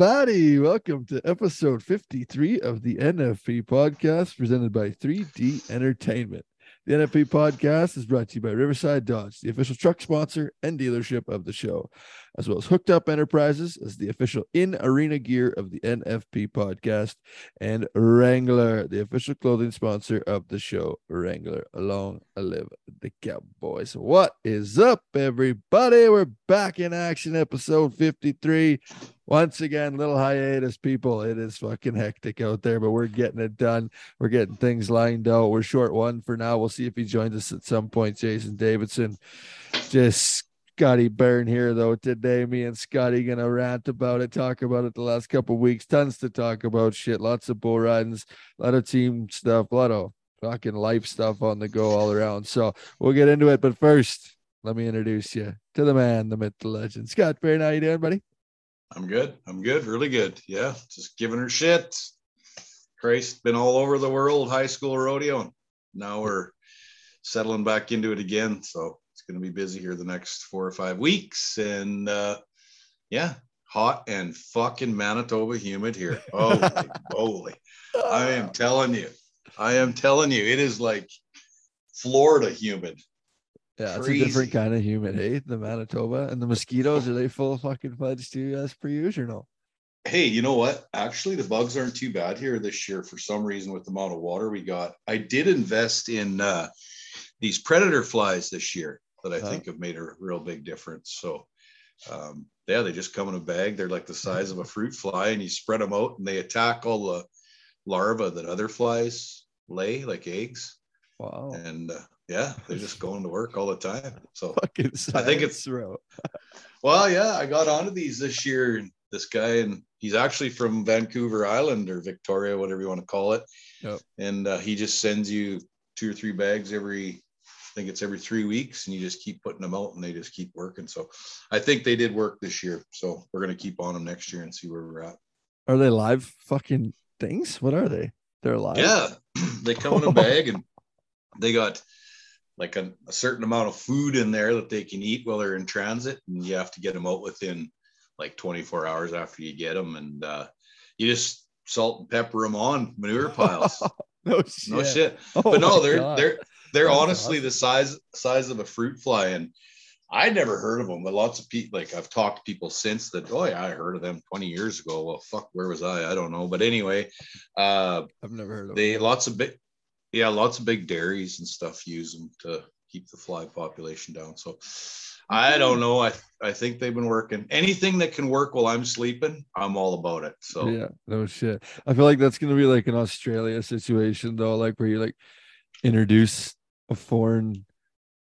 Everybody. Welcome to episode 53 of the NFP podcast presented by 3D Entertainment. The NFP podcast is brought to you by Riverside Dodge, the official truck sponsor and dealership of the show, as well as Hooked Up Enterprises as the official in arena gear of the NFP podcast, and Wrangler, the official clothing sponsor of the show. Wrangler, along a live the Cowboys. What is up, everybody? We're back in action, episode 53. Once again, little hiatus, people. It is fucking hectic out there, but we're getting it done. We're getting things lined out. We're short one for now. We'll see if he joins us at some point. Jason Davidson, just Scotty Byrne here though today. Me and Scotty gonna rant about it, talk about it the last couple weeks. Tons to talk about. Shit, lots of bull ridings, a lot of team stuff, a lot of fucking life stuff on the go all around. So we'll get into it. But first, let me introduce you to the man, the myth, the legend, Scott Byrne. How you doing, buddy? I'm good. I'm good. Really good. Yeah. Just giving her shit. Christ, been all over the world, high school rodeo. And now we're settling back into it again. So it's going to be busy here the next four or five weeks. And uh, yeah, hot and fucking Manitoba humid here. Oh, holy moly. I am telling you. I am telling you, it is like Florida humid. Yeah, it's a different kind of humid, hey? The Manitoba and the mosquitoes, are they full of fucking fledged too as per usual or no? Hey, you know what? Actually, the bugs aren't too bad here this year for some reason with the amount of water we got. I did invest in uh, these predator flies this year that I huh? think have made a real big difference. So, um, yeah, they just come in a bag. They're like the size of a fruit fly, and you spread them out, and they attack all the larvae that other flies lay, like eggs. Wow. And uh, yeah, they're just going to work all the time. So Fucking I think it's well, yeah, I got onto these this year. This guy, and he's actually from Vancouver Island or Victoria, whatever you want to call it. Yep. And uh, he just sends you two or three bags every, I think it's every three weeks, and you just keep putting them out, and they just keep working. So I think they did work this year. So we're gonna keep on them next year and see where we're at. Are they live fucking things? What are they? They're live. Yeah, they come in a bag and they got like a, a, certain amount of food in there that they can eat while they're in transit and you have to get them out within like 24 hours after you get them and uh, you just salt and pepper them on manure piles no shit, no shit. Oh but no they're God. they're they're honestly the size size of a fruit fly and I never heard of them, but lots of people like I've talked to people since that. Oh yeah, I heard of them 20 years ago. Well, fuck, where was I? I don't know. But anyway, uh, I've never heard of they. Them. Lots of big, yeah, lots of big dairies and stuff use them to keep the fly population down. So I don't know. I I think they've been working. Anything that can work while I'm sleeping, I'm all about it. So yeah, no shit. I feel like that's gonna be like an Australia situation though, like where you like introduce a foreign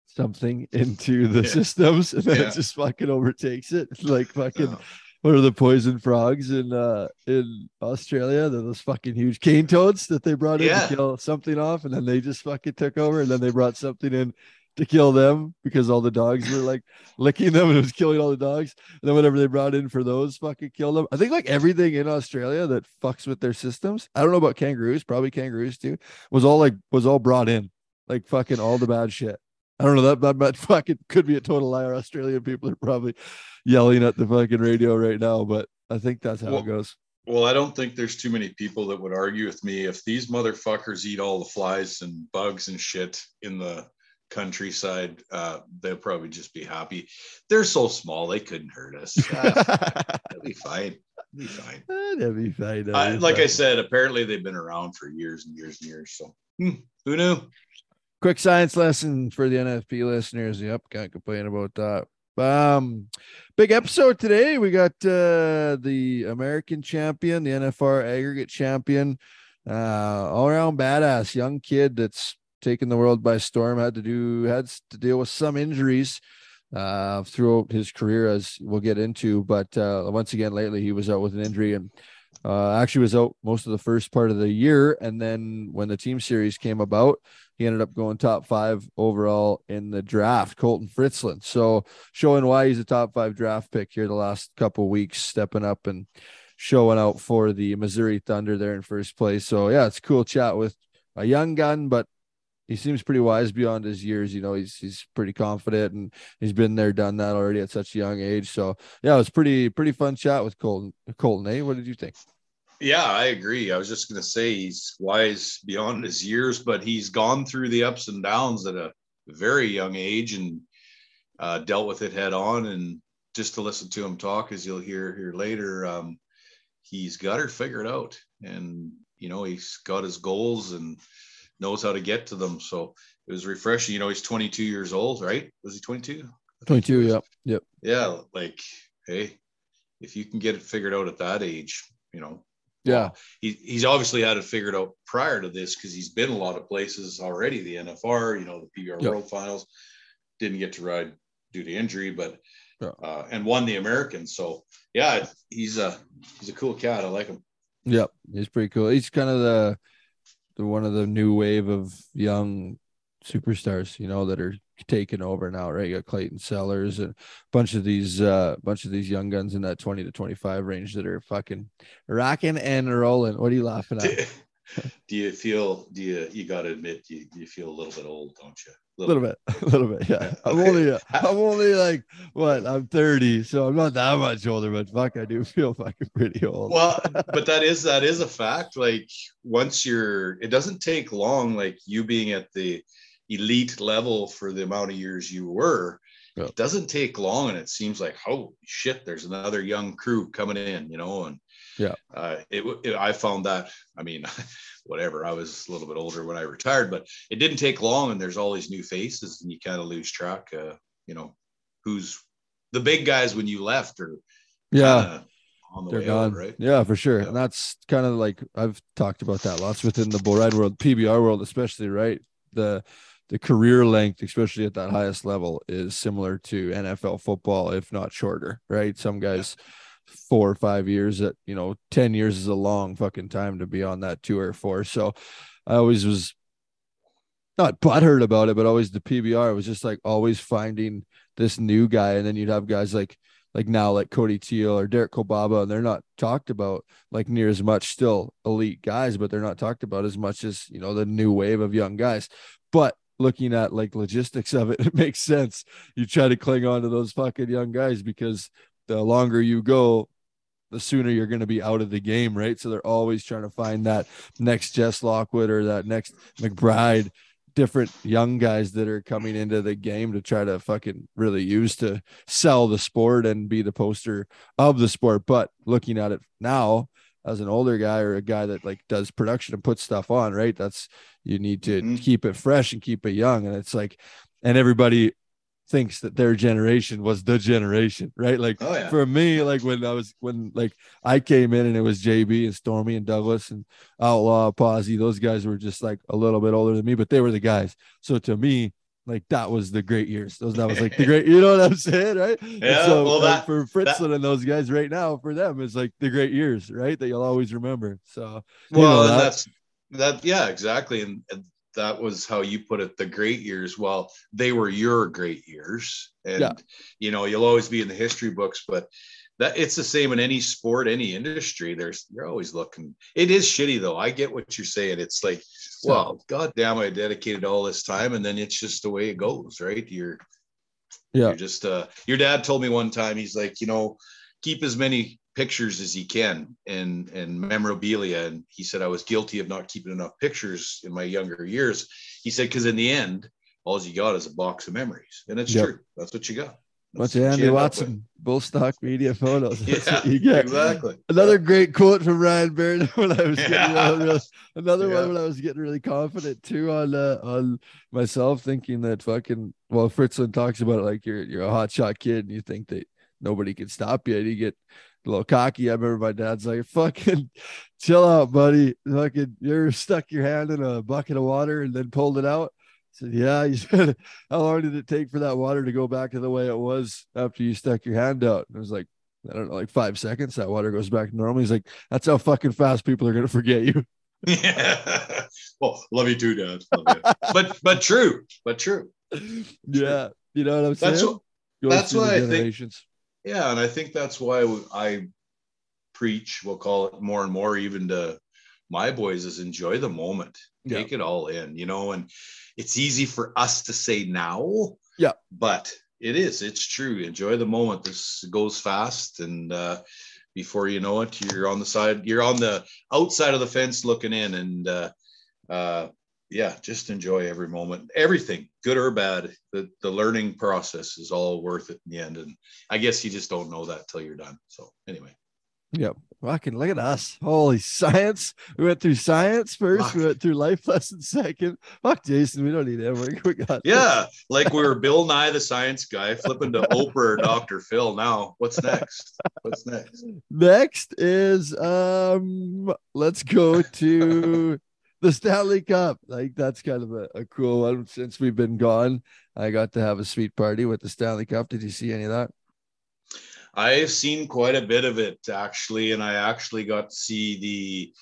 something into the yeah. systems and then yeah. it just fucking overtakes it. Like fucking oh what are the poison frogs in uh in Australia? They're those fucking huge cane toads that they brought in yeah. to kill something off, and then they just fucking took over, and then they brought something in to kill them because all the dogs were like licking them and it was killing all the dogs. And then whatever they brought in for those fucking killed them. I think like everything in Australia that fucks with their systems. I don't know about kangaroos, probably kangaroos too, was all like was all brought in. Like fucking all the bad shit. I don't know that that, that fucking could be a total liar. Australian people are probably yelling at the fucking radio right now, but I think that's how well, it goes. Well, I don't think there's too many people that would argue with me if these motherfuckers eat all the flies and bugs and shit in the countryside. Uh, they'll probably just be happy. They're so small they couldn't hurt us. that'd be fine. That'd be fine. That'd be fine. Be like fine. I said, apparently they've been around for years and years and years. So hmm, who knew? Quick science lesson for the NFP listeners. Yep, can't complain about that. Um, big episode today. We got uh the American champion, the NFR aggregate champion, uh, all around badass young kid that's taken the world by storm. Had to do had to deal with some injuries uh throughout his career, as we'll get into. But uh once again, lately he was out with an injury and uh, actually was out most of the first part of the year, and then when the team series came about, he ended up going top five overall in the draft. Colten Fritzlan, so showing why he's a top five draft pick here the last couple weeks, stepping up and showing out for the Missouri Thunder there in first place. So yeah, it's cool chat with a young gun, but he seems pretty wise beyond his years. You know, he's he's pretty confident and he's been there, done that already at such a young age. So yeah, it was pretty pretty fun chat with Colten. Colten, eh? What did you think? Yeah, I agree. I was just gonna say he's wise beyond his years, but he's gone through the ups and downs at a very young age and uh, dealt with it head on. And just to listen to him talk, as you'll hear here later, um, he's got her figured out, and you know he's got his goals and knows how to get to them. So it was refreshing. You know, he's 22 years old, right? Was he 22? 22. Yep. Yep. Yeah. Like, hey, if you can get it figured out at that age, you know. Yeah. He, he's obviously had it figured out prior to this because he's been a lot of places already. The NFR, you know, the PBR. World Finals, didn't get to ride due to injury, but yeah. uh, and won the American. So yeah, he's a he's a cool cat. I like him. Yep, he's pretty cool. He's kind of the the one of the new wave of young superstars, you know, that are taking over now, right? You got Clayton Sellars and a bunch of these uh bunch of these young guns in that 20 to 25 range that are fucking rocking and rolling. What are you laughing at? do you feel do you you gotta admit you, you feel a little bit old, don't you? A little, little bit, a little bit. Yeah, I'm only, I'm only like what? I'm 30, so I'm not that much older, but fuck, I do feel fucking pretty old. well, but that is that is a fact. Like once you're, it doesn't take long. Like you being at the elite level for the amount of years you were, yeah. it doesn't take long, and it seems like holy shit, there's another young crew coming in, you know, and yeah, uh, it, it I found that. I mean. whatever. I was a little bit older when I retired, but it didn't take long. And there's all these new faces, and you kind of lose track. Uh, you know, who's the big guys when you left, or yeah, on the They're way gone. Out, right? Yeah, for sure. Yeah. And that's kind of like I've talked about that lots within the bull ride world, PBR world, especially. Right, the the career length, especially at that highest level, is similar to NFL football, if not shorter. Right, some guys. Four or five years that you know 10 years is a long fucking time to be on that tour for so i always was not butthurt about it but always the pbr was just like always finding this new guy and then you'd have guys like like now like cody Teel or derek Kolbaba and they're not talked about like near as much still elite guys but they're not talked about as much as you know the new wave of young guys but looking at like logistics of it, it makes sense. You try to cling on to those fucking young guys because the longer you go, the sooner you're going to be out of the game, right? So they're always trying to find that next Jess Lockwood or that next McBride, different young guys that are coming into the game to try to fucking really use to sell the sport and be the poster of the sport. But looking at it now as an older guy or a guy that like does production and puts stuff on, right? That's you need to mm-hmm. keep it fresh and keep it young. And it's like, and everybody thinks that their generation was the generation, right? Like oh, yeah. for me, like when I was when like I came in and it was JB and Stormy and Douglas and Outlaw Posse, those guys were just like a little bit older than me, but they were the guys. So to me, like that was the great years. Those that was like the great, you know what I'm saying, right? Yeah. So well, that, for Fritzson that, and those guys right now, for them, it's like the great years, right? That you'll always remember. So well, that, that's that, yeah, exactly. And, and that was how you put it the great years well they were your great years and yeah. you know you'll always be in the history books but that it's the same in any sport any industry. There's you're always looking it is shitty though. I get what you're saying. It's like well god damn i dedicated all this time and then it's just the way it goes right? You're yeah. you're just uh your dad told me one time he's like you know keep as many pictures as he can and and memorabilia. And he said i was guilty of not keeping enough pictures in my younger years. He said because in the end all you got is a box of memories. And it's yep. true. That's what you got Bunch of Andy Watson bull stock media photos. That's yeah, you get. Exactly. Another yeah. great quote from Ryan Baird when I was getting really, another yeah. one when I was getting really confident too on uh, on myself, thinking that fucking well Fritzson talks about it like you're you're a hot shot kid and you think that nobody can stop you. And you get a little cocky. I remember my dad's like, fucking chill out, buddy. Fucking, you're stuck your hand in a bucket of water and then pulled it out? I said, yeah. Said, how long did it take for that water to go back to the way it was after you stuck your hand out? And it was like, I don't know, like five seconds. That water goes back to normal. He's like, that's how fucking fast people are going to forget you. Yeah. Well, love you too, Dad. You. but but true. But true. Yeah. You know what I'm saying? That's what, that's what I think yeah, and I think that's why I preach. We'll call it more and more, even to my boys is enjoy the moment, Yeah. take it all in, you know, and it's easy for us to say now. Yeah. But it is, it's true. Enjoy the moment. This goes fast. And uh, before you know it, you're on the side, you're on the outside of the fence looking in. And uh, uh, yeah, just enjoy every moment, everything, good or bad. The, the learning process is all worth it in the end. And I guess you just don't know that till you're done. So, anyway. Yep. Fucking look at us. Holy science. We went through science first. Fuck. We went through life lessons second. Fuck Jason. We don't need him. We- We got Yeah, like we were Bill Nye the Science Guy flipping to Oprah or Dr. Phil. Now, what's next? What's next? Next is um let's go to the Stanley Cup. Like that's kind of a, a cool one since we've been gone. I got to have a sweet party with the Stanley Cup. Did you see any of that? I've seen quite a bit of it actually, and I actually got to see the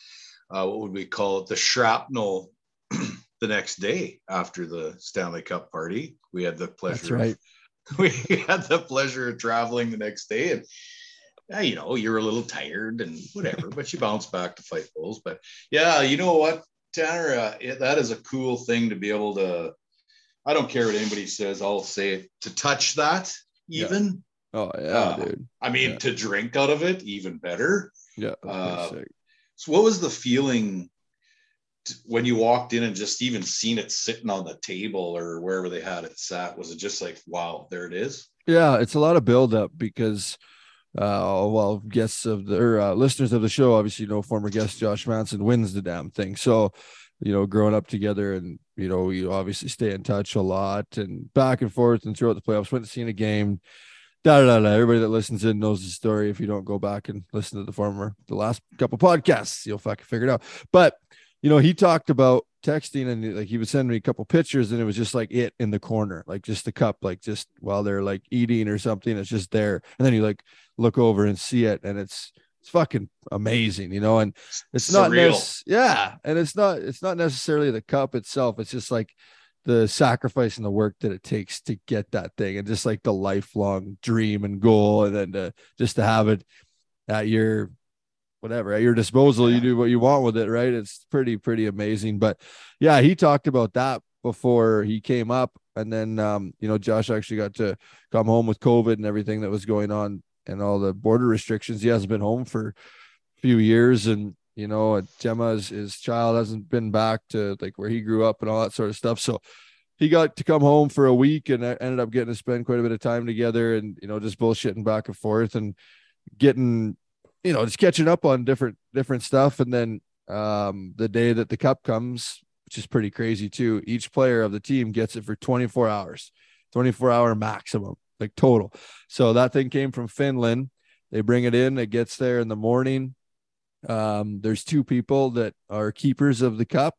uh, what would we call it? The shrapnel the next day after the Stanley Cup party. We had the pleasure. That's right. Of, we had the pleasure of traveling the next day, and yeah, you know, you're a little tired and whatever, but you bounce back to fight bulls. But yeah, you know what, Tanner, uh, it, that is a cool thing to be able to. I don't care what anybody says. I'll say it to touch that even. Oh yeah, Uh, dude. I mean, Yeah. to drink out of it, even better. Yeah. uh. So, what was the feeling t- when you walked in and just even seen it sitting on the table or wherever they had it sat? Was it just like, wow, there it is? Yeah, it's a lot of buildup because, uh, well, guests of the or, uh, listeners of the show obviously know former guest Josh Manson wins the damn thing. So, you know, growing up together and you know, we obviously stay in touch a lot and back and forth and throughout the playoffs. Went to see a game. Da, da, da. Everybody that listens in knows the story. If you don't go back and listen to the former, the last couple podcasts, you'll fucking figure it out. But you know, he talked about texting and like he would send me a couple pictures and it was just like it in the corner, like just the cup, like just while they're like eating or something, it's just there. And then you like look over and see it and it's it's fucking amazing, you know. And it's not nec- yeah, and it's not it's not necessarily the cup itself, it's just like the sacrifice and the work that it takes to get that thing and just like the lifelong dream and goal and then to just to have it at your whatever at your disposal you do what you want with it right? It's pretty pretty amazing. But yeah he talked about that before he came up and then um you know josh actually got to come home with covid and everything that was going on and all the border restrictions. He hasn't been home for a few years and you know gemma's his child hasn't been back to like where he grew up and all that sort of stuff. So he got to come home for a week and I ended up getting to spend quite a bit of time together and you know just bullshitting back and forth and getting you know just catching up on different different stuff. And then um the day that the cup comes which is pretty crazy too each player of the team gets it for 24 hours 24 hour maximum like total. So that thing came from finland. They bring it in it gets there in the morning um there's two people that are keepers of the cup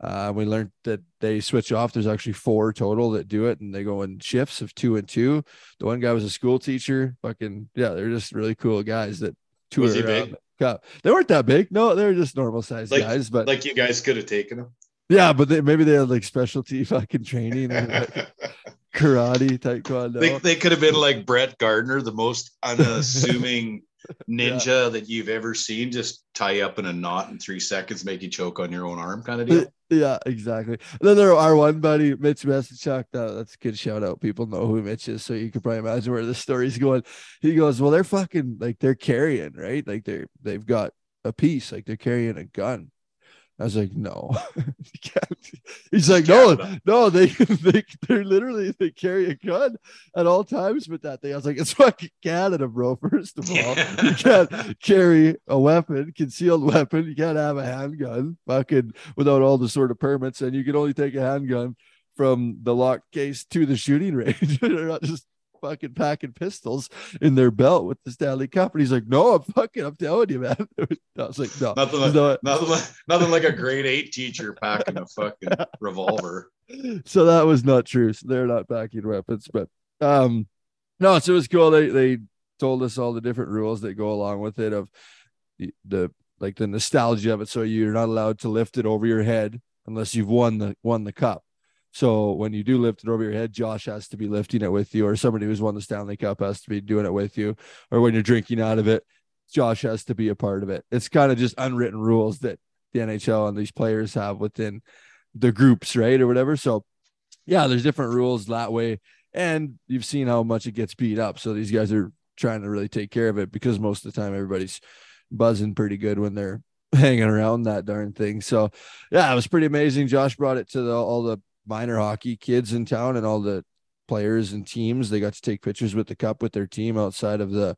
uh, we learned that they switch off. There's actually four total that do it, and they go in shifts of two and two. The one guy was a school teacher. Fucking yeah, they're just really cool guys that tour Was he big? the cup. They weren't that big. No, they were just normal sized Like- guys. But Like you guys could have taken them. yeah, but they, maybe they had like specialty fucking training and like, karate, taekwondo. they, they could have been like Brett Gardner, the most unassuming ninja that you've ever seen. Just tie you up in a knot in three seconds, make you choke on your own arm, kind of deal. Yeah, exactly. And then there are one buddy, Mitch Messichuk. That, that's a good shout out. People know who Mitch is, so you can probably imagine where the story's going. He goes, Well, they're fucking like they're carrying, right? Like they're they've got a piece, like they're carrying a gun. I was like, no. He's like, no, no, they they they're literally they carry a gun at all times with that thing. I was like, it's fucking Canada, bro. First of all, you can't carry a weapon, concealed weapon. You can't have a handgun, fucking without all the sort of permits, and you can only take a handgun from the locked case to the shooting range. They're not just fucking packing pistols in their belt with the Stanley Cup. And he's like, "No, I'm fucking, I'm telling you, man." I was like, "No, Nothing like, no." nothing like nothing like a grade eight teacher packing a fucking revolver. so that was not true. So they're not packing weapons, but um, no. So it was cool. They they told us all the different rules that go along with it of the, the like the nostalgia of it. So you're not allowed to lift it over your head unless you've won the won the cup. So when you do lift it over your head, Josh has to be lifting it with you, or somebody who's won the Stanley Cup has to be doing it with you, or when you're drinking out of it, Josh has to be a part of it. It's kind of just unwritten rules that the NHL and these players have within the groups, right, or whatever. So, yeah, there's different rules that way, and you've seen how much it gets beat up. So these guys are trying to really take care of it because most of the time everybody's buzzing pretty good when they're hanging around that darn thing. So, yeah, it was pretty amazing. Josh brought it to the, all the minor hockey kids in town and all the players and teams. They got to take pictures with the cup with their team outside of the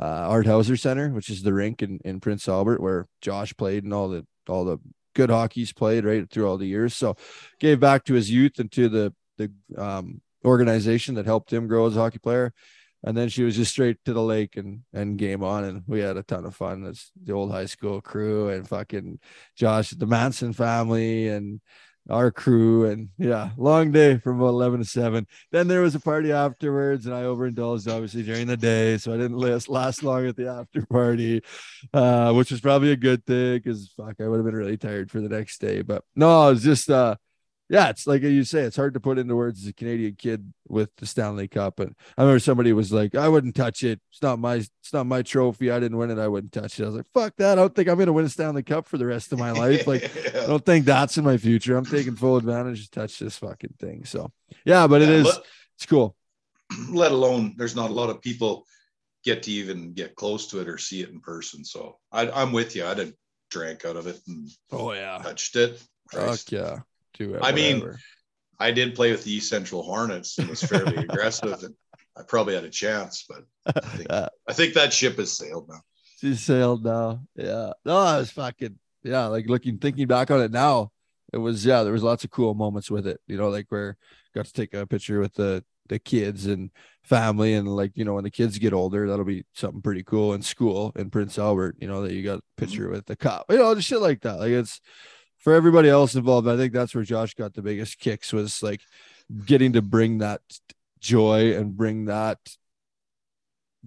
uh, Art Hauser Center, which is the rink in, in Prince Albert where Josh played and all the all the good hockey's played right through all the years. So gave back to his youth and to the the um, organization that helped him grow as a hockey player. And then she was just straight to the lake and and game on, and we had a ton of fun. That's the old high school crew and fucking Josh, the Manson family, and our crew and yeah long day from about 11 to 7 then there was a party afterwards and i overindulged obviously during the day so i didn't last, last long at the after party uh, which was probably a good thing because fuck i would have been really tired for the next day but no it was just uh yeah, it's like you say, it's hard to put into words as a Canadian kid with the Stanley Cup. And I remember somebody was like, I wouldn't touch it. It's not my it's not my trophy. I didn't win it. I wouldn't touch it. I was like, fuck that. I don't think I'm gonna win a Stanley Cup for the rest of my life. Like, I don't think that's in my future. I'm taking full advantage to touch this fucking thing. So yeah, but yeah, it is let, it's cool. Let alone there's not a lot of people get to even get close to it or see it in person. So I, I'm with you. I'd have drank out of it and oh yeah, touched it. Christ. Fuck yeah to it. I mean, I did play with the East Central Hornets and was fairly aggressive, and I probably had a chance, but I think, I think that ship has sailed now. She's sailed now. Yeah. No, I was fucking yeah. Like looking, thinking back on it now, it was yeah. There was lots of cool moments with it. You know, like where got to take a picture with the the kids and family and like you know when the kids get older that'll be something pretty cool in school in prince albert you know that you got a picture mm-hmm. with the cop you know just shit like that like it's for everybody else involved, I think that's where Josh got the biggest kicks was like getting to bring that joy and bring that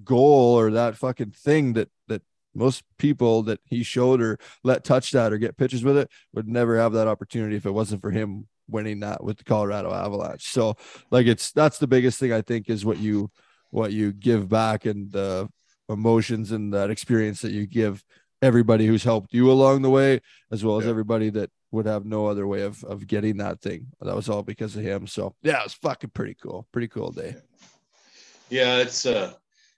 goal or that fucking thing that that most people that he showed or let touch that or get pictures with it would never have that opportunity if it wasn't for him winning that with the Colorado Avalanche. So like it's that's the biggest thing I think is what you what you give back and the emotions and that experience that you give everybody who's helped you along the way, as well as yeah. everybody that would have no other way of of getting that thing. That was all because of him. So yeah, it was fucking pretty cool. Pretty cool day. Yeah, it's uh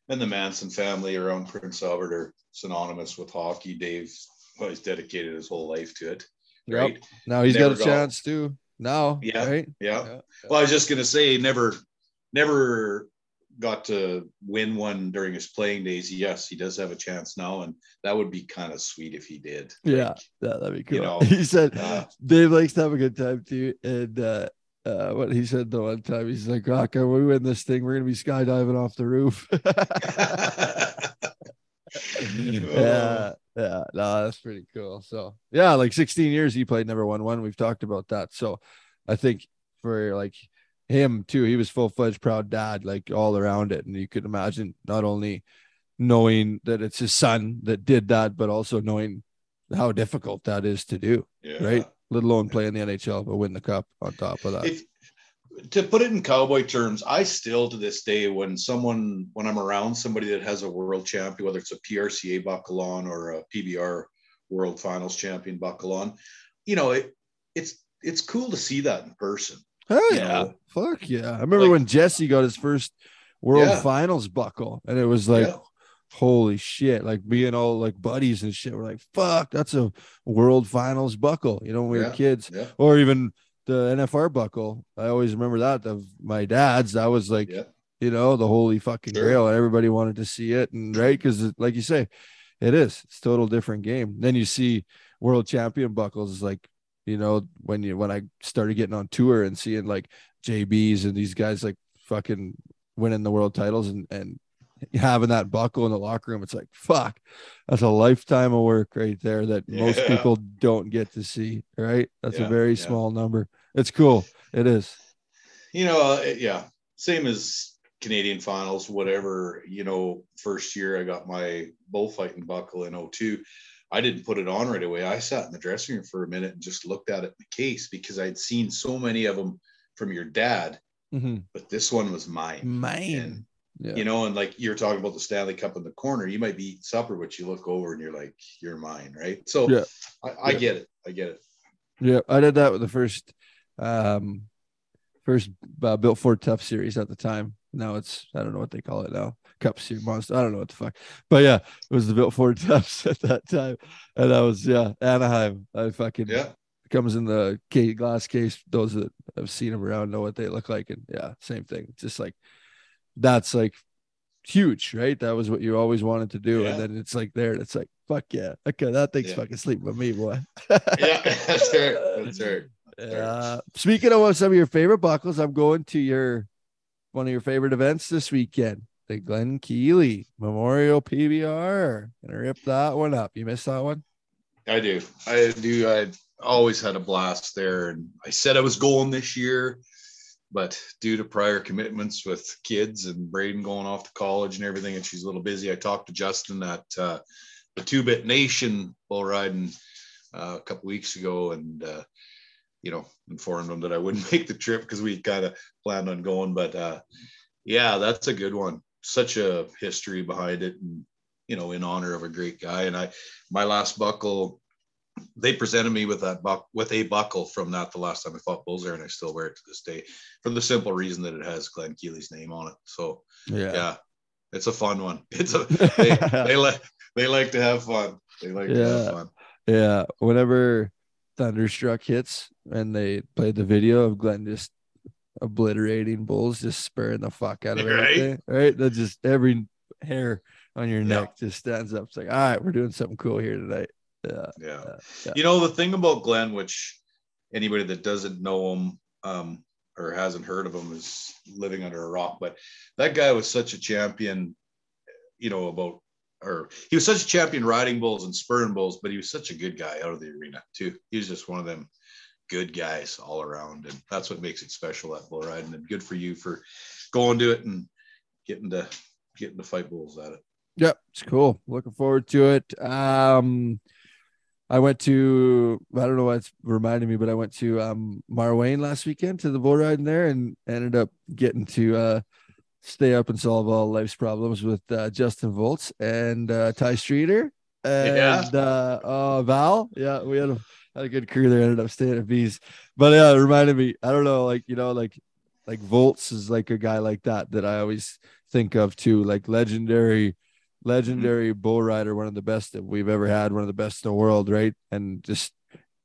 and the Manson family around Prince Albert are synonymous with hockey. Dave well, he's dedicated his whole life to it. Right. Yep. Now he's never got a chance to now. Yeah, right? yeah. Yeah. Well, I was just gonna say never never got to win one during his playing days, yes, he does have a chance now, and that would be kind of sweet if he did. Yeah, like, yeah, that'd be cool. You know, he said uh, Dave likes to have a good time too, and uh, uh, what he said the one time, he's like, "Rock, when we win this thing, we're gonna be skydiving off the roof." yeah, yeah, no, that's pretty cool. So yeah, like 16 years he played, never won one. We've talked about that. So I think for like him too. He was full fledged proud dad, like all around it. And you could imagine not only knowing that it's his son that did that, but also knowing how difficult that is to do. Yeah. Right. Let alone play in the NHL, but win the cup on top of that. If, to put it in cowboy terms, I still to this day, when someone, when I'm around somebody that has a world champion, whether it's a PRCA buckle on or a PBR world finals champion buckle on, you know, it, it's, it's cool to see that in person. Hell yeah. Fuck yeah. I remember like, when Jesse got his first world yeah. finals buckle and it was like, yeah. holy shit. Like being all like buddies and shit. We're like, fuck, that's a world finals buckle. You know, when we yeah. were kids. Or even the NFR buckle. I always remember that of my dad's. That was like, you know, the holy fucking sure. grail. Everybody wanted to see it. And right, because like you say, it is. It's total different game. Then you see world champion buckles is like you know, when you when I started getting on tour and seeing like JBs and these guys like fucking winning the world titles and and having that buckle in the locker room, it's like fuck, that's a lifetime of work right there that yeah. most people don't get to see. Right? That's yeah, a very yeah. small number. It's cool. It is. You know, uh, yeah, same as Canadian finals, whatever. You know, first year I got my bullfighting buckle in 02 I didn't put it on right away. I sat in the dressing room for a minute and just looked at it in the case because I'd seen so many of them from your dad, mm-hmm. but this one was mine. Mine. And Yeah. You know, and like you're talking about the Stanley Cup in the corner, you might be eating supper, but you look over and you're like, you're mine, right? So Yeah. I, I Yeah. get it. I get it. Yeah, I did that with the first, um, first uh, Built Ford Tough series at the time. Now it's I don't know what they call it now, Cup Series Monster. I don't know what the fuck, but yeah, it was the Built Ford Toughs at that time, and that was yeah Anaheim. I fucking Yeah. comes in the glass case. Those that have seen them around know what they look like, and yeah, same thing. Just like that's like huge, right? That was what you always wanted to do, and then it's like there, and it's like fuck yeah, okay, that thing's Yeah. fucking sleeping with me, boy. Yeah. That's right. That's right. Uh, speaking of some of your favorite buckles, I'm going to your one of your favorite events this weekend, the Glen Keeley Memorial PBR. Gonna rip that one up. You missed that one? I do. I do. I always had a blast there. And I said I was going this year, but due to prior commitments with kids and Braden going off to college and everything, and she's a little busy, I talked to Justin at uh, the Two Bit Nation bull riding uh, a couple weeks ago and, uh, you know, informed them that I wouldn't make the trip because we kind of planned on going. But uh, yeah, that's a good one. Such a history behind it. And, you know, in honor of a great guy. And I, my last buckle, they presented me with that buck with a buckle from that the last time I fought bulls there, and I still wear it to this day for the simple reason that it has Glen Keeley's name on it. So yeah, it's a fun one. It's a they, they like they like to have fun. They like to have fun. yeah. Whenever Thunderstruck hits and they played the video of Glenn just obliterating bulls, just spurring the fuck out of Right. everything. Right. That just every hair on your Yeah. neck just stands up. It's like, all right, we're doing something cool here tonight. Yeah. Yeah. yeah. You know the thing about Glenn, which anybody that doesn't know him um, or hasn't heard of him is living under a rock. But that guy was such a champion, you know, about or he was such a champion riding bulls and spurring bulls, but he was such a good guy out of the arena too. He was just one of them good guys all around, and that's what makes it special at bull riding. And good for you for going to it and getting to getting to fight bulls at it. Yep, it's cool. Looking forward to it. Um, I went to I don't know why it's reminding me, but I went to um Marwayne last weekend to the bull riding there and ended up getting to uh stay up and solve all life's problems with uh, Justin Volz and uh, Ty Streeter and Yeah. uh, uh Val. Yeah, we had a had a good crew there. Ended up staying at V's, but yeah, it reminded me. I don't know, like you know, like like Volz is like a guy like that that I always think of too, like legendary, legendary bull rider, one of the best that we've ever had, one of the best in the world, right? And just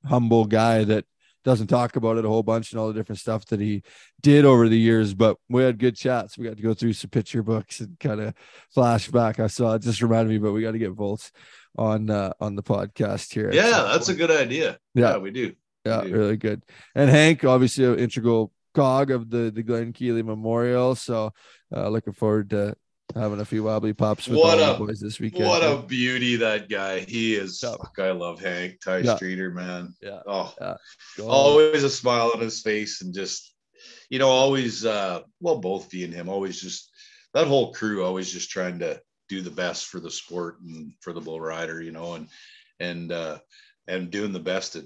humble guy that doesn't talk about it a whole bunch and all the different stuff that he did over the years. But we had good chats. We got to go through some picture books and kind of flashback. I saw it just reminded me, but we got to get Volz on uh on the podcast here. Yeah, that's a good idea. Yeah. Yeah, we do. Yeah, do. really good. And Hank, obviously, an integral cog of the the Glen Keeley Memorial. So, uh, looking forward to having a few wobbly pops with What a- the boys this weekend. What a beauty that guy. He is. Yeah. Fuck, I love Hank Ty Yeah. Streeter, man. Yeah. Oh, Go. always a smile on his face and just, you know, always. uh Well, both V and him always just that whole crew always just trying to do the best for the sport and for the bull rider, you know, and and uh and doing the best at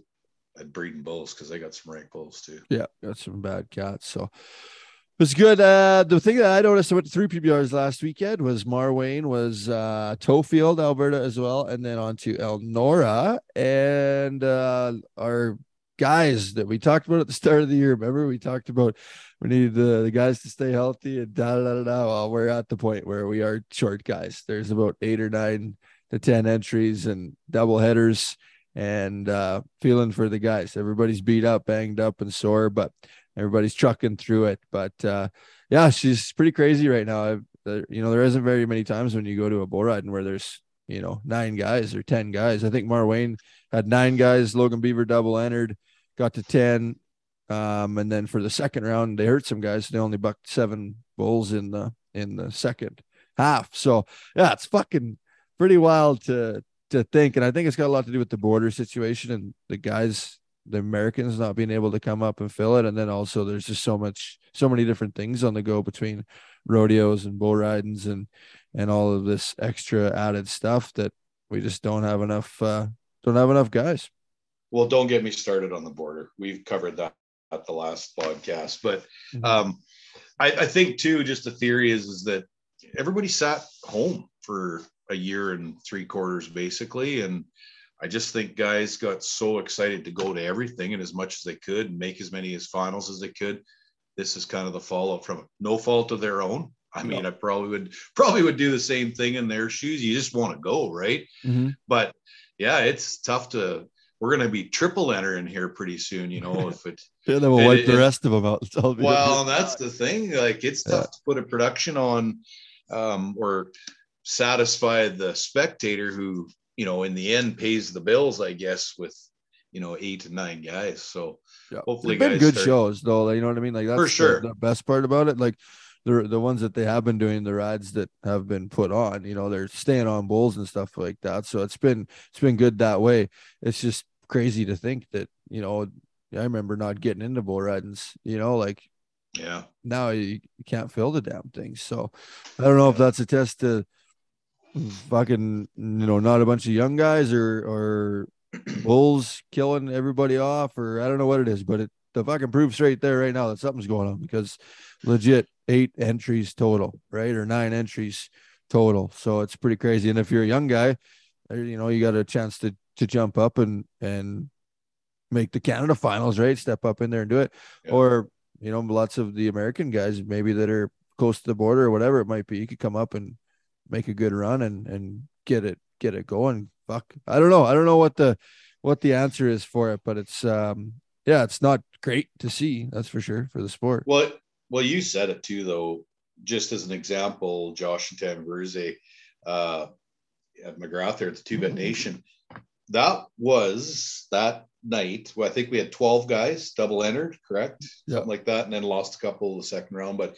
at breeding bulls because they got some rank bulls too. Yeah, got some bad cats. So was good. Uh, the thing that I noticed, went to three PBRs last weekend was Marwayne, was uh, Tofield, Alberta as well, and then on to Elnora. And uh, our guys that we talked about at the start of the year, remember we talked about we needed the, the guys to stay healthy and da da da da. Well, we're at the point where we are short guys. There's about eight or nine to 10 entries and double headers and uh, feeling for the guys. Everybody's beat up, banged up, and sore, but everybody's trucking through it. But uh, yeah, she's pretty crazy right now. There, you know, there isn't very many times when you go to a bull riding where there's you know nine guys or ten guys. I think Marwayne had nine guys. Logan Beaver double entered, got to ten. Um, and then for the second round, they hurt some guys. They only bucked seven bulls in the in the second half. So yeah, it's fucking pretty wild to to think. And I think it's got a lot to do with the border situation and the guys, the Americans not being able to come up and fill it. And then also there's just so much, so many different things on the go between rodeos and bull ridings and and all of this extra added stuff that we just don't have enough uh don't have enough guys. Well, don't get me started on the border. We've covered that at the last podcast, but Mhm. um, I, I think too, just the theory is is that everybody sat home for a year and three quarters basically and I just think guys got so excited to go to everything and as much as they could and make as many as finals as they could. This is kind of the fallout from it. No fault of their own. I mean, no. I probably would probably would do the same thing in their shoes. You just want to go, right? Mm-hmm. But yeah, it's tough to. We're going to be triple entering here pretty soon, you know. If it, yeah, then we'll wipe it, the rest of them out. Well, that's the thing. Like, it's tough yeah. to put a production on, um, or satisfy the spectator who you know, in the end pays the bills, I guess, with you know eight to nine guys. So yeah. hopefully, been good start... shows though. You know what I mean? Like that's for sure the, the, best part about it. Like the the ones that they have been doing, the rides that have been put on. You know, they're staying on bulls and stuff like that. So it's been it's been good that way. It's just crazy to think that you know. I remember not getting into bull ridings. You know, like yeah. Now you, can't fill the damn thing. So I don't know if that's a test to fucking you know not a bunch of young guys or or bulls killing everybody off or I don't know what it is, but it the fucking proof's right there right now that something's going on because legit eight entries total, right? Or nine entries total. So it's pretty crazy. And if you're a young guy, uh, you know, you got a chance to to jump up and and make the Canada finals, right? Step up in there and do it. Yeah. Or, you know, lots of the American guys maybe that are close to the border or whatever it might be, you could come up and make a good run and and get it get it going. Fuck, I don't know. I don't know what the what the answer is for it, but it's um yeah, it's not great to see. That's for sure for the sport. Well, well, you said it too, though. Just as an example, Josh and Tam uh, at McGrath there at the Two Bit Nation, that was that night. Well, I think we had 12 guys double entered, correct? Yep. Something like that, and then lost a couple the second round. But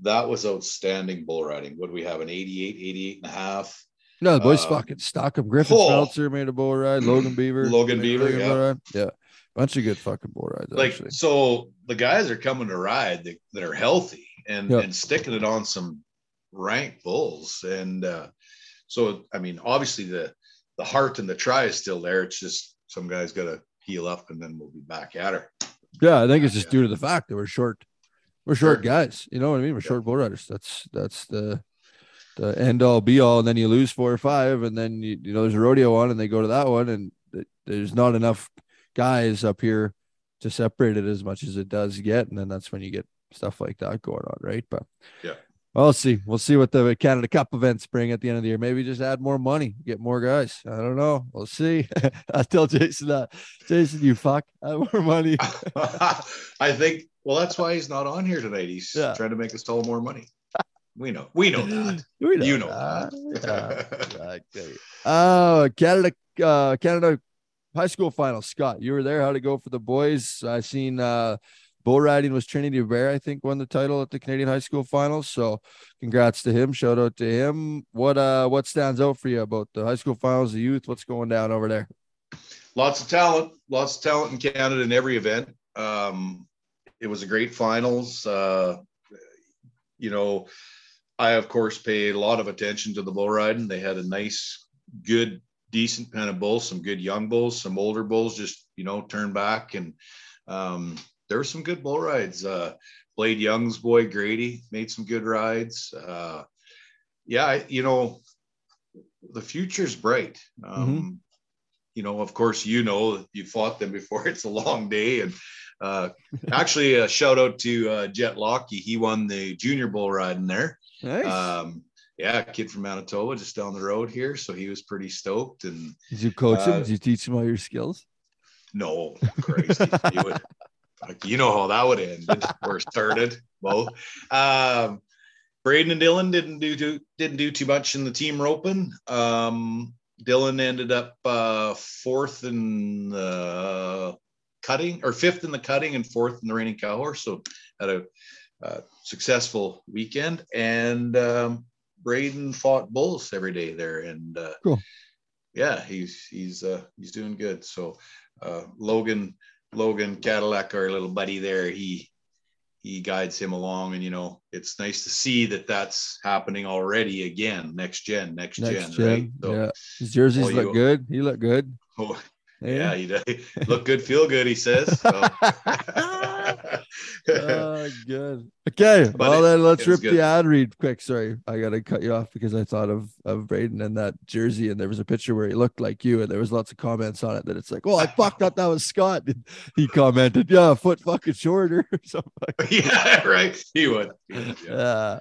that was outstanding bull riding. What do we have? An 88, 88 and a half. No, the boys uh, fucking Stockham Griffin oh, Smeltzer made a bull ride. Logan Beaver. Logan Beaver. Yeah. yeah. Bunch of good fucking bull rides. Like, actually. so the guys are coming to ride that, that are healthy and, yep. and sticking it on some rank bulls. And uh, so, I mean, obviously the, the heart and the try is still there. It's just some guys got to heal up and then we'll be back at her. Yeah. I think it's just due to the fact that we're short we're short sure. guys. You know what I mean? We're short bull riders. That's that's the the end all be all. And then you lose four or five, and then you, you know there's a rodeo on, and they go to that one, and there's not enough guys up here to separate it as much as it does get, and then that's when you get stuff like that going on, right? But yeah, We'll see. We'll see what the Canada Cup events bring at the end of the year. Maybe just add more money, get more guys. I don't know. We'll see. I tell Jason that. Jason, you fuck, add more money. I think. Well, that's why he's not on here tonight. He's yeah. trying to make us all more money. We know. We know that. We know you know that. that. yeah, okay. Uh, Canada, uh, Canada high school final. Scott, you were there. How'd it go for the boys? I seen uh bull riding was Trinity Bear, I think, won the title at the Canadian High School Finals. So, congrats to him. Shout out to him. What uh, what stands out for you about the high school finals, the youth? What's going down over there? Lots of talent, lots of talent in Canada in every event. Um, it was a great finals. Uh, you know, I of course paid a lot of attention to the bull riding. They had a nice, good, decent kind of bulls, some good young bulls, some older bulls, just you know, turn back and um, there were some good bull rides. Uh, Blade Young's boy Grady made some good rides. Uh, yeah, you know, the future's bright. Um, mm-hmm. You know, of course, you know you fought them before. It's a long day, and uh, actually, a shout out to uh, Jet Lockey. He won the junior bull riding there. Nice. Um, yeah, kid from Manitoba, just down the road here. So he was pretty stoked. And did you coach him? Uh, did you teach him all your skills? No, crazy. he would like, you know how that would end or started Well, Um, Braden and Dylan didn't do too, didn't do too much in the team roping. Um, Dylan ended up uh, fourth in the cutting or fifth in the cutting and fourth in the reining cow horse. So had a, a successful weekend. And um, Braden fought bulls every day there. And uh, cool. yeah, he's he's uh, he's doing good. So uh, Logan Logan Cadillac, our little buddy there, he he guides him along, and you know it's nice to see that that's happening already again. Next gen, next, next gen, gen, right? So, yeah, his jerseys look you, good. He looked good. Oh, yeah, yeah he, look good, feel good. He says. So. uh, good. Okay. But well, it- then let's rip good. the ad read quick. Sorry, I got to cut you off because I thought of of Braden and that jersey, and there was a picture where he looked like you, and there was lots of comments on it that it's like, oh, I fuck thought that was Scott. And he commented, yeah, a foot fucking shorter or something. Like yeah, right. He would. He yeah. yeah.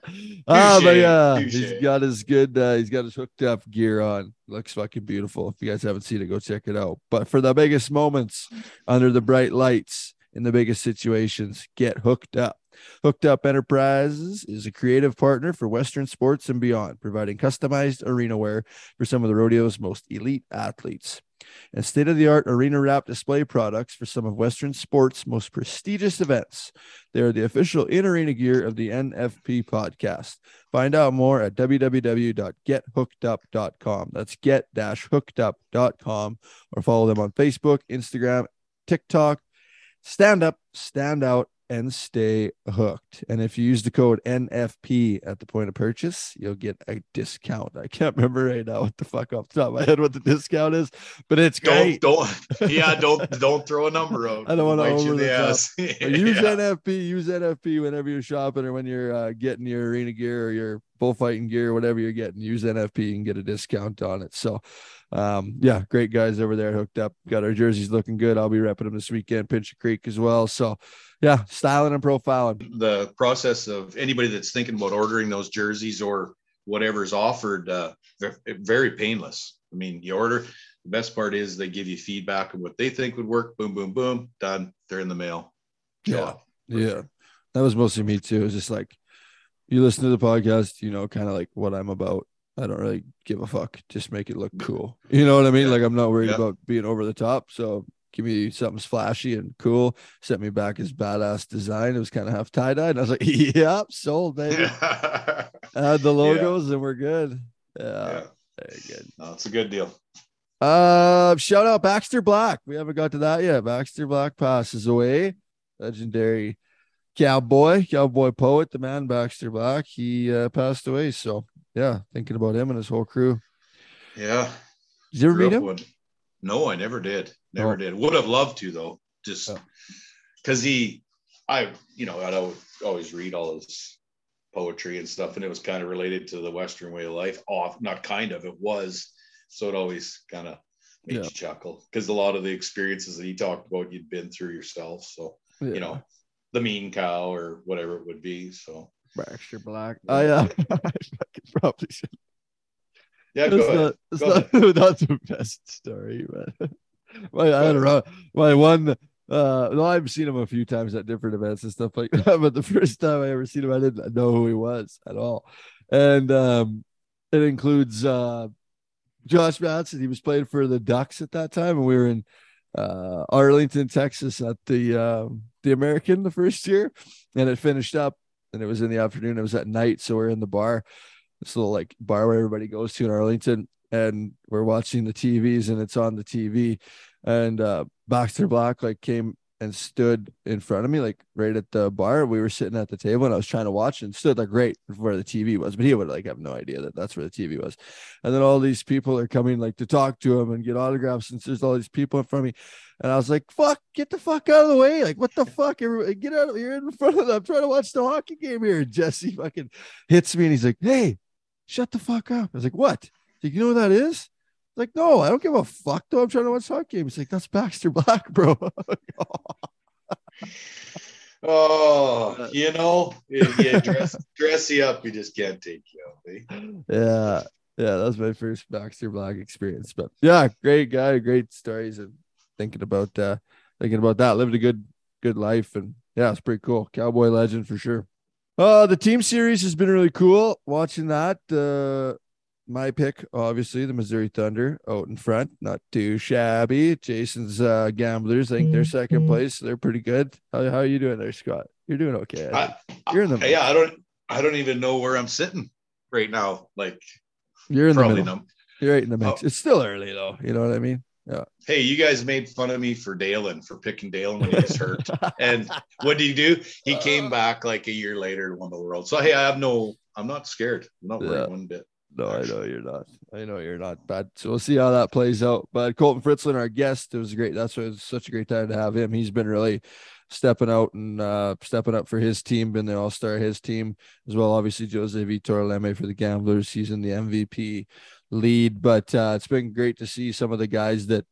Ah, but Touche, yeah, he's touche. got his good, uh, he's got his hooked up gear on. Looks fucking beautiful. If you guys haven't seen it, go check it out. But for the biggest moments under the bright lights in the biggest situations, get hooked up. Hooked Up Enterprises is a creative partner for Western sports and beyond, providing customized arena wear for some of the rodeo's most elite athletes and state of the art arena wrap display products for some of Western sports' most prestigious events. They are the official in arena gear of the NFP podcast. Find out more at www.gethookedup.com. That's get hookedup.com or follow them on Facebook, Instagram, TikTok. Stand up, stand out, and stay hooked. And if you use the code NFP at the point of purchase, you'll get a discount. I can't remember right now what the fuck off the top of my head what the discount is, but it's Don't great. don't yeah, don't don't throw a number out. I don't Bite you over the ass. Use Yeah. NFP, use NFP whenever you're shopping or when you're uh, getting your arena gear or your bullfighting gear, whatever you're getting, use NFP and get a discount on it. So, um, yeah, great guys over there hooked up. Got our jerseys looking good. I'll be repping them this weekend, Pinch Creek as well. So, yeah, styling and profiling. the process of anybody that's thinking about ordering those jerseys or whatever's offered uh very painless i mean you order the best part is they give you feedback on what they think would work boom boom boom done they're in the mail Show Yeah. up. Yeah. That was mostly me too. It was just like you listen to the podcast, you know, kind of like what I'm about. I don't really give a fuck. Just make it look cool. You know what I mean? Yeah. Like I'm not worried Yeah. about being over the top. So give me something flashy and cool. Set me back as badass design. It was kind of half tie dye. And I was like, yep, sold, baby. yeah. Add the logos and we're good. Yeah. yeah. Very good. No, it's a good deal Uh, shout out Baxter Black. We haven't got to that yet. Baxter Black passes away. Legendary cowboy, cowboy poet, the man Baxter Black. He uh, passed away. So yeah, thinking about him and his whole crew. yeah Did you ever meet him? no i never did never Oh. did would have loved to though just Oh. because he i you know i'd always, always read all his poetry and stuff and it was kind of related to the western way of life off not kind of it was so it always kind of made Yeah. you chuckle because a lot of the experiences that he talked about you'd been through yourself so Yeah. you know the mean cow or whatever it would be so Baxter Black. Oh fucking probably should. yeah It's go ahead not, it's not, not the best story, but my, I don't know. My one, uh, no, I've seen him a few times at different events and stuff like that, but the first time I ever seen him, I didn't know who he was at all. And um, it includes uh, Josh Matson. He was playing for the Ducks at that time, and we were in uh, Arlington, Texas at the um, the American the first year, and it finished up, and it was in the afternoon. It was at night, so we're in the bar, this little like bar where everybody goes to in Arlington, and we're watching the TVs, and it's on the TV, and uh, Baxter Black like came and stood in front of me, like right at the bar. We were sitting at the table, and I was trying to watch, and stood like right where the TV was, but he would like have no idea that that's where the TV was. And then all these people are coming like to talk to him and get autographs, and there's all these people in front of me. And I was like, fuck, get the fuck out of the way. Like, what the fuck? Everybody, get out of here in front of them. I'm trying to watch the hockey game here. And Jesse fucking hits me and he's like, hey, shut the fuck up. I was like, what? Like, you know what that is? Like, no, I don't give a fuck though. I'm trying to watch hockey. He's like, that's Baxter Black, bro. oh you know you dress dress you up you just can't take you out eh? yeah. Yeah, that was my first Baxter Black experience. But yeah, great guy, great stories and thinking about uh thinking about that. Lived a good good life and yeah, it's pretty cool. Cowboy legend for sure. Uh the team series has been really cool. Watching that. Uh my pick, obviously, the Missouri Thunder out in front, not too shabby. Jason's uh gamblers, I think they're second place. They're pretty good. How, how are you doing there, Scott? You're doing okay. I You're in the yeah i don't i don't even know where i'm sitting right now like You're in the middle. no You're right in the mix. Oh. It's still early though. You know what I mean? Hey you guys made fun of me for Daylon for picking Daylon when he was hurt and what did he do he came back like a year later and won the world so hey i have no i'm not scared i'm not worried Yeah. one bit No, I know you're not. I know you're not bad. So we'll see how that plays out. But Colten Fritzlan, our guest, it was great. That's why it was such a great time to have him. He's been really stepping out and uh, stepping up for his team, been the all star his team as well. Obviously, Jose Vitor Leme for the Gamblers. He's in the MVP lead, but uh, it's been great to see some of the guys that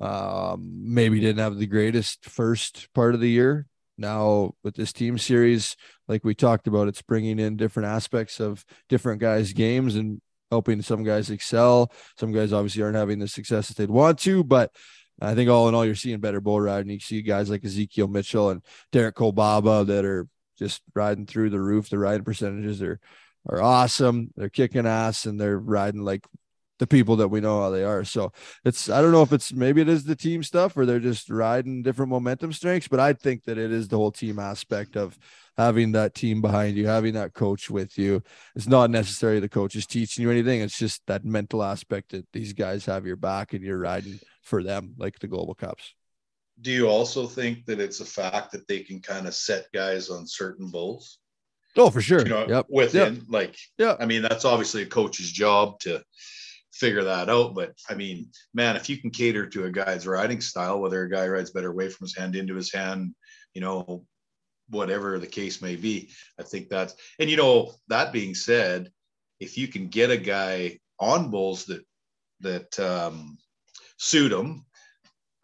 um, maybe didn't have the greatest first part of the year. Now, with this team series, like we talked about, it's bringing in different aspects of different guys' games and helping some guys excel. Some guys obviously aren't having the success that they'd want to, but I think all in all, you're seeing better bull riding. You see guys like Ezekiel Mitchell and Derek Kolbaba that are just riding through the roof. The riding percentages are are awesome. They're kicking ass and they're riding like the people that we know how they are. So it's I don't know if it's maybe it is the team stuff or they're just riding different momentum strengths, but I think that it is the whole team aspect of having that team behind you, having that coach with you. It's not necessarily the coach is teaching you anything. It's just that mental aspect that these guys have your back and you're riding for them, like the global cups. Do you also think that it's a fact that they can kind of set guys on certain bulls? Oh, for sure. You know, yep. within Yep. like, Yeah. I mean, that's obviously a coach's job to figure that out. But I mean, man, if you can cater to a guy's riding style, whether a guy rides better away from his hand into his hand, you know, whatever the case may be, I think that's, and you know, that being said, if you can get a guy on bulls that, that um, suit him,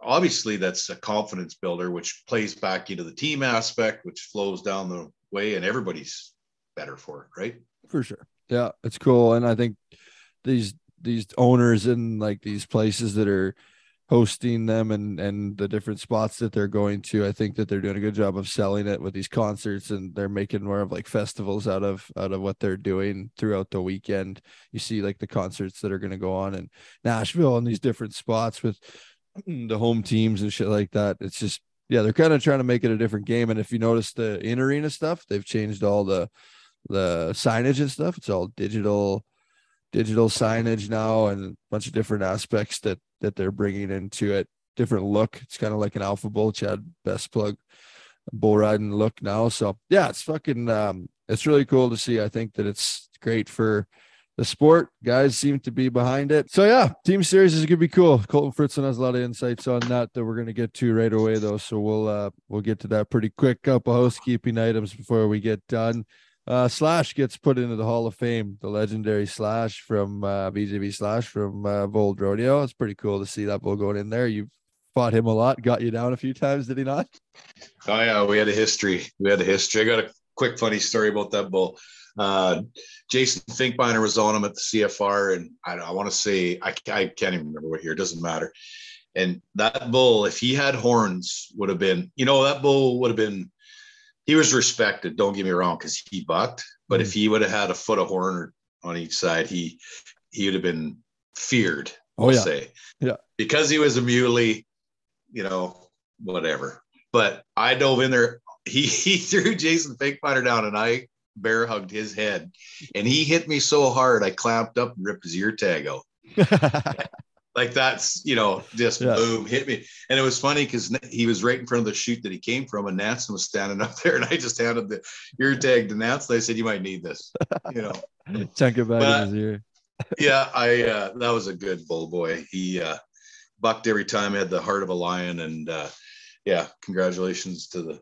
obviously that's a confidence builder, which plays back into the team aspect, which flows down the way and everybody's better for it, right? for sure. Yeah, it's cool. And I think these these owners in like these places that are hosting them and and the different spots that they're going to, I think that they're doing a good job of selling it with these concerts and they're making more of like festivals out of out of what they're doing throughout the weekend. You see like the concerts that are going to go on in Nashville and these different spots with the home teams and shit like that. It's just yeah, they're kind of trying to make it a different game. And if you notice the in arena stuff, they've changed all the the signage and stuff. It's all digital, digital signage now, and a bunch of different aspects that that they're bringing into it. Different look. It's kind of like an alpha bull, Chad Besplug, bull riding look now. So yeah, it's fucking. Um, it's really cool to see. I think that it's great for the sport. Guys seem to be behind it. So yeah, team series is gonna be cool. Colten Fritzlan has a lot of insights on that that we're gonna get to right away though. So we'll uh we'll get to that pretty quick. Couple housekeeping items before we get done. Uh Slash gets put into the Hall of Fame, the legendary Slash from uh BJB Slash from uh Bold Rodeo. It's pretty cool to see that bull going in there. You fought him a lot, got you down a few times, did he not? Oh yeah, we had a history. We had a history. I got a quick funny story about that bull. Uh, Jason Finkbeiner was on him at the CFR, and I, I want to say I, I can't even remember what year. It doesn't matter. And that bull, if he had horns, would have been. You know, that bull would have been. He was respected. Don't get me wrong, because he bucked. But Mm. if he would have had a foot of horn on each side, he he would have been feared. Oh, We'll yeah. say. Yeah. Because he was a muley, you know, whatever. But I dove in there. He he threw Jason Finkbeiner down, and I bear hugged his head, and he hit me so hard I clamped up and ripped his ear tag out. Like that's you know just Yeah. boom hit me, and it was funny because he was right in front of the chute that he came from, and Nansen was standing up there, and I just handed the ear tag to Nansen. I said, "You might need this," you know. Chunk it back in his ear. yeah, I uh, that was a good bull boy. He uh, bucked every time, had the heart of a lion, and uh, yeah, congratulations to the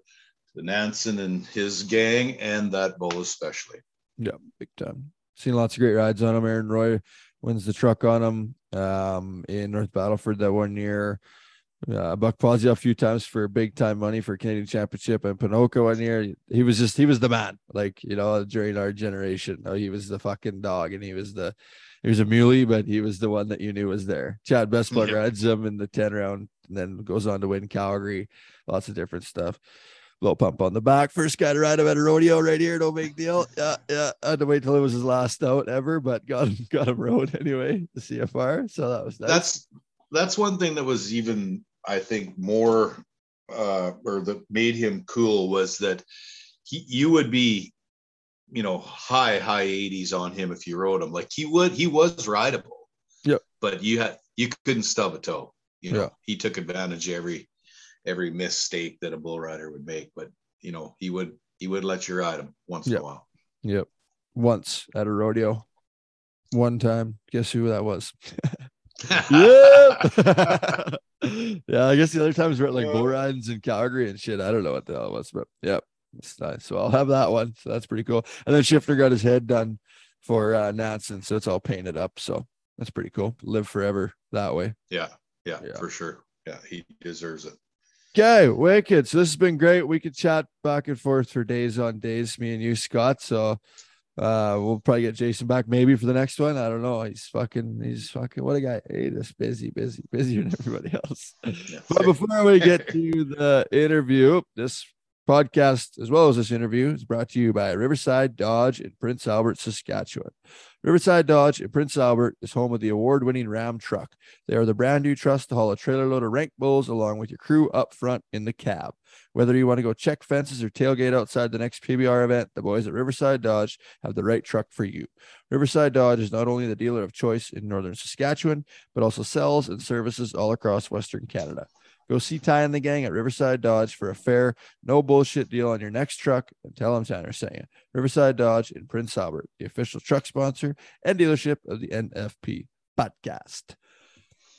to Nansen and his gang, and that bull especially. Yeah, big time. Seen lots of great rides on him. Aaron Roy wins the truck on him um, in North Battleford that one year. Uh, Buck Posey a few times for big time money for Canadian Championship and Ponoka one year. He was just he was the man, like you know, during our generation. Oh, he was the fucking dog, and he was the he was a muley, but he was the one that you knew was there. Chad Besplug Yeah. rides him in the 10 round and then goes on to win Calgary. Lots of different stuff. Little pump on the back. First guy to ride him at a rodeo right here. No big deal. Yeah, yeah. I had to wait till it was his last out ever, but got him got him rode anyway, the CFR. So that was nice. That's that's one thing that was even I think more uh, or that made him cool was that he you would be you know high high 80s on him if you rode him like he would he was rideable Yeah. but you had you couldn't stub a toe you know Yeah. he took advantage of every every mistake that a bull rider would make but you know he would he would let you ride him once Yep. in a while Yep. Once at a rodeo. one time. Guess who that was? yep. yeah, I guess the other times we're at like bull ridings in Calgary and shit. I don't know what the hell it was, but yep, it's nice. So I'll have that one. So that's pretty cool. And then Shifter got his head done for uh Nansen, so it's all painted up. So that's pretty cool. Live forever that way. Yeah, yeah, Yeah. for sure. Yeah, he deserves it. Okay, wicked. So this has been great. We could chat back and forth for days on days, me and you, Scott. So uh we'll probably get Jason back maybe for the next one. I don't know. He's fucking he's fucking what a guy. He's just busy, busy, busier than everybody else. But before we get to the interview, this podcast, as well as this interview, is brought to you by Riverside Dodge in Prince Albert, Saskatchewan. Riverside Dodge in Prince Albert is home of the award winning Ram truck. They are the brand new trust to haul a trailer load of rank bulls along with your crew up front in the cab. Whether you want to go check fences or tailgate outside the next PBR event, the boys at Riverside Dodge have the right truck for you. Riverside Dodge is not only the dealer of choice in northern Saskatchewan, but also sells and services all across Western Canada. Go see Ty and the gang at Riverside Dodge for a fair, no bullshit deal on your next truck and tell them Tanner saying. Riverside Dodge in Prince Albert, the official truck sponsor and dealership of the NFP podcast.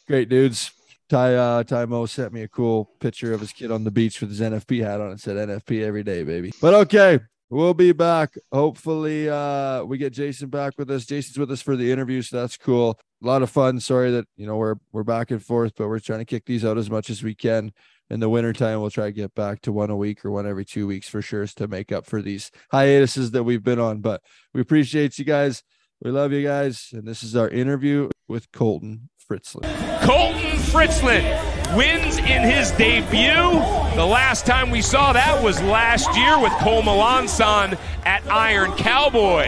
Great dudes. Ty uh Ty Mo sent me a cool picture of his kid on the beach with his NFP hat on. and said NFP every day, baby. But okay, we'll be back. Hopefully, uh we get Jason back with us. Jason's with us for the interview, so that's cool. A lot of fun. Sorry that you know we're we're back and forth, but we're trying to kick these out as much as we can. In the wintertime, we'll try to get back to one a week or one every two weeks for sure to make up for these hiatuses that we've been on. But we appreciate you guys. We love you guys. And this is our interview with Colten Fritzlan. Colten Fritzlan wins in his debut. The last time we saw that was last year with Cole Melancon at Iron Cowboy.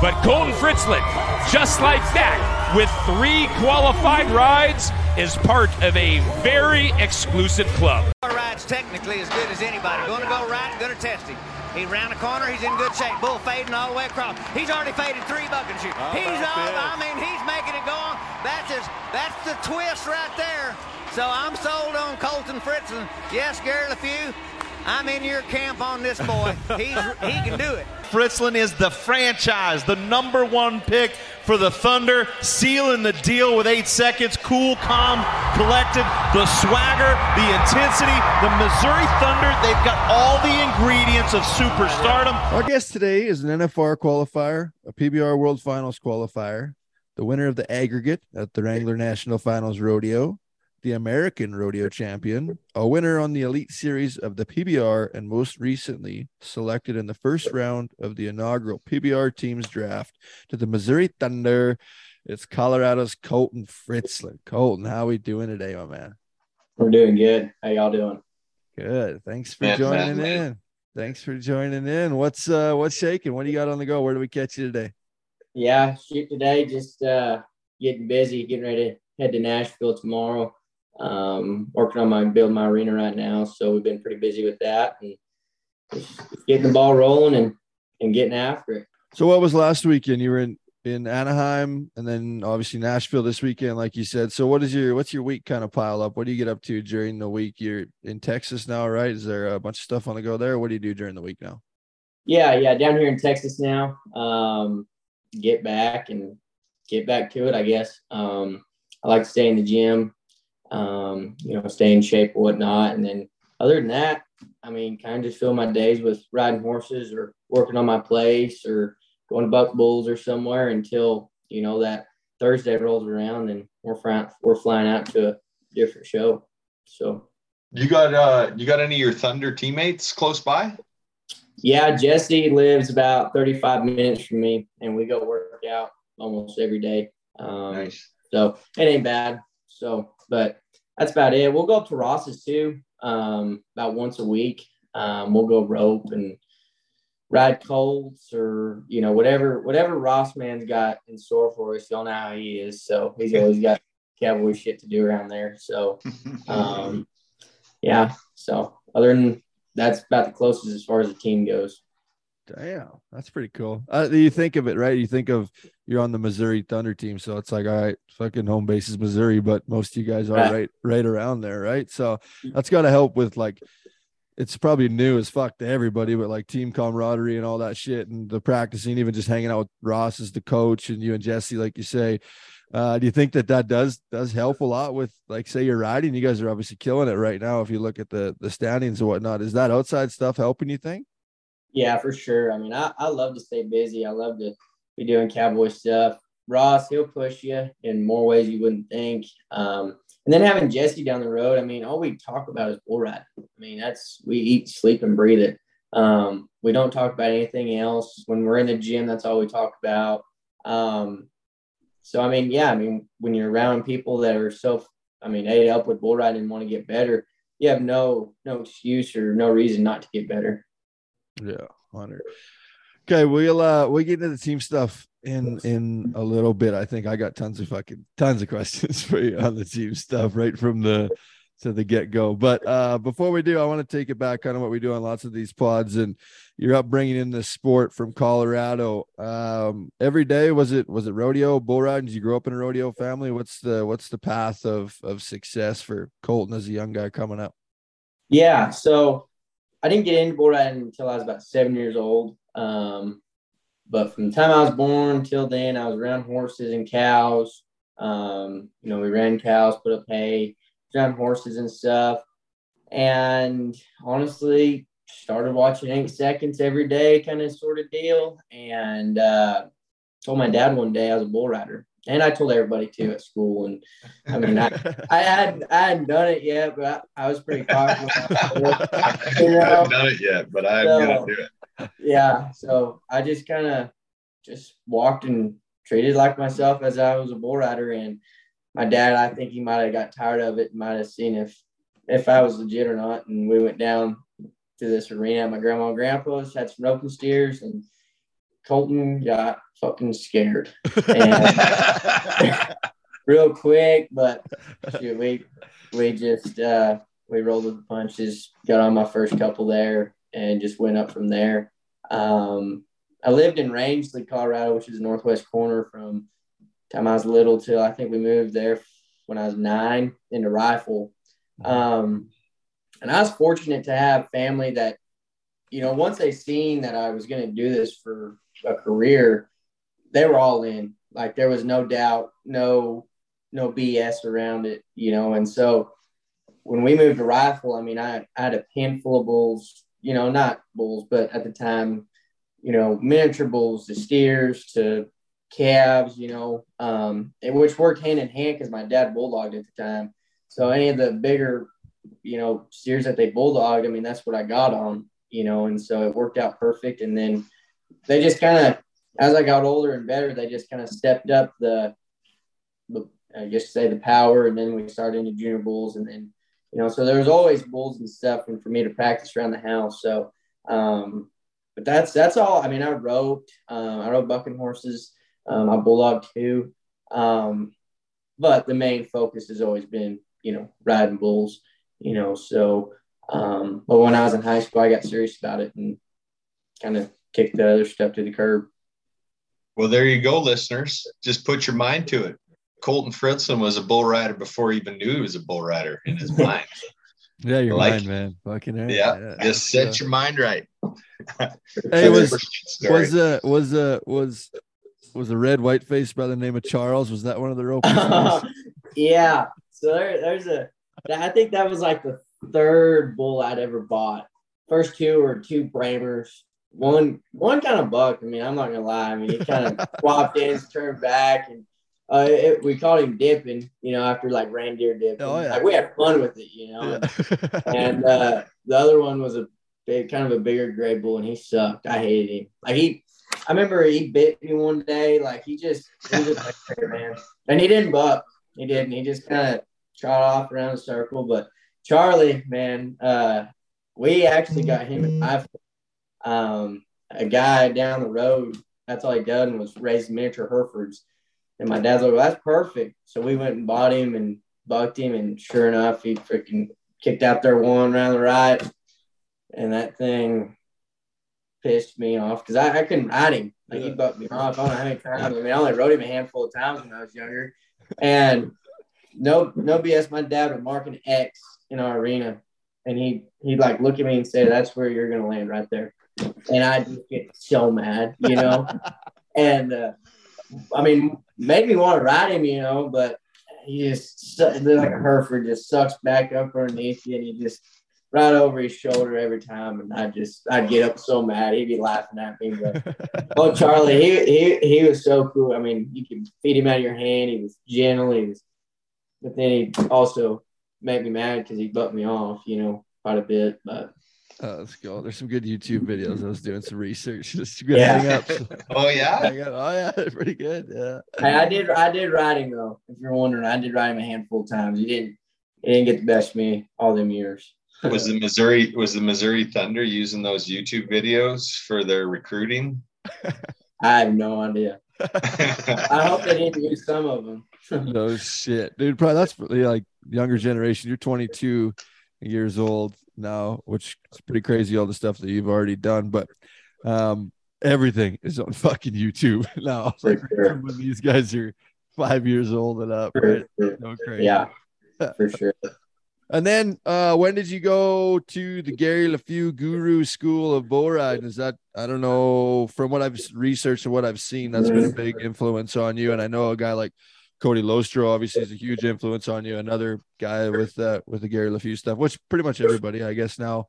But Colten Fritzlan, just like that, with three qualified rides, is part of a very exclusive club. Our ride's technically as good as anybody. Going to go right, going to test him. He's round the corner. He's in good shape. Bull fading all the way across. He's already faded three bucket shoot. Oh, he's all, I mean, he's making it go on. That's his, that's the twist right there. So I'm sold on Colten Fritzlan. Yes, Gary Leffew, I'm in your camp on this boy. He's he can do it. Fritzlan is the franchise, the number one pick for the Thunder, sealing the deal with eight seconds. Cool, calm, collected, the swagger, the intensity. The Missouri Thunder, they've got all the ingredients of superstardom. Our guest today is an NFR qualifier, a PBR World Finals qualifier, the winner of the aggregate at the Wrangler National Finals Rodeo, the American Rodeo champion, a winner on the Elite Series of the PBR, and most recently selected in the first round of the inaugural PBR teams draft to the Missouri Thunder. It's Colorado's Colten Fritzlan. Colten, how we doing today, my man? We're doing good. How y'all doing? Good. Thanks for Man, joining man, man. in. Thanks for joining in. What's uh what's shaking? What do you got on the go? Where do we catch you today? Yeah, shoot today. Just uh, getting busy, getting ready to head to Nashville tomorrow. Um, working on my build my arena right now, so we've been pretty busy with that and just getting the ball rolling and and getting after it. So what was last weekend? You were in in Anaheim and then obviously Nashville this weekend, like you said. So what is your what's your week kind of pile up? What do you get up to during the week? You're in Texas now, right? Is there a bunch of stuff on the go there? What do you do during the week now? Yeah, yeah, down here in Texas now. Um, get back and get back to it, I guess. Um, I like to stay in the gym, um, you know, stay in shape and whatnot. And then other than that, I mean, kind of just fill my days with riding horses or working on my place or going to buck bulls or somewhere until, you know, that Thursday rolls around and we're flying, we're flying out to a different show. So, You got uh you got any of your Thunder teammates close by? Yeah, Jesse lives about 35 minutes from me, and we go work out almost every day. Um, Nice. So it ain't bad. So, but that's about it. We'll go up to Ross's too, um, about once a week. Um, we'll go rope and ride colts or you know whatever whatever Ross man's got in store for us. Y'all know how he is. So he's always got cowboy shit to do around there. So um, yeah. So other than that's about the closest as far as the team goes. Damn, that's pretty cool. Uh, you think of it, right? You think of you're on the Missouri Thunder team, so it's like, all right, fucking home base is Missouri, but most of you guys are Right. right, right around there, right? So that's got to help with like it's probably new as fuck to everybody, but like team camaraderie and all that shit and the practicing, even just hanging out with Ross as the coach and you and Jesse, like you say. Uh, do you think that that does does help a lot with like say you're riding? You guys are obviously killing it right now. If you look at the the standings and whatnot, is that outside stuff helping? You think? Yeah, for sure. I mean, I, I love to stay busy. I love to be doing cowboy stuff. Ross, he'll push you in more ways you wouldn't think. Um, and then having Jesse down the road, I mean, all we talk about is bull riding. I mean, that's we eat, sleep, and breathe it. Um, we don't talk about anything else. When we're in the gym, that's all we talk about. Um, so I mean, yeah, I mean, when you're around people that are so, I mean, ate up with bull riding and want to get better, you have no no excuse or no reason not to get better. Yeah, hundred. Okay, we'll uh we'll get into the team stuff in in a little bit. I think I got tons of fucking tons of questions for you on the team stuff right from the to the get go. But uh before we do, I want to take it back kind of what we do on lots of these pods and your upbringing in this sport from Colorado. Um every day was it was it rodeo, bull riding? Did you grow up in a rodeo family? What's the what's the path of of success for Colten as a young guy coming up? Yeah, so I didn't get into bull riding until I was about seven years old. Um, but from the time I was born till then, I was around horses and cows. Um, you know, we ran cows, put up hay, around horses and stuff. And honestly, started watching eight seconds every day, kind of sort of deal. And uh, told my dad one day I was a bull rider. And I told everybody too at school. And I mean, I, I had I hadn't done it yet, but I, I was pretty confident. you know? I haven't done it yet, but I'm so, gonna do it. Yeah. So I just kind of just walked and treated like myself as I was a bull rider. And my dad, I think he might have got tired of it, might have seen if if I was legit or not. And we went down to this arena at my grandma and grandpa's, had some roping steers, and Colten got fucking scared. And real quick, but shoot, we we just uh, we rolled with the punches, got on my first couple there, and just went up from there. Um, I lived in Rangeley, Colorado, which is the northwest corner from time I was little till I think we moved there when I was nine into Rifle. Um, and I was fortunate to have family that, you know, once they seen that I was going to do this for a career, they were all in. Like there was no doubt, no, no BS around it, you know. And so when we moved to Rifle, I mean, I, I had a full of bulls, you know, not bulls, but at the time, you know, miniature bulls to steers to calves, you know, um, which worked hand in hand because my dad bulldogged at the time. So any of the bigger, you know, steers that they bulldogged, I mean, that's what I got on, you know, and so it worked out perfect. And then they just kind of, as I got older and better, they just kind of stepped up the, the I guess say the power, and then we started into junior bulls, and then you know, so there was always bulls and stuff, and for me to practice around the house. So, um, but that's that's all. I mean, I roped, um, I rode bucking horses, um, I bulldog too, um, but the main focus has always been you know riding bulls. You know, so um, but when I was in high school, I got serious about it and kind of kicked the other stuff to the curb. Well, there you go, listeners. Just put your mind to it. Colten Fritzlan was a bull rider before he even knew he was a bull rider in his mind. yeah, your like, mind, man. Fucking yeah, yeah, just set yeah. your mind right. hey, was was uh was uh was was a red white face by the name of Charles? Was that one of the rope? yeah. So there, there's a. I think that was like the third bull I'd ever bought. First two were two Bramers. One one kind of buck. I mean, I'm not gonna lie. I mean, he kind of swapped in, turned back, and uh, it, we called him dipping, you know, after like reindeer dipping. Oh, yeah. Like we had fun with it, you know. Yeah. and uh, the other one was a big, kind of a bigger gray bull, and he sucked. I hated him. Like he, I remember he bit me one day. Like he just, he was like, man, and he didn't buck. He didn't. He just kind of trot off around a circle. But Charlie, man, uh, we actually got him. Um, a guy down the road. That's all he done was raise miniature Herefords and my dad's like, well, that's perfect. So we went and bought him and bucked him. And sure enough, he freaking kicked out there one around the right. And that thing pissed me off because I, I couldn't ride him. Like he bucked me off. I don't know how many times. I mean, I only rode him a handful of times when I was younger. And no, no BS. My dad would mark an X in our arena and he he'd like look at me and say, "That's where you're gonna land right there," and I just get so mad, you know. and uh, I mean, made me want to ride him, you know, but he just like a Hereford just sucks back up underneath you, and he just right over his shoulder every time, and I just I'd get up so mad. He'd be laughing at me. But oh, Charlie, he he he was so cool. I mean, you could feed him out of your hand. He was gentle. He was, but then he also made me mad because he bucked me off. You know, quite a bit. But Oh, let's go. There's some good YouTube videos. I was doing some research. Just good Yeah. hang ups. Oh yeah. Hang up. Oh yeah, pretty good. Yeah. I, I did I did ride him though. If you're wondering, I did ride him a handful of times. He didn't he didn't get the best of me all them years. Was the Missouri was the Missouri Thunder using those YouTube videos for their recruiting? I have no idea. I hope they didn't use some of them. No shit, dude. Probably that's probably like younger generation. You're 22 years old now, which is pretty crazy. All the stuff that you've already done, but um, everything is on fucking YouTube now. Like sure. when these guys are five years old and up, right? sure. No crazy. Yeah, for sure. And then uh when did you go to the Gary Leffew Guru School of Bull Riding? Is that I don't know from what I've researched and what I've seen, that's been a big influence on you. And I know a guy like Cody Lostroh obviously is a huge influence on you. Another guy with uh with the Gary Leffew stuff, which pretty much everybody I guess now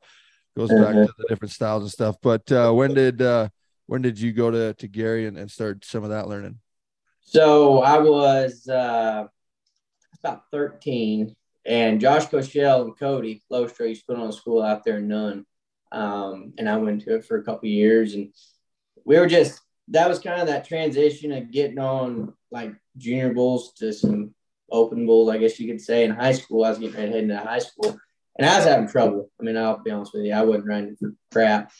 goes back to the different styles and stuff. But uh when did uh when did you go to to Gary and, and start some of that learning? So I was uh, about 13, and Josh Koschel and Cody Lostroh used to put on a school out there in Nunn. Um, and I went to it for a couple of years, and we were just that was kind of that transition of getting on like junior bulls to some open bulls, I guess you could say. In high school, I was getting ready to head into high school, and I was having trouble. I mean, I'll be honest with you, I wasn't running for crap,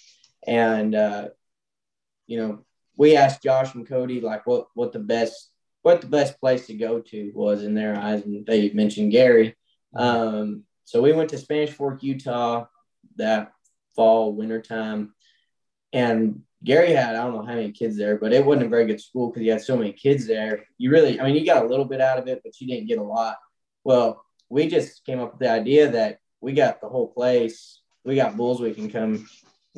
and uh, you know, we asked Josh and Cody like what what the best what the best place to go to was in their eyes, and they mentioned Gary. Um, so we went to Spanish Fork, Utah, that fall winter time, and Gary had I don't know how many kids there, but it wasn't a very good school because he had so many kids there. You really, I mean, you got a little bit out of it, but you didn't get a lot. Well, we just came up with the idea that we got the whole place. We got bulls we can come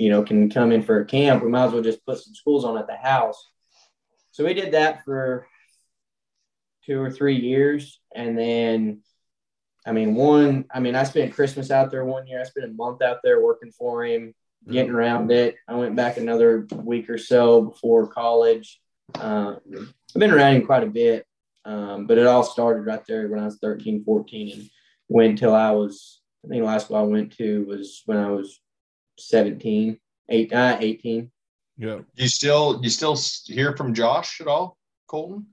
you know, can come in for a camp, we might as well just put some schools on at the house. So we did that for two or three years. And then, I mean, one, I mean, I spent Christmas out there one year. I spent a month out there working for him, getting around it. I went back another week or so before college. Um, I've been around quite a bit, um, but it all started right there when I was 13, 14 and went until I was, I think the last one I went to was when I was 17, eight, uh, 18. Yeah. You still you still hear from Josh at all, Colten?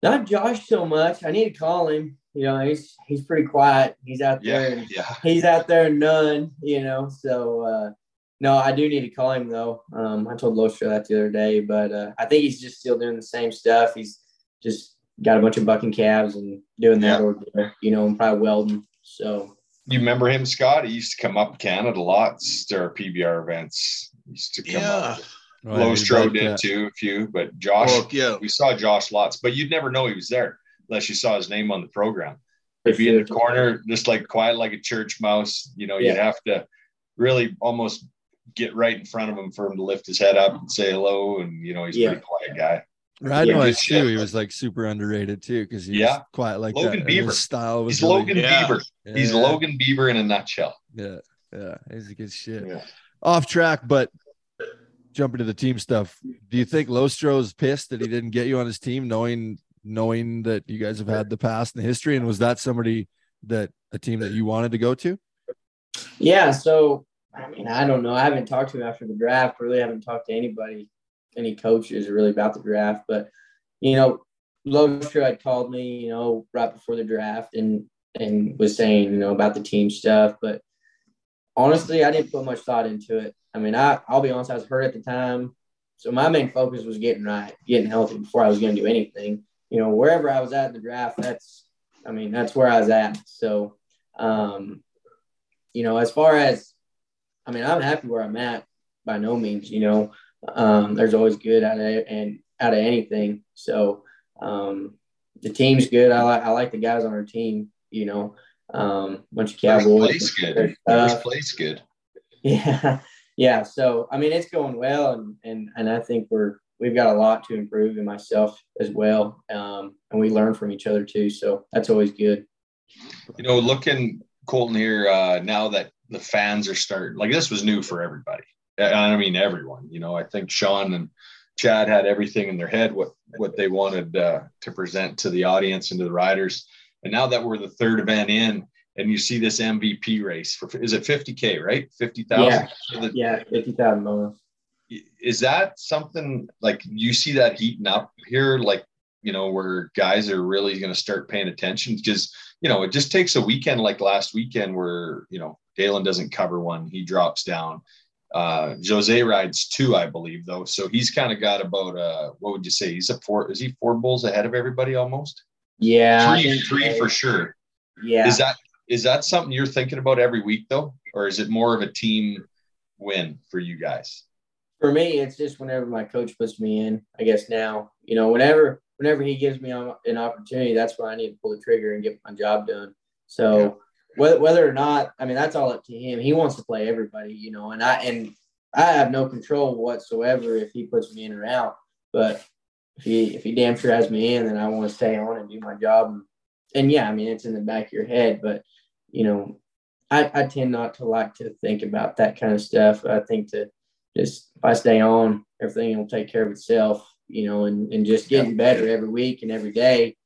Not Josh so much. I need to call him. You know, he's he's pretty quiet. He's out there. Yeah, yeah. He's out there none. You know, so uh, no, I do need to call him though. Um, I told Lostroh that the other day, but uh, I think he's just still doing the same stuff. He's just got a bunch of bucking calves and doing that, Yeah. or you know, and probably welding. So You remember him, Scott? He used to come up Canada lots to our PBR events. He used to come Yeah. up. Yeah, he's Lostroh did that. too, a few, but Josh, Well, yeah. we saw Josh lots, but you'd never know he was there unless you saw his name on the program. If He'd in the corner, just like quiet like a church mouse. You know, you'd have to really almost get right in front of him for him to lift his head up and say hello. And you know, he's a Yeah. pretty quiet guy. Riding Yeah. wise too, he was like super underrated too because he's Yeah. quiet like Logan that. Beaver. His style was He's really Logan Beaver. Yeah. He's Logan Beaver in a nutshell. Yeah, yeah, he's a good shit. Yeah. Off track, but jumping to the team stuff. Do you think Lostroh's pissed that he didn't get you on his team, knowing knowing that you guys have had the past and the history? And was that somebody that a team that you wanted to go to? Yeah, so I mean, I don't know. I haven't talked to him after the draft. Really, haven't talked to anybody, any coaches really about the draft. But you know, Lostroh had called me, you know, right before the draft and and was saying, you know, about the team stuff. But honestly, I didn't put much thought into it. I mean, I I'll be honest, I was hurt at the time, so my main focus was getting right, getting healthy before I was going to do anything. You know, wherever I was at in the draft, that's, I mean, that's where I was at. So, um, you know, as far as, I mean, I'm happy where I'm at by no means, you know, um, there's always good out of and out of anything. So, um, the team's good. I like, I like the guys on our team, you know, Um, bunch of cowboys. place good. Place good. Yeah, yeah. So I mean, it's going well, and and and I think we're we've got a lot to improve in myself as well, um, and we learn from each other too. So that's always good. You know, looking Colten here uh, now that the fans are starting, like this was new for everybody. I mean everyone. You know, I think Sean and Chad had everything in their head what what they wanted uh, to present to the audience and to the riders. And now that we're the third event in, and you see this MVP race for is it 50k right? Fifty thousand. Yeah. Yeah, fifty thousand. Is that something like you see that heating up here? Like you know, where guys are really going to start paying attention because you know it just takes a weekend like last weekend where you know Galen doesn't cover one, he drops down. Uh, Jose rides two, I believe, though, so he's kind of got about uh, what would you say? He's a four. Is he four bulls ahead of everybody almost? Yeah, three, three so. for sure. Yeah, Is that is that something you're thinking about every week though, or is it more of a team win for you guys? for me, it's just whenever my coach puts me in. I guess now, you know, whenever whenever he gives me an opportunity, that's when I need to pull the trigger and get my job done. So Yeah. Whether whether or not, I mean, that's all up to him. He wants to play everybody, you know, and I and I have no control whatsoever if he puts me in or out. But if he if he damn sure has me in, then I want to stay on and do my job. And, and yeah, I mean, it's in the back of your head, but you know, I, I tend not to like to think about that kind of stuff. I think to just if I stay on, everything will take care of itself, you know, and, and just getting better every week and every day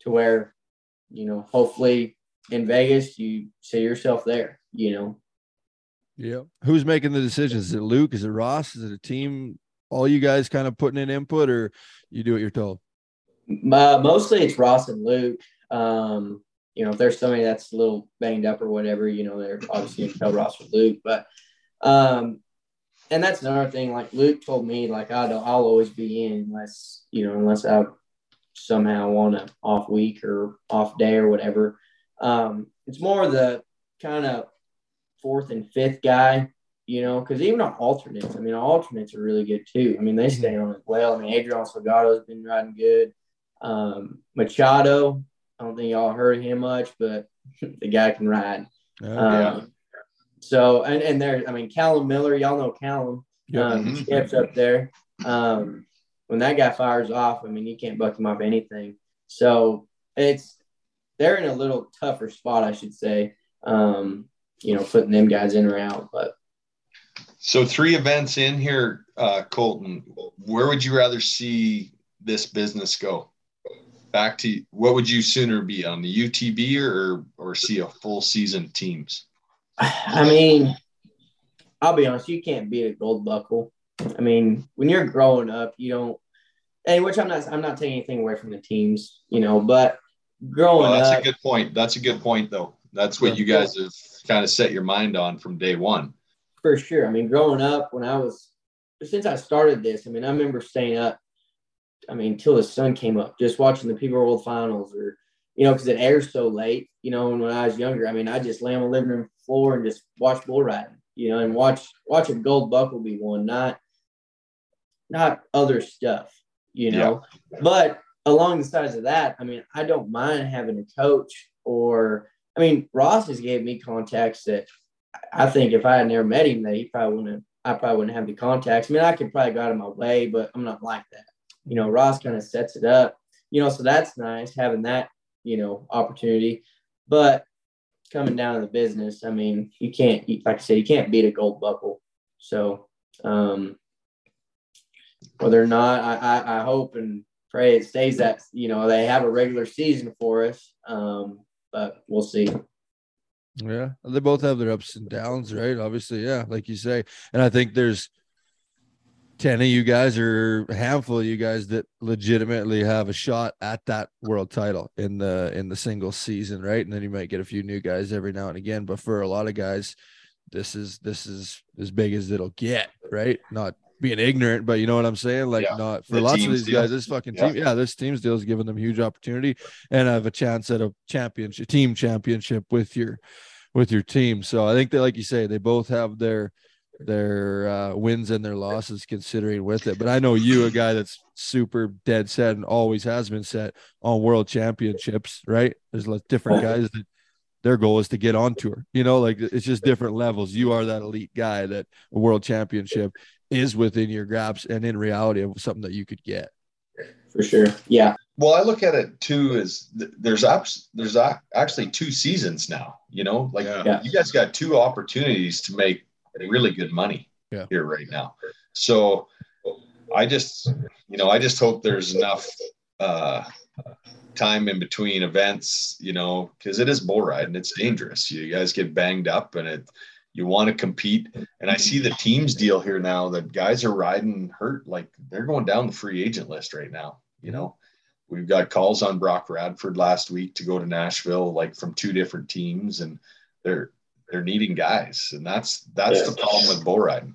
to where, you know, hopefully in Vegas you see yourself there, you know. Yeah. Who's making the decisions? Is it Luke? Is it Ross? Is it a team? All you guys kind of putting in input, or you do what you're told? Uh, mostly it's Ross and Luke. Um, you know, if there's somebody that's a little banged up or whatever, you know, they're obviously gonna tell Ross or Luke. But um, and that's another thing. Like Luke told me, like I don't, I'll always be in unless you know, unless I somehow want an off week or off day or whatever. Um, it's more the kind of fourth and fifth guy, you know, because even on alternates, I mean, alternates are really good too. I mean, they stay on as well. I mean, Adrian Salgado's been riding good. Um, Machado, I don't think y'all heard of him much, but the guy can ride. Yeah. Um, So, and, and there, I mean, Callum Miller, y'all know Callum, Yeah. um, Mhm. Skip's up there. Um, when that guy fires off, I mean, you can't buck him off anything. So it's, they're in a little tougher spot, I should say. Um, you know, putting them guys in or out, but So three events in here, uh, Colten. Where would you rather see this business go? Back to what would you sooner be on the UTB or or see a full season teams? I mean, I'll be honest, you can't beat a gold buckle. I mean, when you're growing up, you don't. And which I'm not. I'm not taking anything away from the teams, you know. But growing Well, that's up, a good point. That's a good point, though. That's what you guys have kind of set your mind on from day one. for sure. I mean, growing up, when I was since I started this, I mean, I remember staying up. I mean, till the sun came up, just watching the PBR World Finals, or you know, because it airs so late. You know, and when I was younger, I mean, I just lay on the living room floor and just watch bull riding. You know, and watch watch a gold buckle be won, not not other stuff. You know, but along the sides of that, I mean, I don't mind having a coach or. I mean, Ross has gave me contacts that I think if I had never met him, that he probably wouldn't. I probably wouldn't have the contacts. I mean, I could probably go out of my way, but I'm not like that. You know, Ross kind of sets it up. You know, so that's nice having that. You know, opportunity. But coming down to the business, I mean, you can't. Like I said, you can't beat a gold buckle. So, um, whether or not, I, I, I hope and pray it stays that. You know, they have a regular season for us. Um, but we'll see. Yeah, they both have their ups and downs, right? Obviously, yeah, like you say. And I think there's 10 of you guys or a handful of you guys that legitimately have a shot at that world title in the in the single season, right? And then you might get a few new guys every now and again, but for a lot of guys, this is this is as big as it'll get, right? Not being ignorant, but you know what I'm saying? Like Yeah. not for The lots of these deal. guys, this fucking Yeah. team, yeah, this team's deal is giving them huge opportunity and have a chance at a championship team championship with your with your team. So I think that, like you say, they both have their their uh, wins and their losses considering with it. But I know you, a guy that's super dead set and always has been set on world championships, right? There's different guys that their goal is to get on tour. You know, like it's just different levels. You are that elite guy that a world championship is within your grasp and in reality of something that you could get. For sure. Yeah. Well, I look at it too as th- there's ups, there's a- actually two seasons now. You know, like Yeah. Yeah. you guys got two opportunities to make really good money Yeah. here right now. So I just, you know, I just hope there's enough uh, time in between events, you know, because it is bull riding. It's dangerous. You guys get banged up and it, you want to compete. And I see the teams deal here now that guys are riding hurt. Like they're going down the free agent list right now. You know, we've got calls on Brock Radford last week to go to Nashville, like from two different teams, and they're they're needing guys, and that's that's Yeah. the problem with bull riding.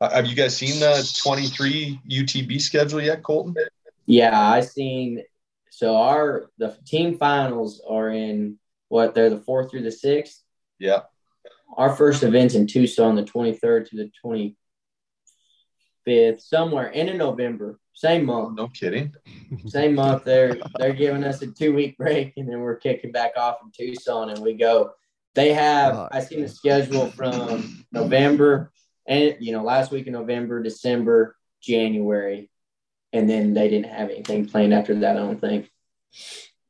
Uh, have you guys seen the 23 UTB schedule yet, Colten? Yeah, I seen. So our the team finals are in what? They're the fourth through the sixth. Yeah. Our first event's in Tucson, the twenty third to the twenty fifth, somewhere in November, same month. No kidding. Same month. They're they're giving us a two week break, and then we're kicking back off in Tucson, and we go. They have. Fuck. I seen the schedule from November, and you know, last week in November, December, January, and then they didn't have anything planned after that. I don't think.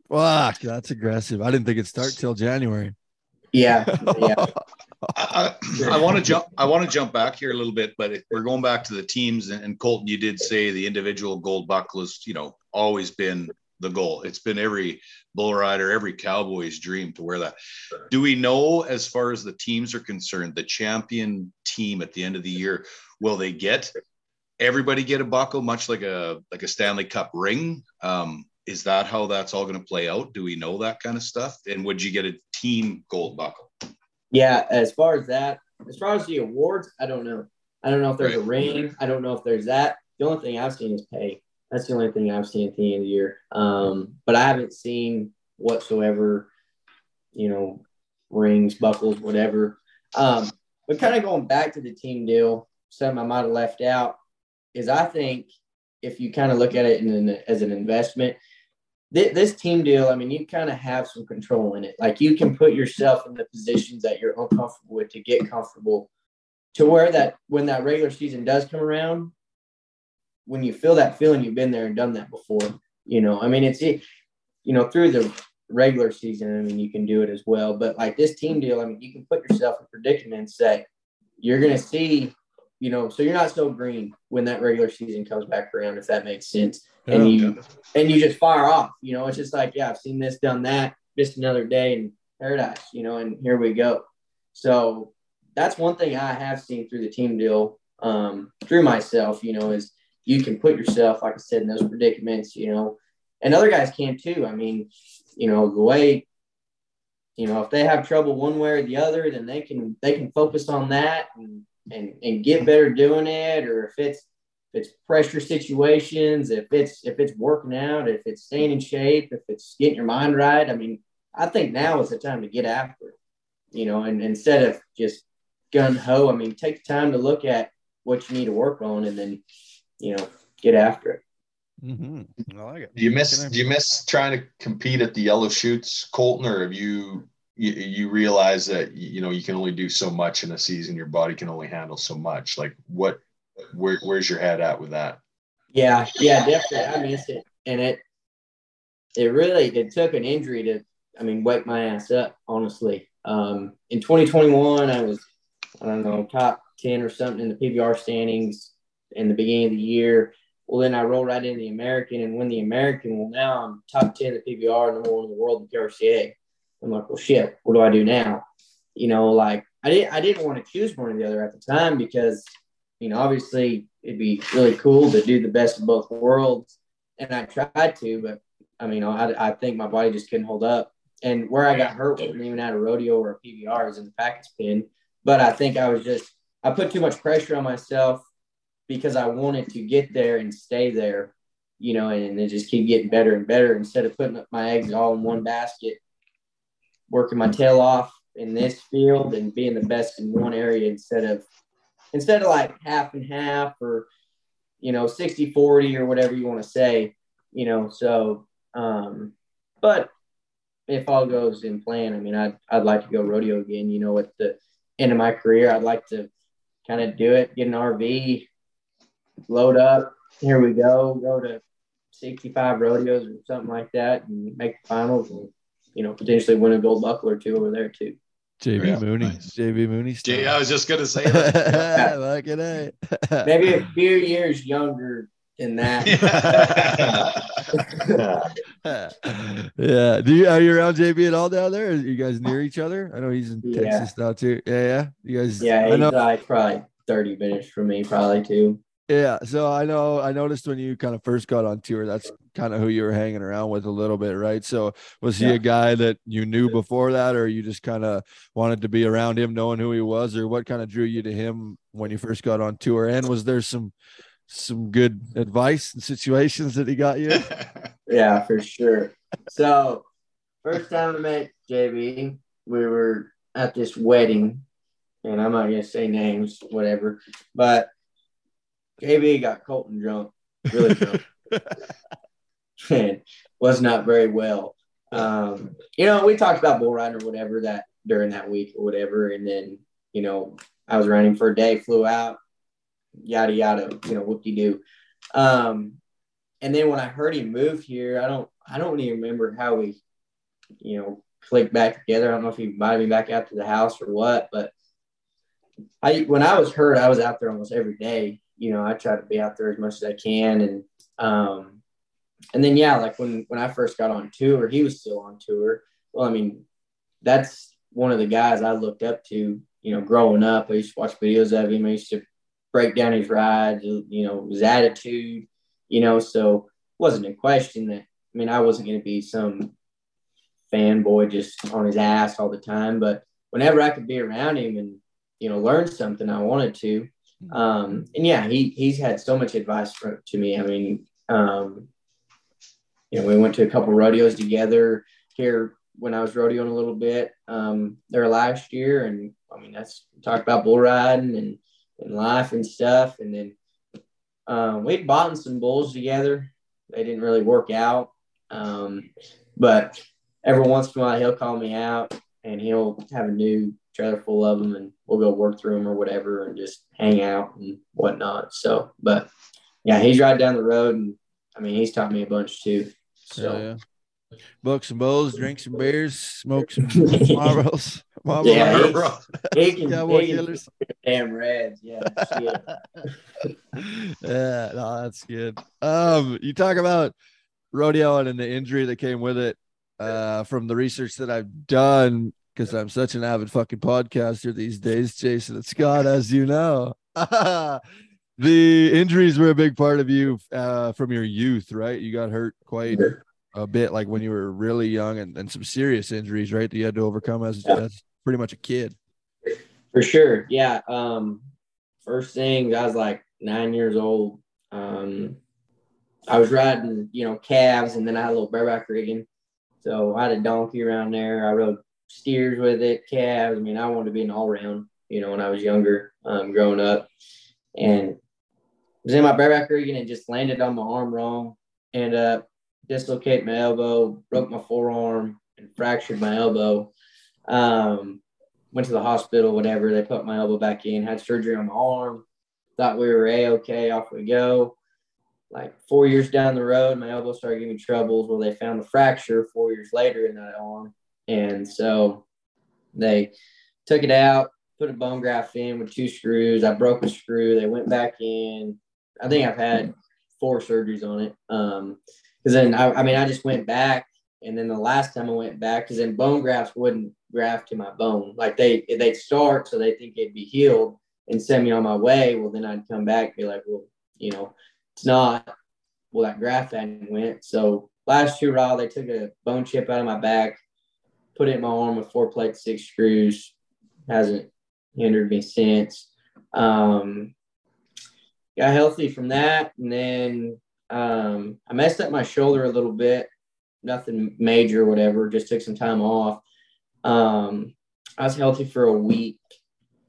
Fuck, that's aggressive. I didn't think it'd start till January. Yeah, yeah, I, want to jump. I want to jump back here a little bit, but we're going back to the teams. And, and Colten, you did say the individual gold buckle has, you know, always been the goal. It's been every bull rider, every cowboy's dream to wear that. Do we know, as far as the teams are concerned, the champion team at the end of the year, will they get everybody get a buckle, much like a like a Stanley Cup ring? Um, is that how that's all going to play out? Do we know that kind of stuff? And would you get a team gold buckle? Yeah. As far as that, as far as the awards, I don't know. I don't know if there's a ring. I don't know if there's that. The only thing I've seen is pay. That's the only thing I've seen at the end of the year. Um, but I haven't seen whatsoever, you know, rings, buckles, whatever. Um, but kind of going back to the team deal, something I might have left out is I think if you kind of look at it in an, as an investment, thi- this team deal, I mean, you kind of have some control in it. Like you can put yourself in the positions that you're uncomfortable with to get comfortable to where that when that regular season does come around, when you feel that feeling, you've been there and done that before. You know, I mean, it's it, you know, through the regular season, I mean, you can do it as well. But like this team deal, I mean, you can put yourself in predicaments that you're going to see, you know, so you're not so green when that regular season comes back around, if that makes sense. And you and you just fire off. You know, it's just like, yeah, I've seen this, done that, just another day in paradise. You know, and here we go. So that's one thing I have seen through the team deal, um, through myself. You know, is you can put yourself, like I said, in those predicaments. You know, and other guys can too. I mean, you know, the way, you know, if they have trouble one way or the other, then they can they can focus on that and and and get better doing it. Or if it's if it's pressure situations, if it's if it's working out, if it's staying in shape, if it's getting your mind right. I mean, I think now is the time to get after it. You know, and instead of just gun ho, I mean, take the time to look at what you need to work on and then, you know, get after it. Mm-hmm. I like it. Do you miss do you miss trying to compete at the yellow chutes, Colten, or have you you, you realize that you know you can only do so much in a season, your body can only handle so much. Like what where where's your head at with that? Yeah, yeah, definitely. I missed it, and it it really it took an injury to, I mean, wake my ass up. Honestly, um, in 2021, I was I don't know top 10 or something in the PBR standings in the beginning of the year. Well, then I roll right into the American and win the American. Well, now I'm top 10 in the PBR, number one in the world in PRCA. I'm like, well, shit, what do I do now? You know, like I didn't I didn't want to choose one or the other at the time because you know, obviously it'd be really cool to do the best of both worlds. And I tried to, but I mean, I, I think my body just couldn't hold up. And where I got hurt wasn't even at a rodeo or a PBR, was in the package pin. But I think I was just, I put too much pressure on myself because I wanted to get there and stay there, you know, and then just keep getting better and better instead of putting up my eggs all in one basket, working my tail off in this field and being the best in one area instead of instead of like half and half or you know 60 40 or whatever you want to say you know so um but if all goes in plan, I mean, I'd I'd like to go rodeo again. You know, at the end of my career, I'd like to kind of do it, get an RV, load up. Here we go, go to 65 rodeos or something like that, and make the finals, and you know, potentially win a gold buckle or two over there too. JB Yeah, Mooney. nice. JB Mooney. Jay, I was just gonna say that. Fucking eh? A. Maybe a few years younger than that. yeah. Do you are you around JB at all down there? Are you guys near each other? I know he's in Yeah. Texas now too. Yeah, yeah. You guys yeah, I know like probably 30 minutes from me, probably too. Yeah. So I know I noticed when you kind of first got on tour, that's kind of who you were hanging around with a little bit, right? So was he Yeah. a guy that you knew before that, or you just kind of wanted to be around him knowing who he was, or what kind of drew you to him when you first got on tour? And was there some some good advice and situations that he got you? Yeah, for sure. So, first time I met JB, we were at this wedding, and I'm not gonna say names, whatever, but JB got Colten drunk, really drunk, and was not very well. Um, you know, we talked about bull riding or whatever that during that week or whatever, and then you know, I was running for a day, flew out, yada yada, you know, whoop de doo. Um, and then when I heard he moved here, I don't I don't even remember how we, you know, clicked back together. I don't know if he invited me back out to the house or what, but I when I was hurt, I was out there almost every day. You know, I try to be out there as much as I can, and um, and then yeah, like when when I first got on tour, he was still on tour. Well, I mean, that's one of the guys I looked up to. You know, growing up, I used to watch videos of him. I used to break down his rides. You know, his attitude. You know, so it wasn't a question that I mean, I wasn't going to be some fanboy just on his ass all the time, but whenever I could be around him and you know learn something, I wanted to. Um, and yeah, he he's had so much advice to me. I mean, um, you know, we went to a couple rodeos together here when I was rodeoing a little bit um, there last year, and I mean that's talked about bull riding and and life and stuff, and then um, we'd bought some bulls together. They didn't really work out. Um, but every once in a while, he'll call me out and he'll have a new trailer full of them and we'll go work through them or whatever and just hang out and whatnot. So, but yeah, he's right down the road. And I mean, he's taught me a bunch too. So, Yeah, yeah. Book some bowls, drink some beers, smoke some Marlboros. Marlboro. Yeah, he- can, Cowboy killers. damn reds. Yeah. shit. yeah, no, that's good. Um, you talk about rodeo and the injury that came with it. Uh, from the research that I've done, because I'm such an avid fucking podcaster these days, Jason and Scott, as you know. the injuries were a big part of you uh, from your youth, right? You got hurt quite a bit, like when you were really young, and, and some serious injuries, right? That you had to overcome as, Yeah. as pretty much a kid. For sure. Yeah. Um, first thing, I was like nine years old. Um, I was riding, you know, calves, and then I had a little bareback rigging. So I had a donkey around there. I rode steers with it, calves. I mean, I wanted to be an all round, you know, when I was younger, um, growing up. And was in my bareback rigging and just landed on my arm wrong. and up dislocating my elbow, broke my forearm, and fractured my elbow. Um, went to the hospital, whatever. They put my elbow back in, had surgery on my arm. Thought we were a okay. Off we go. Like four years down the road, my elbow started giving me troubles. Well, they found a fracture four years later in that arm, and so they took it out, put a bone graft in with two screws. I broke a screw. They went back in. I think I've had four surgeries on it. Um, because then I, I mean, I just went back, and then the last time I went back, because then bone grafts wouldn't graft to my bone. Like they they'd start, so they think it'd be healed and send me on my way. Well, then I'd come back and be like, well, you know, it's not. Well, that graft hadn't went. So last year, raw, they took a bone chip out of my back, put it in my arm with four plate six screws. Hasn't hindered me since. Um, got healthy from that, and then um, I messed up my shoulder a little bit. Nothing major, or whatever. Just took some time off. Um, I was healthy for a week,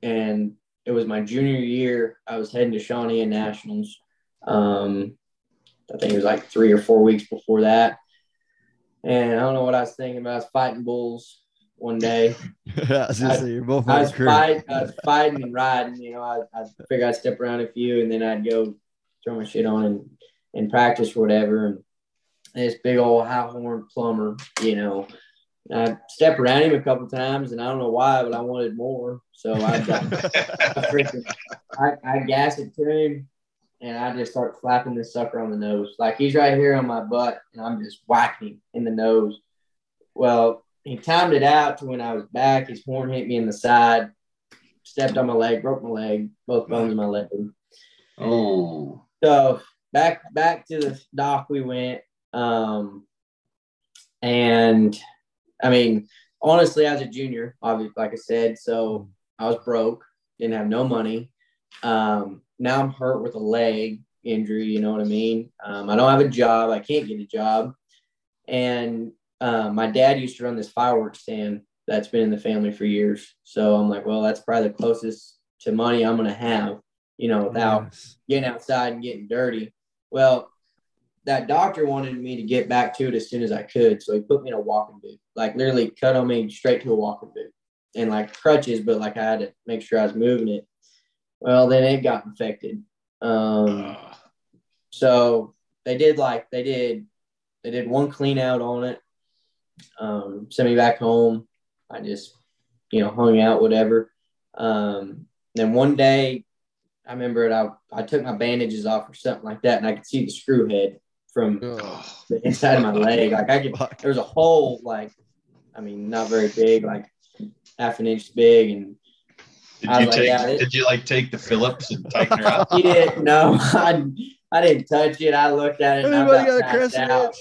and it was my junior year. I was heading to Shawnee Nationals. Um, I think it was like three or four weeks before that. And I don't know what I was thinking about. I was fighting bulls one day. I was gonna say you're both I was, fight, I was fighting and riding. You know, I, I figured I'd step around a few and then I'd go throw my shit on and, and practice or whatever. And this big old high horn plumber, you know, I stepped around him a couple times and I don't know why, but I wanted more. So I, I, freaking, I, I gas it to him and I just start flapping this sucker on the nose. Like he's right here on my butt and I'm just whacking him in the nose. Well, he timed it out to when I was back. His horn hit me in the side, stepped on my leg, broke my leg, both bones in my leg. Oh, So back back to the dock we went. Um, and I mean, honestly, as a junior, obviously, like I said, so I was broke, didn't have no money. Um, now I'm hurt with a leg injury, you know what I mean? Um, I don't have a job, I can't get a job. And um, my dad used to run this fireworks stand that's been in the family for years. So I'm like, well, that's probably the closest to money I'm gonna have, you know, without Yes. getting outside and getting dirty. Well, that doctor wanted me to get back to it as soon as I could. So he put me in a walking boot, like literally cut on me straight to a walking boot and like crutches, but like I had to make sure I was moving it. Well, then it got infected. Um, so they did like, they did, they did one clean out on it, um, sent me back home. I just, you know, hung out, whatever. Um, then one day I remember it. I, I took my bandages off or something like that, and I could see the screw head from Oh, the inside of my leg. Like I could, there was a hole, like, I mean, not very big, like half an inch big, and did you like, take? yeah, it- did you like take the Phillips and tighten her up? he didn't. No, I, I didn't touch it. I looked at it. And Anybody got a passed crescent out.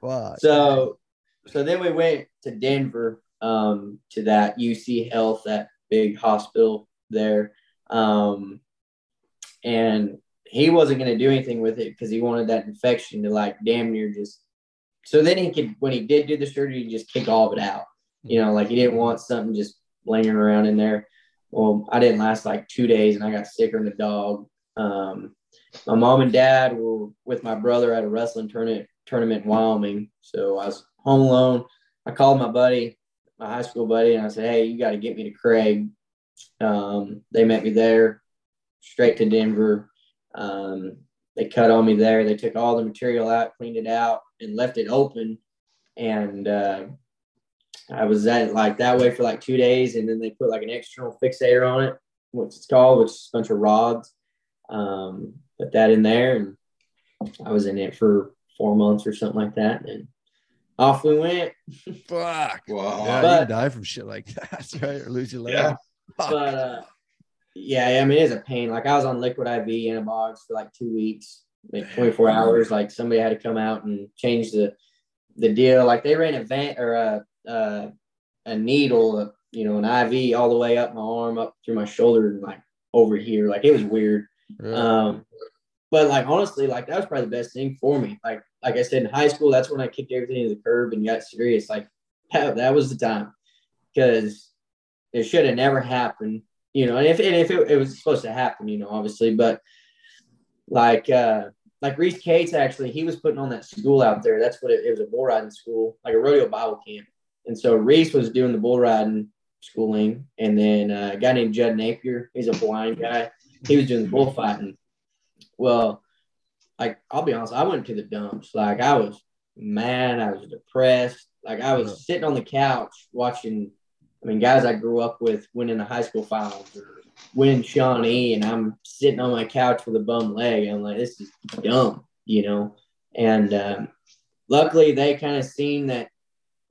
So, so then we went to Denver um, to that UC Health, that big hospital there, um, and he wasn't going to do anything with it because he wanted that infection to like damn near just. So then he could, when he did do the surgery, he just kick all of it out. You know, like he didn't want something just lingering around in there. Well, I didn't last like two days, and I got sicker than a dog. Um, my mom and dad were with my brother at a wrestling tournament tournament in Wyoming. So I was home alone. I called my buddy, my high school buddy, and I said, Hey, you got to get me to Craig. Um, they met me there, straight to Denver. Um, they cut on me there. They took all the material out, cleaned it out, and left it open. And uh, I was at like that way for like two days, and then they put like an external fixator on it, which it's called, which is a bunch of rods. Um, put that in there, and I was in it for four months or something like that, and off we went. Fuck. Wow. Yeah, you But- can die from shit like that, That's right? Or lose your leg. Yeah. Fuck. But uh, yeah, I mean, it's a pain. Like I was on liquid IV antibiotics for like two weeks, like 24 hours. Like somebody had to come out and change the the deal. Like they ran a vent or a a, a needle, uh, you know, an IV all the way up my arm, up through my shoulder, and like over here. Like it was weird. Um, but like honestly, like that was probably the best thing for me. Like like I said in high school, that's when I kicked everything to the curb and got serious. Like that, that was the time because it should have never happened. You know, and if and if it, it was supposed to happen, you know, obviously, but like uh like Reese Cates actually, he was putting on that school out there. That's what it, it was a bull riding school, like a rodeo Bible camp. And so Reese was doing the bull riding schooling, and then uh, a guy named Judd Napier, he's a blind guy. He was doing the bullfighting. Well, like I'll be honest, I went to the dumps. Like I was mad, I was depressed. Like I was sitting on the couch watching. I mean, guys I grew up with winning the high school finals or winning Shawnee, and I'm sitting on my couch with a bum leg. I'm like, this is dumb, you know. And um, luckily, they kind of seen that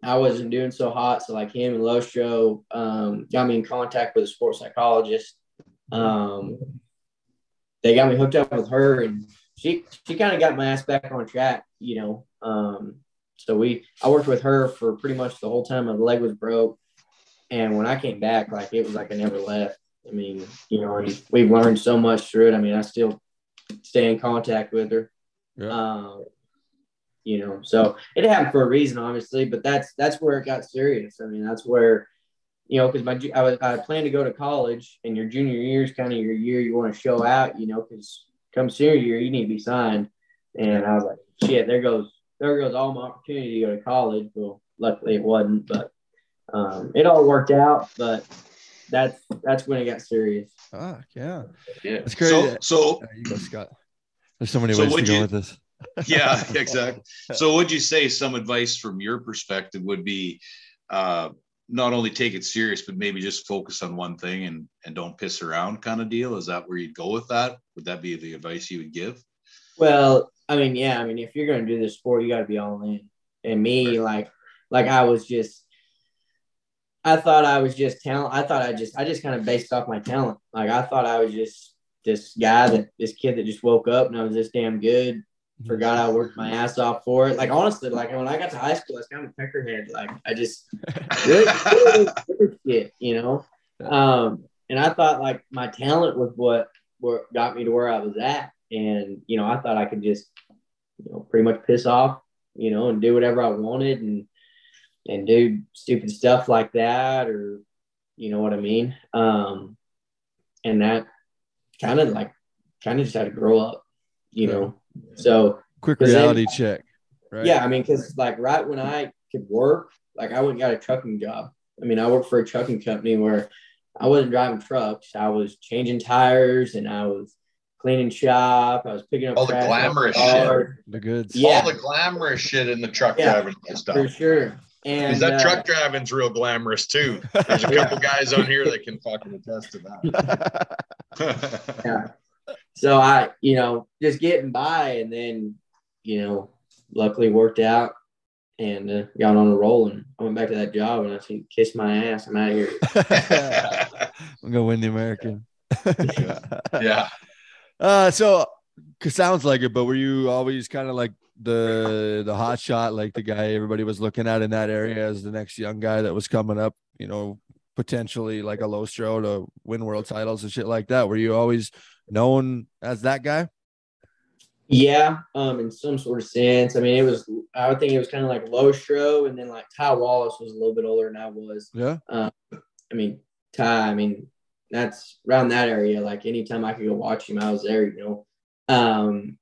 I wasn't doing so hot. So like him and Lostroh um, got me in contact with a sports psychologist. Um, they got me hooked up with her, and she she kind of got my ass back on track, you know. Um, so we I worked with her for pretty much the whole time my leg was broke, and when I came back, like it was like I never left. I mean, you know, and we've learned so much through it. I mean, I still stay in contact with her. Yeah. Um, you know, so it happened for a reason, obviously, but that's that's where it got serious. I mean, that's where, you know, because my I was I planned to go to college, and your junior year is kind of your year you want to show out, you know, because come senior year you need to be signed, and I was like, shit, there goes there goes all my opportunity to go to college. Well, luckily it wasn't, but um, it all worked out. But that's that's when it got serious. Ah, yeah, Yeah. It's crazy. So, so There you go, Scott. There's so many So ways to go you- with this. Yeah, exactly. So would you say some advice from your perspective would be uh not only take it serious, but maybe just focus on one thing and and don't piss around kind of deal? Is that where you'd go with that? Would that be the advice you would give? Well, I mean, yeah, I mean, if you're gonna do this sport, you got to be all in. And me, like, like I was just, I thought I was just talent. I thought I just, I just kind of based off my talent. Like I thought I was just this guy that this kid that just woke up and I was this damn good. Forgot I worked my ass off for it. Like honestly, like when I got to high school, I was kind of a peckerhead. Like I just really, really shit, you know. Um, and I thought like my talent was what what got me to where I was at, and you know I thought I could just you know pretty much piss off, you know, and do whatever I wanted and and do stupid stuff like that, or you know what I mean. Um, and that kind of like kind of just had to grow up, you know. So Quick 'Cause then- reality check. Right. yeah, I mean, because like right when I could work, like I went and got a trucking job. I mean, I worked for a trucking company where I wasn't driving trucks. I was changing tires and I was cleaning shop. I was picking up All the trash off glamorous cars, The goods. Yeah. All the glamorous shit in the truck Yeah. driving and stuff. for sure. And that uh, truck driving's real glamorous too. There's a couple guys on here that can fucking attest to that. yeah. So I, you know, just getting by, and then, you know, luckily worked out and uh, got on a roll. And I went back to that job, and I said, "Kiss my ass, I'm out of here." I'm gonna win the American. yeah. Uh, so c- sounds like it, but were you always kind of like the the hot shot, like the guy everybody was looking at in that area as the next young guy that was coming up? You know, potentially like a Lostroh to win world titles and shit like that. Were you always known as that guy? Yeah, um, in some sort of sense. I mean, it was. I would think it was kind of like Lostroh, and then like Ty Wallace was a little bit older than I was. Yeah. Um, I mean, Ty. I mean, that's around that area. Like anytime I could go watch him, I was there. You know, um,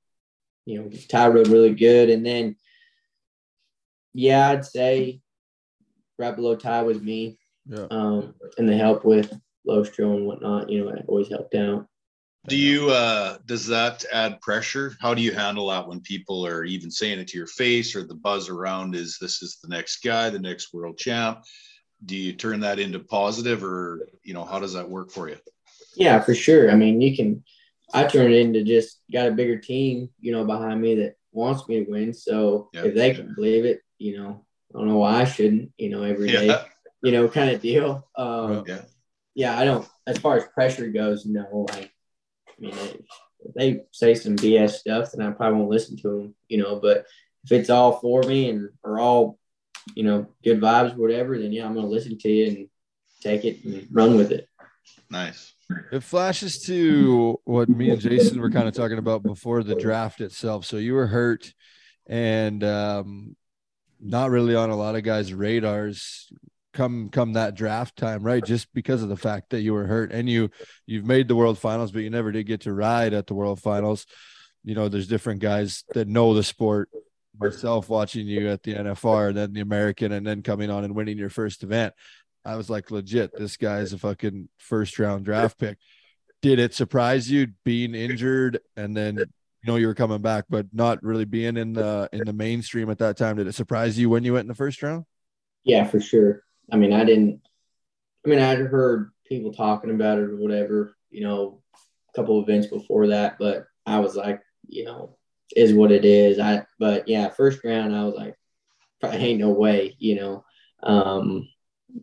you know, Ty rode really good, and then yeah, I'd say right below Ty was me. Yeah. Um, and the help with Lostroh and whatnot. You know, I always helped out. Do you uh does that add pressure? How do you handle that when people are even saying it to your face or the buzz around is this is the next guy, the next world champ? Do you turn that into positive or you know how does that work for you? Yeah, for sure. I mean, you can. I turn it into just got a bigger team, you know, behind me that wants me to win. So Yeah. if they can believe it, you know, I don't know why I shouldn't, you know, every day, Yeah. you know, kind of deal. Um, Yeah. yeah, I don't. As far as pressure goes, no. Like, I mean, if if they say some BS stuff, then I probably won't listen to them, you know. But if it's all for me and are all, you know, good vibes, whatever, then yeah, I'm gonna listen to you and take it and run with it. Nice. It flashes to what me and Jason were kind of talking about before the draft itself. So you were hurt and um, not really on a lot of guys' radars come come that draft time, right? Just because of the fact that you were hurt and you you've made the world finals, but you never did get to ride at the world finals. You know, there's different guys that know the sport. Myself watching you at the NFR, and then the American, and then coming on and winning your first event. I was like, legit, this guy's a fucking first round draft pick. Did it surprise you being injured and then you know you were coming back, but not really being in the in the mainstream at that time? Did it surprise you when you went in the first round? Yeah, for sure. I mean, I didn't. I mean, I'd heard people talking about it or whatever, you know, a couple of events before that, but I was like, you know, is what it is. I, but yeah, first round, I was like, probably ain't no way, you know. Um,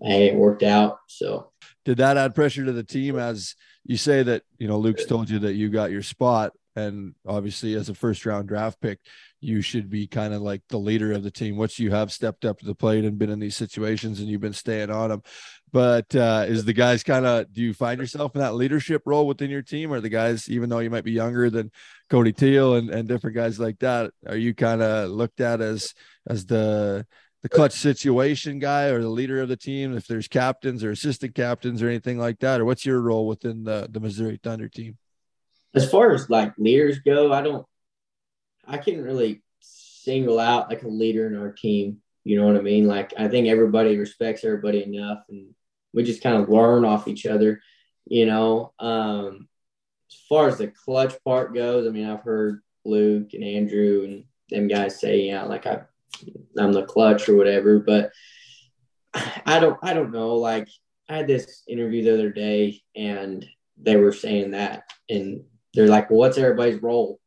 hey, it worked out. So Did that add pressure to the team as you say that, you know, Luke's told you that you got your spot and obviously as a first round draft pick, you should be kind of like the leader of the team, once you have stepped up to the plate and been in these situations and you've been staying on them. But uh, is the guys kind of, do you find yourself in that leadership role within your team? Or the guys, even though you might be younger than Cody Teel and, and different guys like that, are you kind of looked at as, as the, the clutch situation guy or the leader of the team if there's captains or assistant captains or anything like that or what's your role within the, the missouri thunder team as far as like leaders go, I don't, I can't really single out like a leader in our team. You know what I mean? Like I think everybody respects everybody enough, and we just kind of learn off each other. You know, um, as far as the clutch part goes, I mean, I've heard Luke and Andrew and them guys say, yeah, like I, I'm the clutch or whatever, but I don't, I don't know. Like I had this interview the other day, and they were saying that, and they're like, well, what's everybody's role?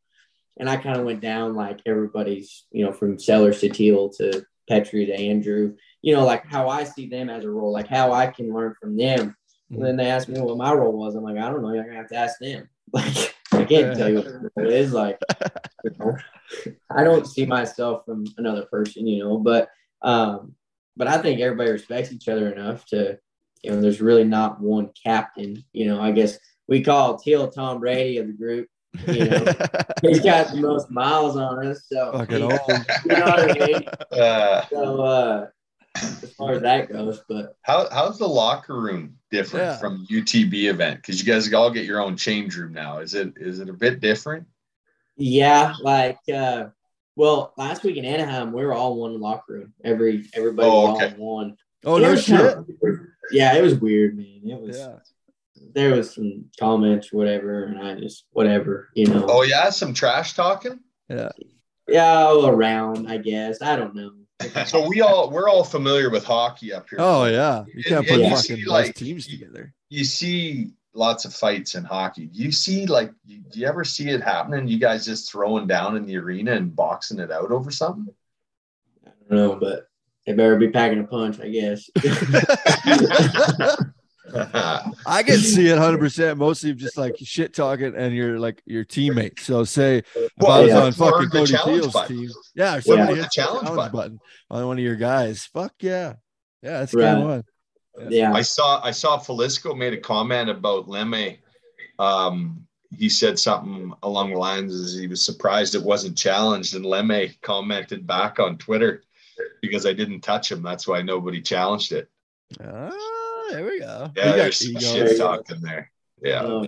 And I kind of went down like everybody's, you know, from Sellars to Teel to Petrie to Andrew, you know, like how I see them as a role, like how I can learn from them. And then they asked me what my role was. I'm like, I don't know. You're gonna have to ask them. Like, I can't tell you what it is. Like, you know, I don't see myself from another person, you know. But, um, but I think everybody respects each other enough to, you know, there's really not one captain. You know, I guess we call Teel Tom Brady of the group. You know, he's got the most miles on us. So, Fucking he- old. you know what I mean? Uh, So, uh, as far as that goes, but how how's the locker room different Yeah. from UTB event? Because you guys all get your own change room now. Is it is it a bit different? yeah, like, uh, well, last week in Anaheim, we were all in one locker room. Every everybody Oh, was all okay. in one. Oh It no was shit. kinda. Yeah, it was weird, man. It was. Yeah. There was some comments, or whatever, and I just whatever, you know. Oh yeah, some trash talking. Yeah. Yeah, all around, I guess. I don't know. So we all we're all familiar with hockey up here. Oh yeah. You can't And- put and you fucking see, like, teams together. You see lots of fights in hockey. Do you see like do you ever see it happening? You guys just throwing down in the arena and boxing it out over something? I don't know, but they better be packing a punch, I guess. I can see it 100 percent mostly just like shit talking and you're like your teammate. So say if Well, I was yeah. on fucking Or Cody challenge Teel's button. team. Yeah, or What somebody about the hits challenge button? button? on one of your guys. Fuck yeah. Yeah, that's Right. game one. yeah. I saw I saw Felisko made a comment about Leme. Um, he said something along the lines as he was surprised it wasn't challenged, and Leme commented back on Twitter because I didn't touch him. That's why nobody challenged it. Ah, there we go. Yeah, You there's some ego. shit talking there. Yeah. Um,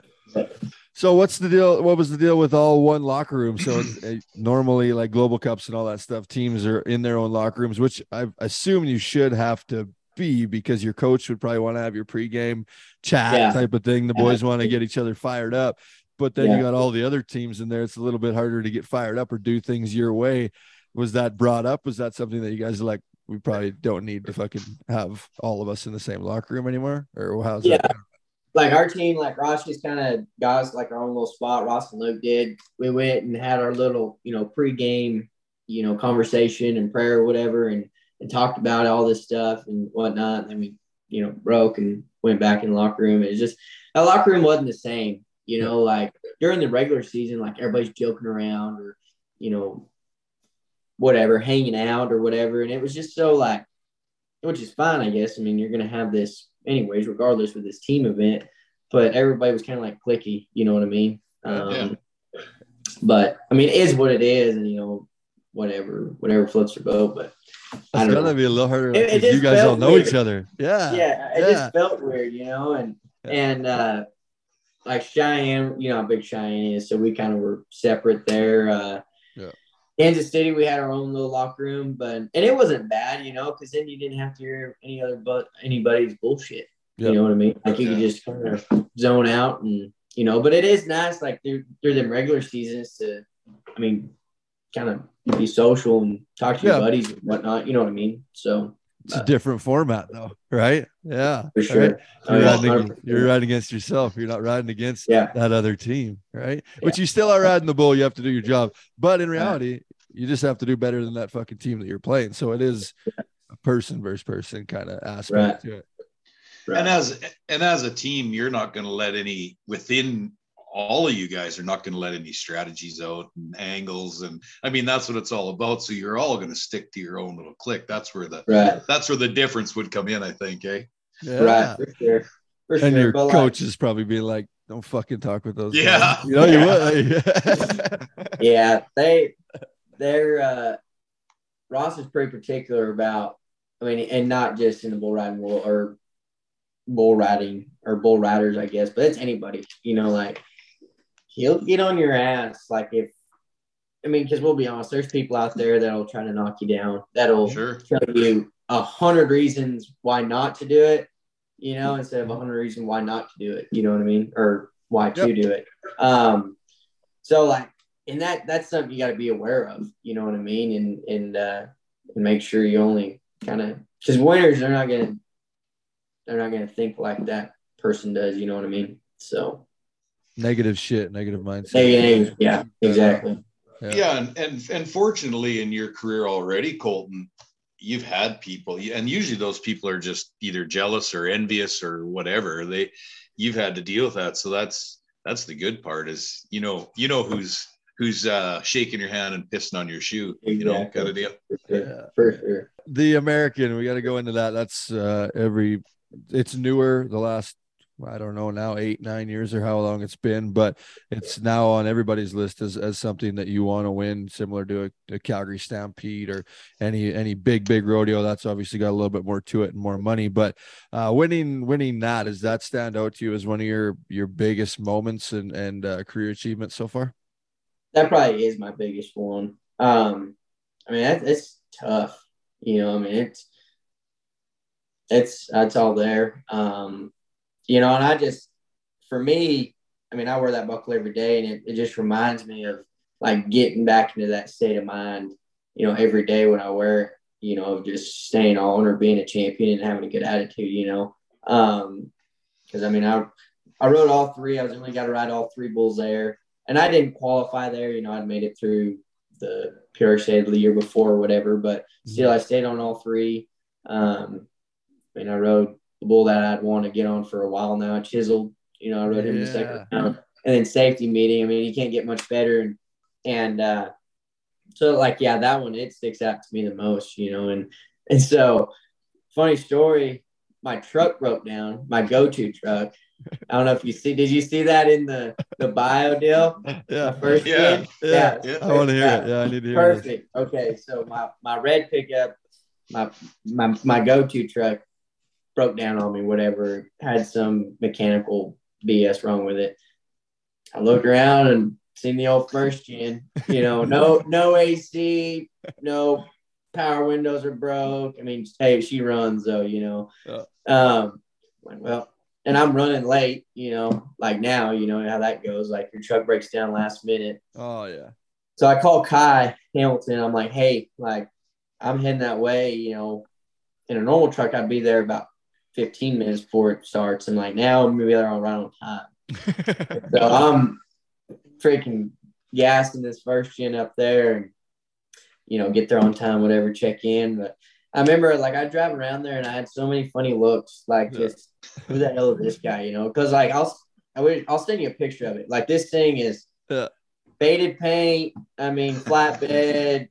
So what's the deal? What was the deal with all one locker room? So uh, normally, like global cups and all that stuff, teams are in their own locker rooms, which I assume you should have to be because your coach would probably want to have your pregame chat Yeah. type of thing. The boys want to get each other fired up, but then Yeah. you got all the other teams in there. It's a little bit harder to get fired up or do things your way. Was that brought up? Was that something that you guys are like? We probably don't need to fucking have all of us in the same locker room anymore, or how's Yeah. that? like our team, like Ross just kind of got us like our own little spot. Ross and Luke did. We went and had our little, you know, pre-game, you know, conversation and prayer or whatever, and and talked about all this stuff and whatnot. And then we, you know, broke and went back in the locker room. It's just that locker room wasn't the same, you know, like during the regular season, like everybody's joking around or, you know, whatever, hanging out or whatever. And it was just so like, which is fine, I guess. I mean, you're gonna have this anyways, regardless with this team event. But everybody was kind of like clicky, you know what I mean? Um, Yeah. But I mean, it is what it is, and you know, whatever, whatever floats your boat. But I It's gonna know. be a little harder It- it because you guys all felt know weird. each other. Yeah. yeah, it yeah. just felt weird, you know, and Yeah. and uh like Cheyenne, you know how big Cheyenne is, so we kind of were separate there. Uh Yeah. Kansas City, we had our own little locker room, but and it wasn't bad, you know, because then you didn't have to hear any other but anybody's bullshit. Yep. You know what I mean? Like you could just kind of zone out and you know, but it is nice like through through the regular seasons to I mean kind of be social and talk to your buddies and whatnot, you know what I mean? So It's a different format though, right? Yeah. for sure. Right? Oh, You're, riding, 100%. you're riding against yourself. You're not riding against Yeah. that other team, right? But you still are riding the bull. You have to do your job. But in reality, you just have to do better than that fucking team that you're playing. So it is a person versus person kind of aspect to it. And as and as a team, you're not going to let any within all of you guys are not going to let any strategies out and angles and I mean that's what it's all about. So you're all going to stick to your own little click. That's where the Right. that's where the difference would come in. I think, eh? Yeah. Right, for sure. For And sure. your But, like, coach is probably being like, don't fucking talk with those. Yeah. guys." You know, you would. yeah, they they're uh Ross is pretty particular about I mean, and not just in the bull riding world or bull riding or bull riders, I guess, but it's anybody, you know, like he'll get on your ass like if I mean, because we'll be honest, there's people out there that'll try to knock you down. That'll Sure. tell you a hundred reasons why not to do it, you know, instead of a hundred reasons why not to do it. You know what I mean? Or why to do it. Um, so like, and that that's something you got to be aware of. You know what I mean? And and uh, and make sure you only kind of because winners they're not gonna they're not gonna think like that person does. You know what I mean? So Negative shit, negative mindset. negative, yeah, exactly. Yeah, and, and and fortunately in your career already, Colten, you've had people, and usually those people are just either jealous or envious or whatever. They, you've had to deal with that, so that's that's the good part is you know you know who's who's uh, shaking your hand and pissing on your shoe, you know, Exactly. kind of deal. For sure. Yeah. For sure. the American, we got to go into that. That's uh, every, it's newer the last, I don't know now, eight, nine years or how long it's been, but it's now on everybody's list as, as something that you want to win, similar to a, a Calgary Stampede or any, any big, big rodeo. That's obviously got a little bit more to it and more money, but uh, winning, winning that, does that stand out to you as one of your, your biggest moments and, and uh, career achievements so far? That probably is my biggest one. Um, I mean, that, it's tough. You know, I mean, it's it's that's all there. Um, you know, and I just for me, I mean, I wear that buckle every day, and it, it just reminds me of like getting back into that state of mind. You know, every day when I wear, it, you know, just staying on or being a champion and having a good attitude. You know, um, because I mean, I I rode all three. I was only got to ride all three bulls there, and I didn't qualify there. You know, I'd made it through the PR shade the year before or whatever, but still, I stayed on all three. Um, I mean, I rode the bull that I'd want to get on for a while now, chiseled. You know, I rode him the second Yeah. round, and then safety meeting. I mean, you can't get much better, and and uh, so like yeah, that one it sticks out to me the most. You know, and and so funny story. My truck broke down. My go-to truck. I don't know if you see. Did you see that in the the bio deal? Yeah. The first Yeah. kid? Yeah. Yeah. I want to hear it. Yeah. I need to hear it. Perfect. Okay, so my my red pickup, my my my go-to truck broke down on me. Whatever had some mechanical BS wrong with it. I looked around and seen the old first gen. You know, no no AC, no power windows are broke. I mean, hey, she runs though. You know, Yeah. um, well. And I'm running late, you know, like now, you know how that goes. Like your truck breaks down last minute. Oh, yeah. So I called Kai Hamilton. I'm like, hey, like, I'm heading that way. You know, in a normal truck, I'd be there about 15 minutes before it starts. And like now, I'm gonna be there on on time. So I'm freaking gassing this first gen up there and, you know, get there on time, whatever, check in. But I remember like I drive around there and I had so many funny looks, like Yeah. just who the hell is this guy, you know? Because like I'll I would I'll send you a picture of it. Like this thing is Yeah. faded paint. I mean flatbed.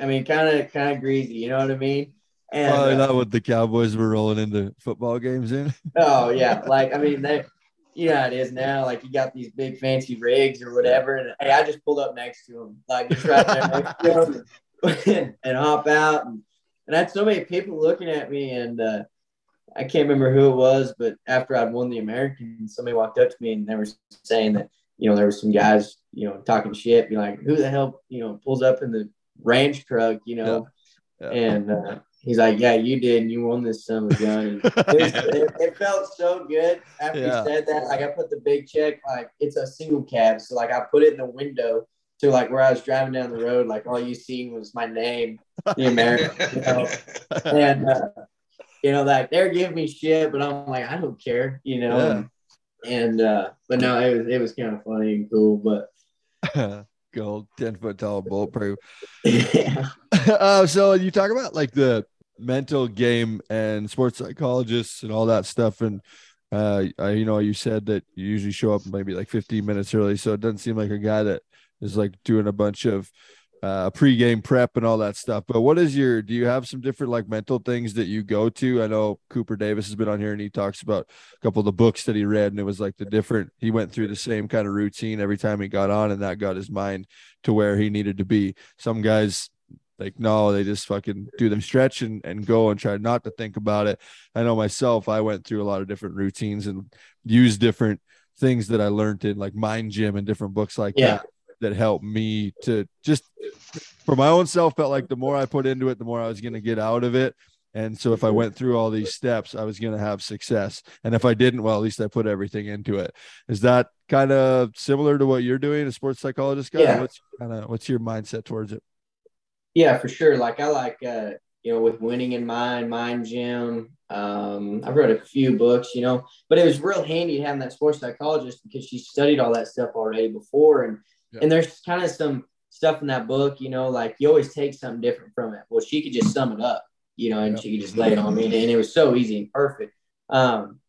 I mean kind of kind of greasy. You know what I mean? And Probably uh, not what the Cowboys were rolling into football games in. Oh yeah, like I mean they, you know it is now. Like you got these big fancy rigs or whatever, and hey, I just pulled up next to him, like just right there next to him, and, hop out, and, and I had so many people looking at me, and uh, I can't remember who it was, but after I'd won the American, somebody walked up to me and they were saying that you know there were some guys you know talking shit, be like, who the hell you know pulls up in the ranch truck, you know, Yeah. and. Uh, He's like, yeah, you did, and you won this son of gun. It, it, it felt so good after Yeah. he said that. Like I put the big check, like it's a single cab, so like I put it in the window to like where I was driving down the road. Like all you seen was my name, the American, you know, and uh, you know, like they're giving me shit, but I'm like, I don't care, you know. Yeah. And, and uh, but no, it was it was kind of funny and cool, but Gold, 10 foot tall, bulletproof. yeah, uh, so you talk about like the mental game and sports psychologists and all that stuff. And, uh, I, you know, you said that you usually show up maybe like 15 minutes early. So it doesn't seem like a guy that is like doing a bunch of, uh, pregame prep and all that stuff. But what is your, do you have some different like mental things that you go to? I know Cooper Davis has been on here and he talks about a couple of the books that he read and it was like the different, he went through the same kind of routine every time he got on and that got his mind to where he needed to be. Some guys like no, they just fucking do them stretch and, and go and try not to think about it. I know myself, I went through a lot of different routines and used different things that I learned in like mind gym and different books like Yeah. that that helped me to just for my own self felt like the more I put into it, the more I was going to get out of it. And so if I went through all these steps, I was going to have success. And if I didn't, well, at least I put everything into it. Is that kind of similar to what you're doing, a sports psychologist guy? Yeah. What's kind of what's your mindset towards it? Yeah, for sure. Like I like uh, you know, with winning in mind, mind gym. Um, I've read a few books, you know, but it was real handy having that sports psychologist because she studied all that stuff already before. And Yeah. and there's kind of some stuff in that book, you know, like you always take something different from it. Well, she could just sum it up, you know, and Yeah. she could just lay it on me. And, and it was so easy and perfect. Um,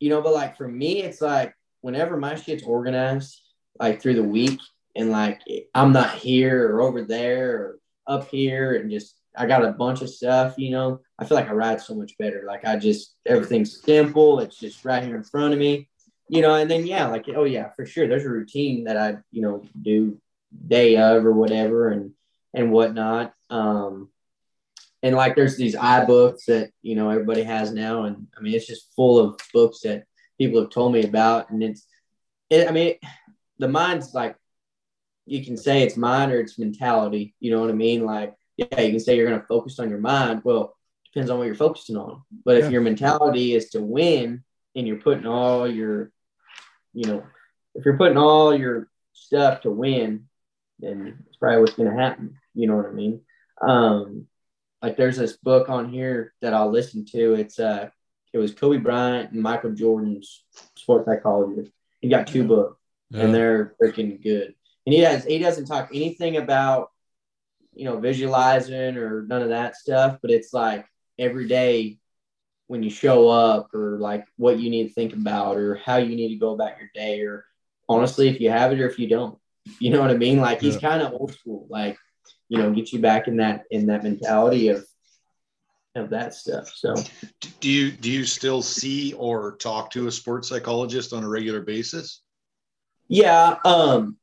you know, but like for me, it's like whenever my shit's organized, like through the week, and like I'm not here or over there or up here, and just I got a bunch of stuff, you know, I feel like I ride so much better. Like I just everything's simple, it's just right here in front of me, you know, and then yeah, like oh yeah, for sure, there's a routine that I you know do day of or whatever, and and whatnot. Um, and like there's these iBooks that you know everybody has now, and I mean it's just full of books that people have told me about, and it's, it, I mean, the mind's like you can say it's mind or it's mentality. You know what I mean? Like yeah, you can say you're going to focus on your mind. Well, depends on what you're focusing on. But if Yeah. your mentality is to win and you're putting all your, you know, if you're putting all your stuff to win, then it's probably what's going to happen. You know what I mean? Um, like there's this book on here that I'll listen to. It's uh, it was Kobe Bryant and Michael Jordan's sports psychology. He got two books and they're freaking good. And he has he doesn't talk anything about you know visualizing or none of that stuff, but it's like every day when you show up or like what you need to think about or how you need to go about your day or honestly if you have it or if you don't. You know what I mean? Like he's Yeah. kind of old school, like you know, get you back in that in that mentality of of that stuff. So Do you do you still see or talk to a sports psychologist on a regular basis? Yeah, um,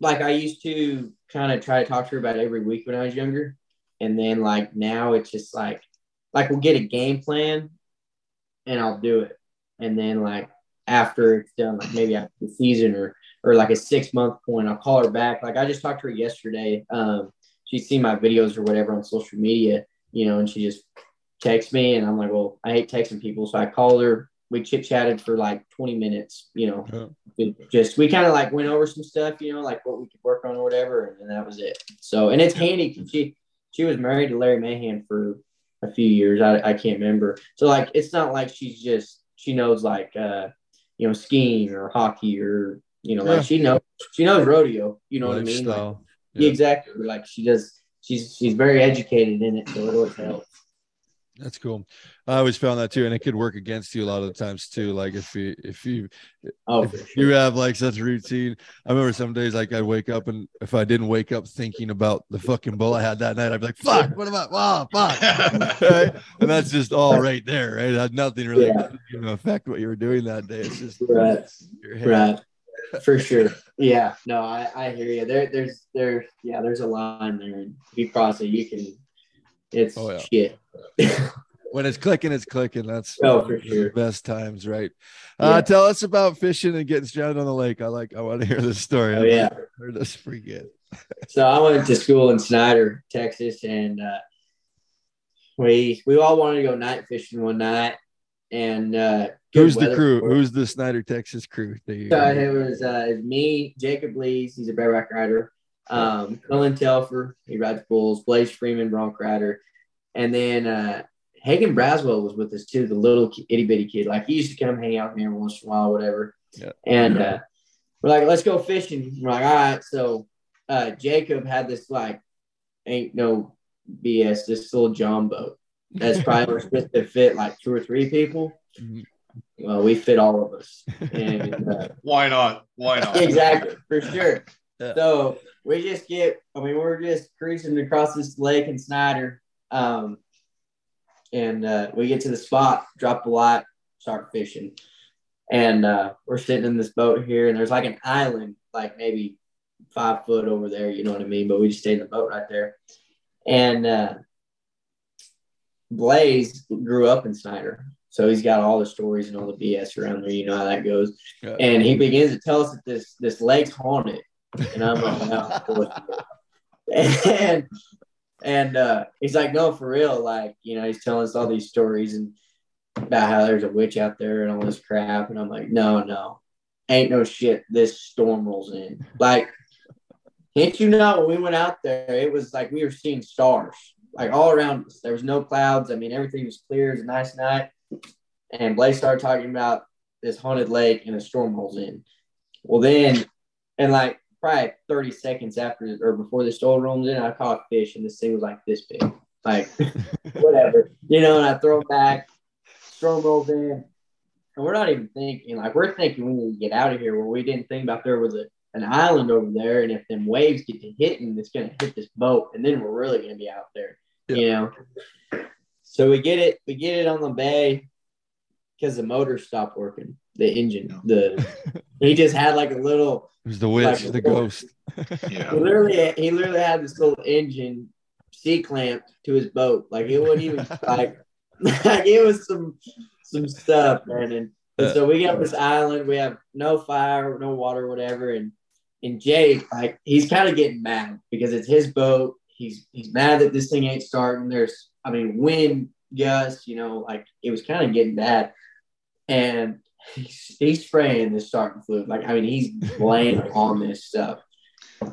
like I used to kind of try to talk to her about every week when I was younger, and then like now it's just like, like we'll get a game plan, and I'll do it, and then like after it's done, like maybe after the season or or like a six month point, I'll call her back. Like I just talked to her yesterday. Um, she's seen my videos or whatever on social media, you know, and she just texts me, and I'm like, well, I hate texting people, so I called her. We chit chatted for like 20 minutes, you know, Yeah. we just we kind of like went over some stuff, you know, like what we could work on or whatever, and that was it. So, and it's handy she she was married to Larry Mahan for a few years. I, I can't remember. So like, it's not like she's just she knows like uh you know skiing or hockey or you know Yeah. like she knows she knows rodeo. You know what I mean? Like, yeah. Exactly. Like she does. She's she's very educated in it, so it always helps. That's cool. I always found that too, and it could work against you a lot of the times too. Like if you if you Oh, if sure. you have like such a routine. I remember some days like I'd wake up and if I didn't wake up thinking about the fucking bull I had that night, I'd be like, "Fuck, what about? Wow, fuck." right? And that's just all right there, right? It had nothing really Yeah. you affect what you were doing that day. It's just Right. your head. Right. For sure. Yeah. No, I, I hear you. There, there's, there, yeah, there's a line there. And if you cross it, you can, it's Oh, yeah. shit. When it's clicking, it's clicking. That's Oh, for the sure. best times, right? Uh, tell us about fishing and getting stranded on the lake. I like. I want to hear this story. Oh, yeah. Heard pretty good. So I went to school in Snyder, Texas, and uh, we we all wanted to go night fishing one night. And uh, Who's the crew? Who's the Snyder, Texas crew? that you- So it was uh, it was me, Jacob Lees, he's a bareback rider. Um, Cullen Telfer, he rides bulls. Blaze Freeman, bronc rider, and then uh, Hagen Braswell was with us too, the little itty bitty kid. Like he used to come hang out with me once in a while, whatever. Yeah. And uh, we're like, let's go fishing. We're like, all right. So uh, Jacob had this like, ain't no BS, this little John boat. That's probably supposed to fit like two or three people. Mhm. Well, we fit all of us. And uh, Why not? Why not? exactly for sure. Yeah. So we just get, I mean, we're just cruising across this lake in Snyder. Um, and uh, we get to the spot, drop the light, start fishing. And uh, we're sitting in this boat here, and there's like an island, like maybe five foot over there, you know what I mean? But we just stayed in the boat right there. And uh, Blaze grew up in Snyder. So he's got all the stories and all the BS around there. You know how that goes. Yeah. And he begins to tell us that this this lake's haunted. And I'm like, no, of and and uh, he's like, no, for real. Like, you know, he's telling us all these stories and about how there's a witch out there and all this crap. And I'm like, no, no, ain't no shit. This storm rolls in. Like, can't you know when we went out there, it was like we were seeing stars, like all around us. There was no clouds. I mean, everything was clear. It was a nice night. And Blaze started talking about this haunted lake and a storm rolls in. Well, then, and like probably 30 seconds after or before the storm rolls in, I caught a fish and this thing was like this big. Like, whatever, you know, and I throw it back, storm rolls in. And we're not even thinking, like, we're thinking we need to get out of here. Where we didn't think about there was a, an island over there. And if them waves get to hitting, it's going to hit this boat. And then we're really going to be out there, you know? So we get it, we get it on the bay because the motor stopped working, the engine, the, he just had like a little, It was the witch, Like- the ghost. Yeah. he literally, he literally had this little engine C clamped to his boat. Like it wasn't even like, like it was some, some stuff, man. And, and so we got this island. We have no fire, no water, whatever. And and Jake, like he's kind of getting mad because it's his boat. He's he's mad that this thing ain't starting. There's, I mean, wind gusts. You know, like it was kind of getting bad. And he's, he's spraying this starting fluid. Like I mean, he's laying on this stuff.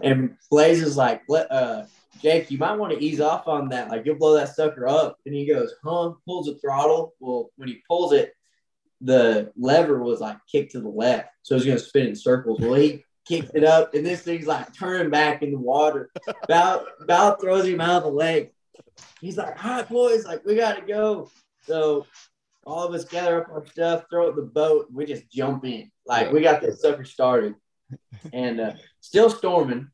And Blaze is like, "Let uh, Jake, you might want to ease off on that. Like you'll blow that sucker up." And he goes, "Huh?" Pulls the throttle. Well, when he pulls it, the lever was like kicked to the left, so it's gonna spin in circles. Well, he kicked it up, and this thing's like turning back in the water. About about throws him out of the lake. He's like, "All right, boys, like we gotta go." So all of us gather up our stuff, throw it the boat, and we just jump in. Like we got this sucker started, and uh, still storming,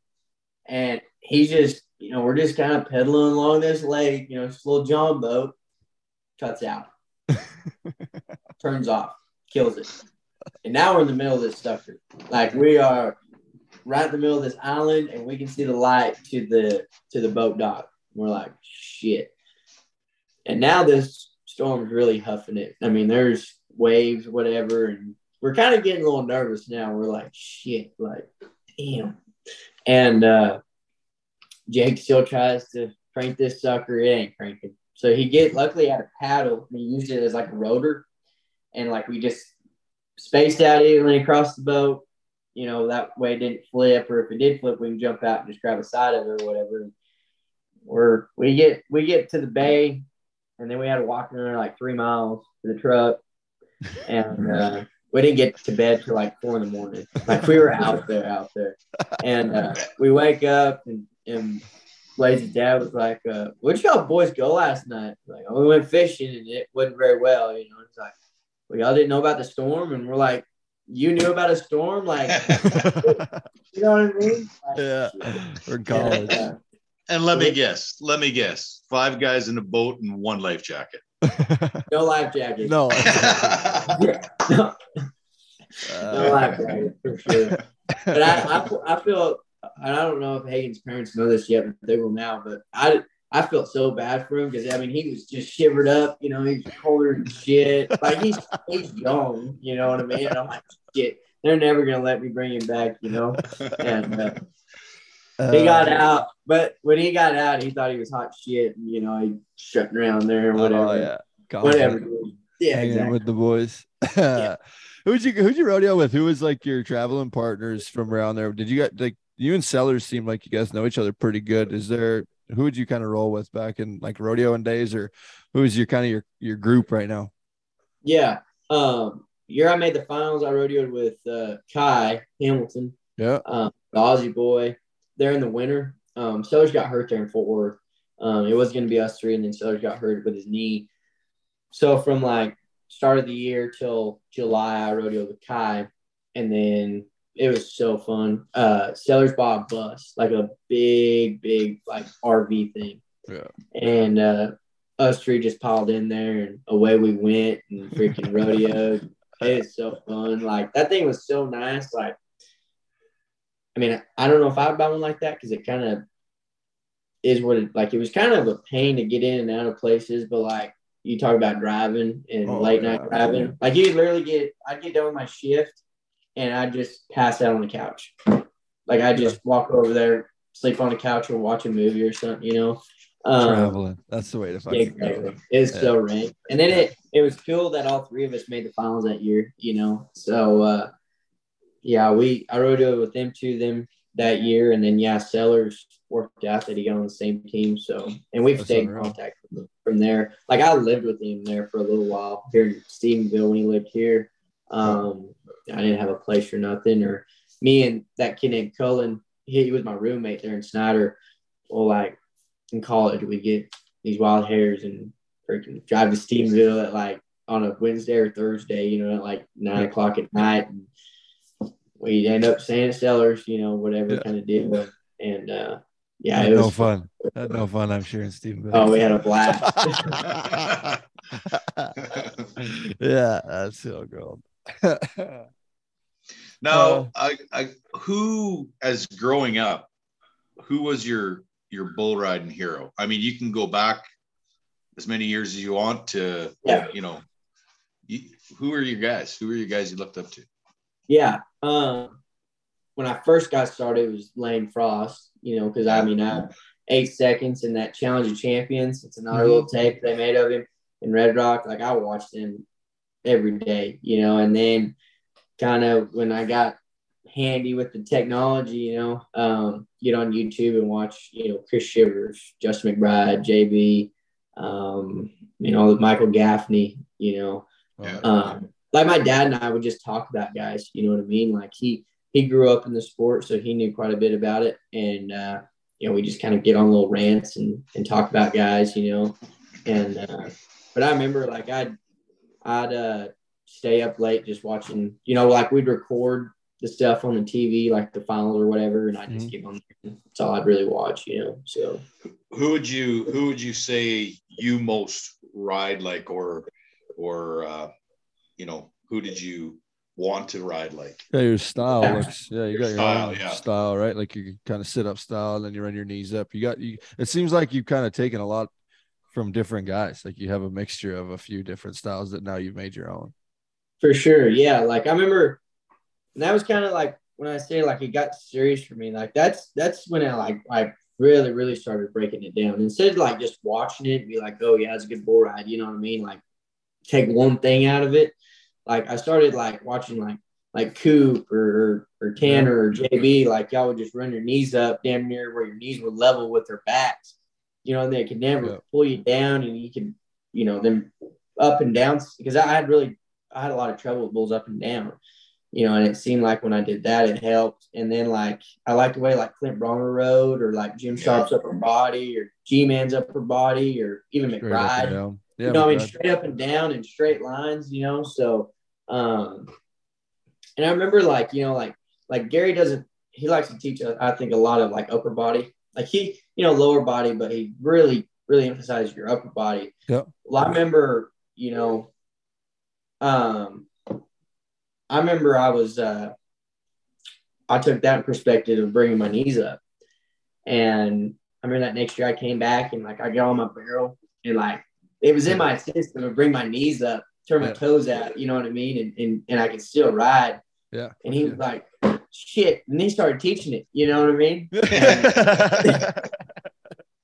and he's just, you know, we're just kind of pedaling along this lake, you know, this little John boat, cuts out, turns off, kills it, and now we're in the middle of this sucker. Like we are right in the middle of this island, and we can see the light to the to the boat dock. We're like, shit. And now this storm's really huffing it. I mean, there's waves, whatever, and we're kind of getting a little nervous now. We're like, shit, like, damn. And uh Jake still tries to crank this sucker. It ain't cranking. So he get luckily had a paddle and he used it as like a rotor. And like we just spaced out evenly across the boat. You know, that way it didn't flip, or if it did flip, we can jump out and just grab a side of it or whatever. We're we get we get to the bay and then we had to walk another like three miles to the truck. And uh, we didn't get to bed till like four in the morning. Like we were out there, out there. And uh, we wake up and, and Blaze's dad was like, uh, where'd y'all boys go last night? Like, oh, we went fishing and it went very well, you know. It's like, well, y'all didn't know about the storm, and we're like, you knew about a storm, like, you know what I mean? Like, yeah. We're uh, And let me guess. Let me guess. Five guys in a boat and one life jacket. no life jacket. no. no, no life jacket for sure. But I, I, I feel, and I don't know if Hagen's parents know this yet, but they will now. But I, I felt so bad for him because I mean he was just shivered up. You know, he's colder than shit. Like he's he's young. You know what I mean? And I'm like, shit. They're never gonna let me bring him back. You know. And uh, he got out, but when he got out, he thought he was hot shit. And, you know, he strutting around there and whatever. Oh, yeah. Whatever. Yeah, exactly. with the boys. Who'd you who'd you rodeo with? Who was like your traveling partners from around there? Did you got like you and Sellars seem like you guys know each other pretty good. Is there who would you kind of roll with back in like rodeoing days, or who is your kind of your your group right now? Yeah. Um, year I made the finals, I rodeoed with uh, Kai Hamilton, Yeah. um, the Aussie boy. There in the winter. Um, Sellars got hurt there in Fort Worth. Um, it was going to be us three, and then Sellars got hurt with his knee. So from like start of the year till July, I rodeoed with Kai, and then it was so fun. Uh, Sellars bought a bus, like a big, big like RV thing. Yeah. And uh, us three just piled in there, and away we went and freaking rodeoed. It's so fun. Like that thing was so nice. Like, I mean, I don't know if I'd buy one like that because it kind of is what it like. It was kind of a pain to get in and out of places, but like you talk about driving and Oh, late yeah. night driving, like you could literally get. I'd get done with my shift, and I'd just pass out on the couch. Like I just walk over there, sleep on the couch, or watch a movie or something. You know. Um, Traveling. That's the way to yeah, fucking exactly. go. It Yeah. so rank. And then it it was cool that all three of us made the finals that year, you know. So uh yeah, we I rode it with them two them that year and then yeah, Sellars worked out that he got on the same team. So and we've That's stayed in contact from, from there. Like I lived with him there for a little while here in Stephenville when he lived here. Um I didn't have a place or nothing or me and that kid named Cullen, he, he was my roommate there in Snyder. Well, like in college, we get these wild hairs and freaking drive to Stephenville at like on a Wednesday or Thursday, you know, at like nine o'clock at night. And we end up staying at Sellars, you know, whatever Yeah. kind of deal. And uh, yeah, Had it no was fun. Had no fun, I'm sure, in Stephenville. Oh, we had a blast. yeah, that's so gold. Now, Uh, I, I, who, as growing up, who was your your bull riding hero? I mean, you can go back as many years as you want to, Yeah. you know, you, who are your guys? Who are your guys you looked up to? Yeah. Um, when I first got started, it was Lane Frost, you know, because I mean, I eight seconds in that Challenge of Champions. It's another little tape they made of him in Red Rock. Like I watched him every day, you know, and then kind of when I got handy with the technology, you know, um, get on YouTube and watch, you know, Chris Shivers, Justin McBride, JB, um, you know, Michael Gaffney, you know, Yeah. um, like my dad and I would just talk about guys, you know what I mean? Like he he grew up in the sport, so he knew quite a bit about it. And uh, you know, we just kind of get on little rants and, and talk about guys, you know. And uh, but I remember like I'd I'd uh, stay up late just watching, you know, like we'd record the stuff on the TV, like the finals or whatever, and I'd just get on there. That's all I'd really watch, you know. So Who would you who would you say you most ride like, or or uh, you know, who did you want to ride like? Yeah, your style Yeah. looks. Yeah, you Your got your style, own yeah. style, right? Like you kind of sit up style, and then you run your knees up. You got you. It seems like you've kind of taken a lot from different guys. Like you have a mixture of a few different styles that now you've made your own. For sure. Yeah. Like I remember and that was kind of like when I say like it got serious for me, like that's that's when I like I really, really started breaking it down. Instead of like just watching it and be like, oh yeah, it's a good bull ride, you know what I mean? Like take one thing out of it. Like I started like watching like like Coop or or Tanner or JB, like y'all would just run your knees up damn near where your knees were level with their backs. You know, and they could never Yeah. pull you down and you could, you know, them up and down because I had really I had a lot of trouble with bulls up and down, you know, and it seemed like when I did that, it helped. And then like I like the way like Clint Branger rode or like Jim Sharp's upper body or G Man's upper body or even Straight McBride. Yeah, you know, I mean, straight up and down in straight lines, you know. So, um, and I remember like you know like like Gary doesn't he likes to teach us I think a lot of like upper body like he you know lower body but he really really emphasizes your upper body. Yep. Well, I remember you know, um, I remember I was uh, I took that perspective of bringing my knees up, and I remember that next year I came back and like I got on my barrel and like it was in my system to bring my knees up, turn my Yeah. toes out, you know what I mean, and and, and I could still ride. Yeah. And he was Yeah. like, "Shit!" And he started teaching it. You know what I mean?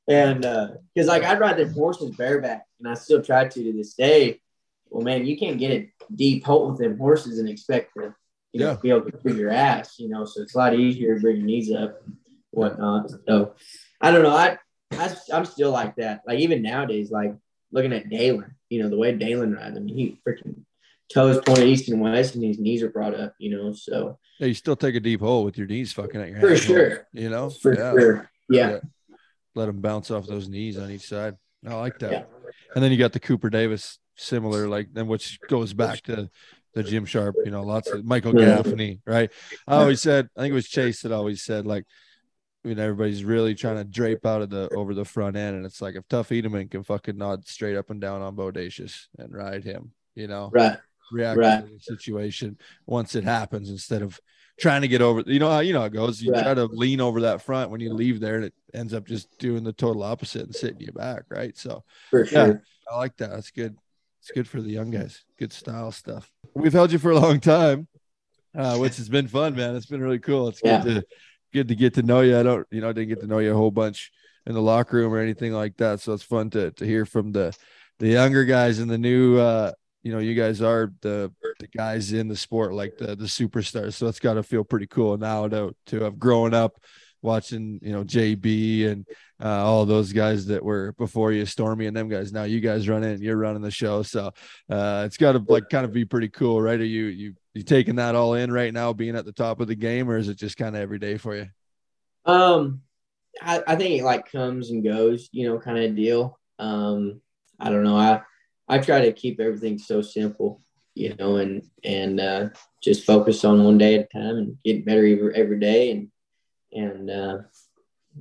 And because uh, like I'd ride the horses bareback, and I still try to to this day. Well, man, you can't get a deep hole with them horses and expect to, you know, Yeah. be able to through your ass. You know, so it's a lot easier to bring your knees up, and whatnot. So I don't know. I, I I'm still like that. Like even nowadays, like looking at Daylon, you know, the way Daylon rides. I mean, he freaking toes pointed east and west, and his knees are brought up. You know, so yeah, you still take a deep hole with your knees fucking at your For sure. You know, for Yeah. sure, yeah. Yeah. Let them bounce off those knees on each side. I like that. Yeah. And then you got the Cooper Davis similar, like then which goes back to the Jim Sharp, you know, lots of Michael Gaffney, right? I always said, I think it was Chase that always said, like, I mean, everybody's really trying to drape out of the over the front end, and it's like if Tuff Hedeman can fucking nod straight up and down on Bodacious and ride him, you know, Right. react Right. to the situation once it happens instead of trying to get over you know how you know how it goes you Right. try to lean over that front when you leave there and it ends up just doing the total opposite and sitting you back right so For Yeah. sure. i like that that's good it's good for the young guys good style stuff we've held you for a long time uh, which has been fun man it's been really cool it's Yeah. good to good to get to know you. I don't, you know, I didn't get to know you a whole bunch in the locker room or anything like that. So it's fun to to hear from the the younger guys and the new uh you know, you guys are the the guys in the sport like the the superstars. So it's gotta feel pretty cool now to to have grown up watching, you know, JB and uh, all those guys that were before you, Stormy and them guys. Now you guys run in, you're running the show. So uh, it's got to like kind of be pretty cool, right? Are you you you taking that all in right now, being at the top of the game, or is it just kind of every day for you? Um, I, I think it like comes and goes, you know, kind of deal. Um, I don't know. I I try to keep everything so simple, you know, and and uh, just focus on one day at a time and get better every, every day and and uh,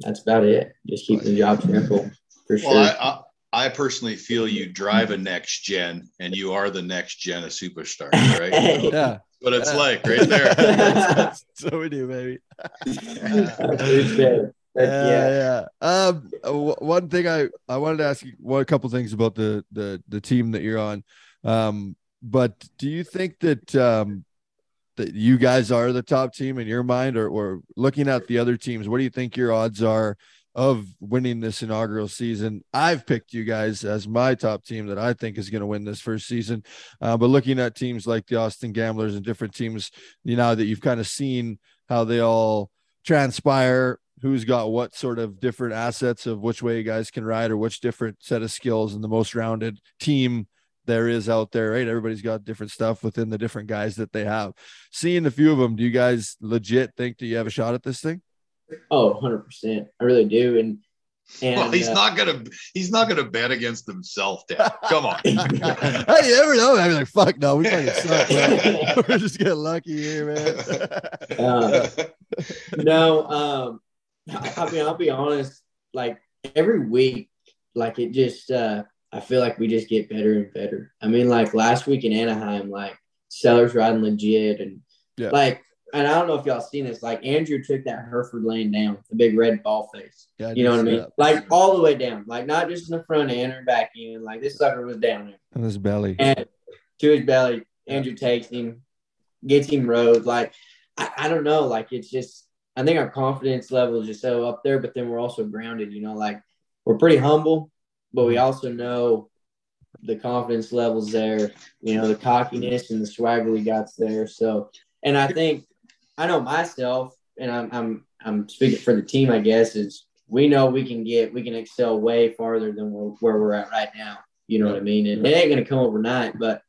that's about it. Just keeping the job simple for sure. Well, I, I, I, personally feel you drive a next gen, and you are the next gen of superstars, right? yeah. What it's yeah. like, right there. that's, what we do, baby. yeah, yeah. Um, one thing I I wanted to ask you one a couple things about the the the team that you're on. Um, but do you think that um that you guys are the top team in your mind, or, or looking at the other teams, what do you think your odds are of winning this inaugural season? I've picked you guys as my top team that I think is going to win this first season. Uh, but looking at teams like the Austin Gamblers and different teams, you know, that you've kind of seen how they all transpire who's got what sort of different assets of which way you guys can ride or which different set of skills and the most rounded team there is out there, right? Everybody's got different stuff within the different guys that they have. Seeing a few of them, do you guys legit think that you have a shot at this thing? Oh, 100%. I really do. And, and well, he's uh, not gonna he's not gonna bet against himself, Dad. Come on. hey, you never know. I'm like, fuck no, we fucking suck. We're just getting lucky here, man. uh, no, um, I mean, I'll be honest. Like every week, like it just uh I feel like we just get better and better. I mean, like last week in Anaheim, like Sellars riding legit and yeah. like, and I don't know if y'all seen this, like Andrew took that Hereford lane down, the big red ball face. Yeah, you know what I mean? That. Like all the way down, like not just in the front end or back end. Like this sucker was down there. And his belly. And to his belly, Andrew takes him, gets him rode. Like, I, I don't know. Like it's just, I think our confidence level is just so up there, but then we're also grounded, you know, like we're pretty humble but we also know the confidence levels there, you know, the cockiness and the swagger we got there. So, and I think I know myself, and I'm I'm I'm speaking for the team, I guess, is we know we can get we can excel way farther than where, where we're at right now. You know what I mean? And it ain't gonna come overnight, but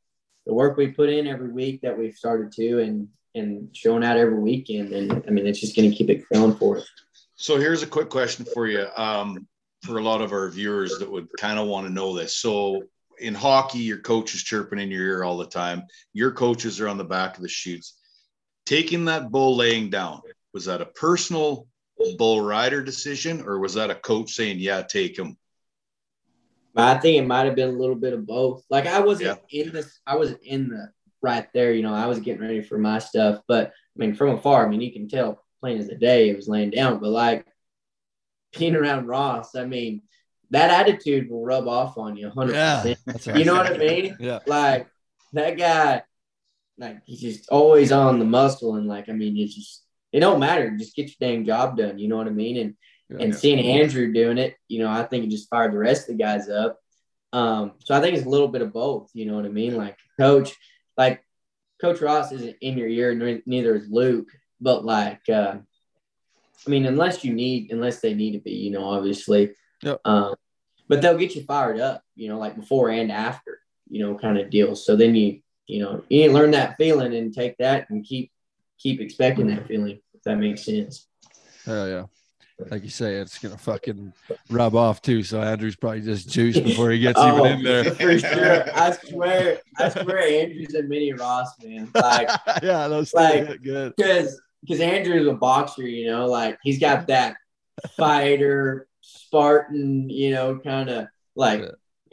the work we put in every week that we've started to and and showing out every weekend, and I mean, it's just gonna keep it going for us. So here's a quick question for you. Um, for a lot of our viewers that would kind of want to know this. So in hockey, your coach is chirping in your ear all the time. Your coaches are on the back of the chutes. Taking that bull laying down, was that a personal bull rider decision or was that a coach saying, yeah, take him? I think it might have been a little bit of both. Like I wasn't yeah. in this, I wasn't in the right there, you know, I was getting ready for my stuff. But I mean, from afar, I mean, you can tell plain as the day it was laying down. But like being around Ross, I mean, that attitude will rub off on you 100%. Yeah, you know what I mean? Yeah. Like that guy, like he's just always on the muscle. And like, I mean, it's just, it don't matter. Just get your dang job done. You know what I mean? And, yeah, and yeah. seeing Andrew doing it, you know, I think it just fired the rest of the guys up. Um, so I think it's a little bit of both. You know what I mean? Like coach, like coach Ross isn't in your ear, neither is Luke, but like, uh, I mean, unless you need, unless they need to be, you know, obviously. Yep. Um, but they'll get you fired up, you know, like before and after, you know, kind of deal. So then you, you know, you learn that feeling and take that and keep keep expecting that feeling, if that makes sense. Oh yeah. Like you say, it's gonna fucking rub off too. So Andrew's probably just juiced before he gets oh, even in there. For sure. I swear, I swear Andrew's a mini Ross, man. Like yeah, those like good. Because because Andrew's a boxer, you know, like he's got that fighter, Spartan, you know, kind of like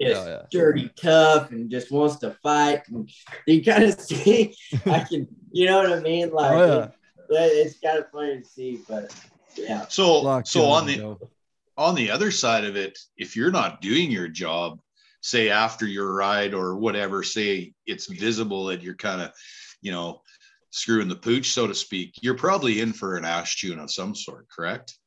just oh, yeah. dirty tough and just wants to fight. And you kind of see, I can, you know what I mean? Oh, like, oh, yeah. it, it's kind of funny to see, but yeah. So, Locked so on the, on the other side of it, if you're not doing your job, say after your ride or whatever, say it's visible that you're kind of, you know, screwing the pooch, so to speak, you're probably in for an ash tune of some sort, correct?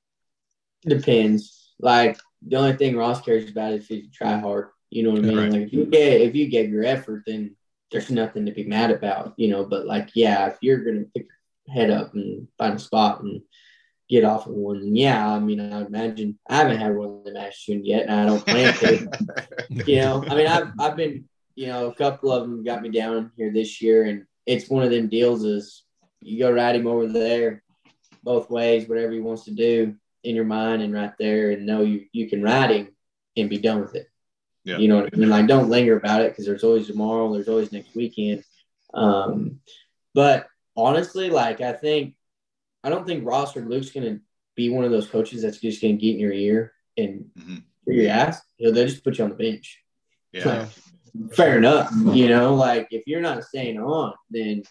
Depends. Like the only thing Ross cares about is if you try hard. You know what I mean? Right. Like if you get if you gave your effort, then there's nothing to be mad about. You know, but like yeah, if you're gonna pick your head up and find a spot and get off of one, then yeah, I mean, I imagine I haven't had one of them ash tuned yet, and I don't plan to. you know, I mean, I've I've been, you know, a couple of them got me down here this year, and it's one of them deals is you go ride him over there, both ways, whatever he wants to do in your mind and right there, and know you you can ride him and be done with it. Yeah. You know what I mean? Like, don't linger about it because there's always tomorrow, there's always next weekend. Um, but honestly, like, I think I don't think Ross or Luke's gonna be one of those coaches that's just gonna get in your ear and Mhm. your ass. You know, they'll just put you on the bench. Yeah. Fair enough. You know, like if you're not staying on, then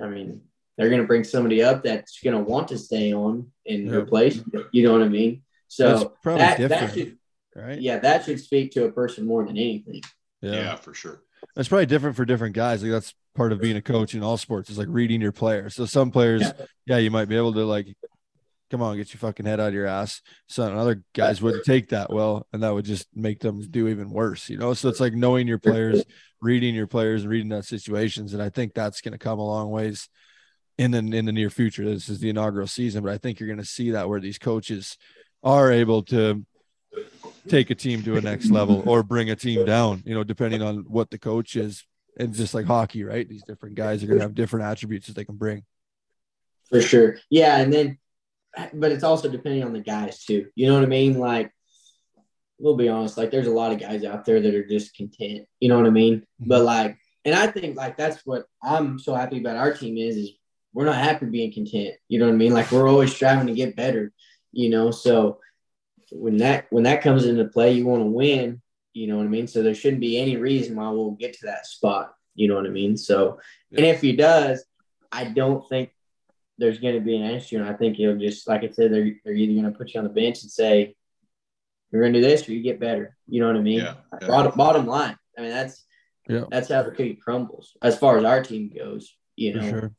I mean, they're gonna bring somebody up that's gonna want to stay on in Yeah. replace. you. You know what I mean? That's So probably that, that different, should right? yeah, that should speak to a person more than anything. yeah, for sure. That's probably different for different guys. Like that's part of being a coach in all sports is like reading your players. So some players, Yeah. yeah, you might be able to like, come on, get your fucking head out of your ass. son. other guys wouldn't take that well, and that would just make them do even worse, you know. So it's like knowing your players, reading your players, and reading that situations. And I think that's going to come a long ways in the in the near future. This is the inaugural season, but I think you're going to see that where these coaches are able to take a team to a next level or bring a team down, you know, depending on what the coach is. And just like hockey, right? These different guys are going to have different attributes that they can bring. For sure. Yeah, and then but it's also depending on the guys too. You know what I mean? Like we'll be honest, like there's a lot of guys out there that are just content. You know what I mean? Mm-hmm. But like and I think like that's what I'm so happy about our team is is we're not happy being content. You know what I mean? Like we're always striving to get better, you know. So when that when that comes into play, you want to win, you know what I mean? So there shouldn't be any reason why we'll get to that spot. You know what I mean? So and if he does, I don't think there's going to be an issue. And I think he'll just, like I said, they're, they're either going to put you on the bench and say, you're going to do this or you get better. You know what I mean? Yeah, yeah. Bottom, bottom line. I mean, that's, Yeah. that's how the cookie crumbles as far as our team goes, you know? sure.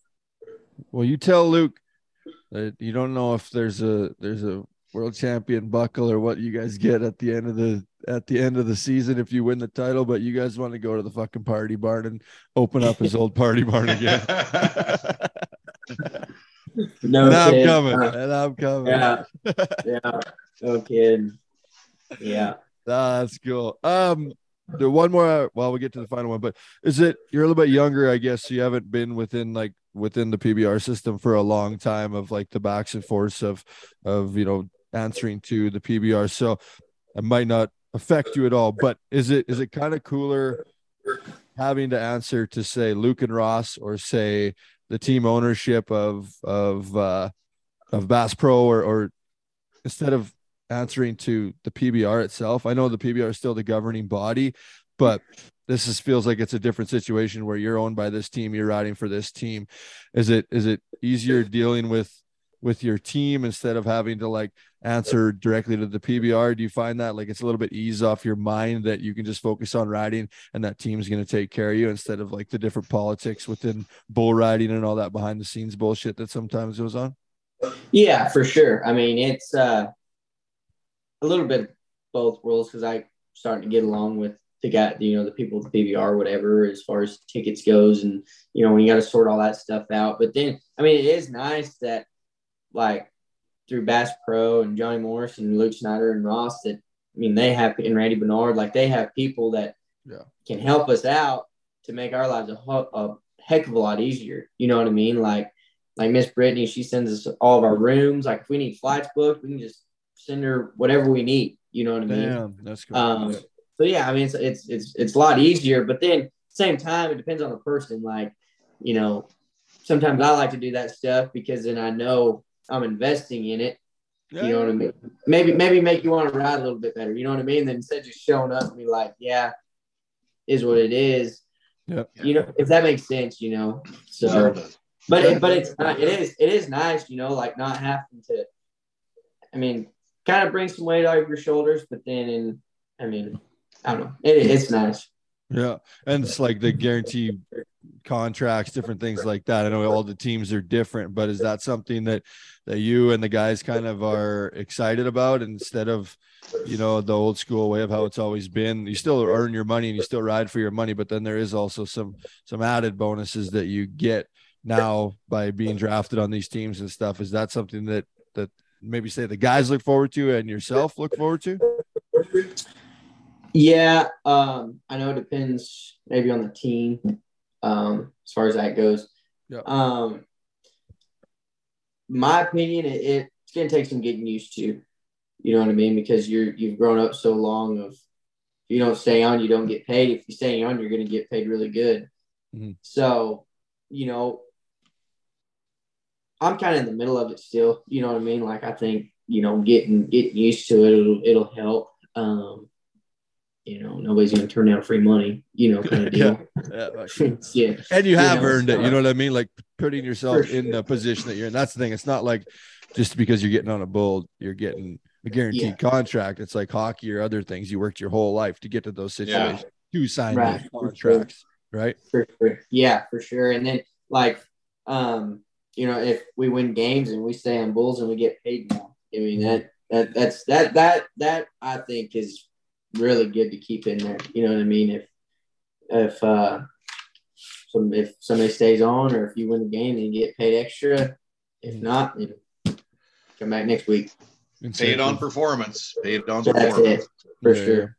Well, you tell Luke that you don't know if there's a there's a world champion buckle or what you guys get at the end of the at the end of the season if you win the title, but you guys want to go to the fucking party barn and open up his old party barn again. No and I'm coming. Uh, And I'm coming. yeah. Yeah. No kidding. Yeah. Ah, that's cool. Um, the one more while we get to the final one, but is it you're a little bit younger, I guess, so you haven't been within like within the PBR system for a long time of like the backs and forths of of you know answering to the PBR. So it might not affect you at all, but is it is it kind of cooler having to answer to say Luke and Ross or say the team ownership of of uh of Bass Pro or or instead of answering to the PBR itself. I know the PBR is still the governing body, but this is feels like it's a different situation where you're owned by this team, you're riding for this team. Is it is it easier dealing with with your team instead of having to like answer directly to the PBR? Do you find that like it's a little bit ease off your mind that you can just focus on riding and that team's going to take care of you instead of like the different politics within bull riding and all that behind the scenes bullshit that sometimes goes on? Yeah, for sure. I mean, it's uh, a little bit both worlds because I starting to get along with the guy, you know, the people with the PBR, whatever, as far as tickets goes, and you know, when you got to sort all that stuff out. But then, I mean, it is nice that like through Bass Pro and Johnny Morris and Luke Snyder and Ross that I mean, they have and Randy Bernard, like they have people that Yeah. can help us out to make our lives a, a heck of a lot easier. You know what I mean? Like like Miss Brittany, she sends us all of our rooms. Like if we need flights booked, we can just send her whatever we need. You know what I mean? Damn, that's cool. Um, so yeah, I mean, it's, it's it's it's a lot easier. But then same time, it depends on the person. Like you know, sometimes I like to do that stuff because then I know I'm investing in it. You know what I mean? Maybe maybe make you want to ride a little bit better. You know what I mean? Then instead of just showing up and be like, yeah, is what it is. Yep. You know, if that makes sense, you know. So, Sure does. but it, but it's not, it is it is nice, you know, like not having to. I mean, kind of bring some weight off your shoulders, but then in, I mean, I don't know, it, it's nice. Yeah, and it's like they guarantee contracts, different things like that. I know all the teams are different, but is that something that that you and the guys kind of are excited about instead of you know the old school way of how it's always been? You still earn your money and you still ride for your money, but then there is also some some added bonuses that you get now by being drafted on these teams and stuff. Is that something that that maybe say the guys look forward to and yourself look forward to? Yeah, um, I know it depends maybe on the team um, as far as that goes. Yeah. Um, my opinion, it, it's going to take some getting used to. You know what I mean? Because you're you've grown up so long of if you don't stay on, you don't get paid. If you stay on, you're going to get paid really good. Mhm. So, you know, I'm kind of in the middle of it still. You know what I mean? Like I think you know getting getting used to it, it'll it'll help. Um, you know, nobody's going to turn down free money. You know, kind of deal. Yeah, like- yeah. and you You have know, earned it. You know what I mean? Like putting yourself For in the position that you're in. That's the thing. It's not like just because you're getting on a bull, you're getting a guaranteed Yeah. contract. It's like hockey or other things. You worked your whole life to get to those Yeah. situations to sign Right. those contracts, right? for sure. Yeah, for sure. And then like, um, you know, if we win games and we stay on Bulls and we get paid more, I mean that that that's that that that I think is really good to keep in there. You know what I mean? If if uh some if somebody stays on or if you win the game and you get paid extra, if not, then come back next week. Paid on performance. Paid on That's performance. it for Yeah. sure.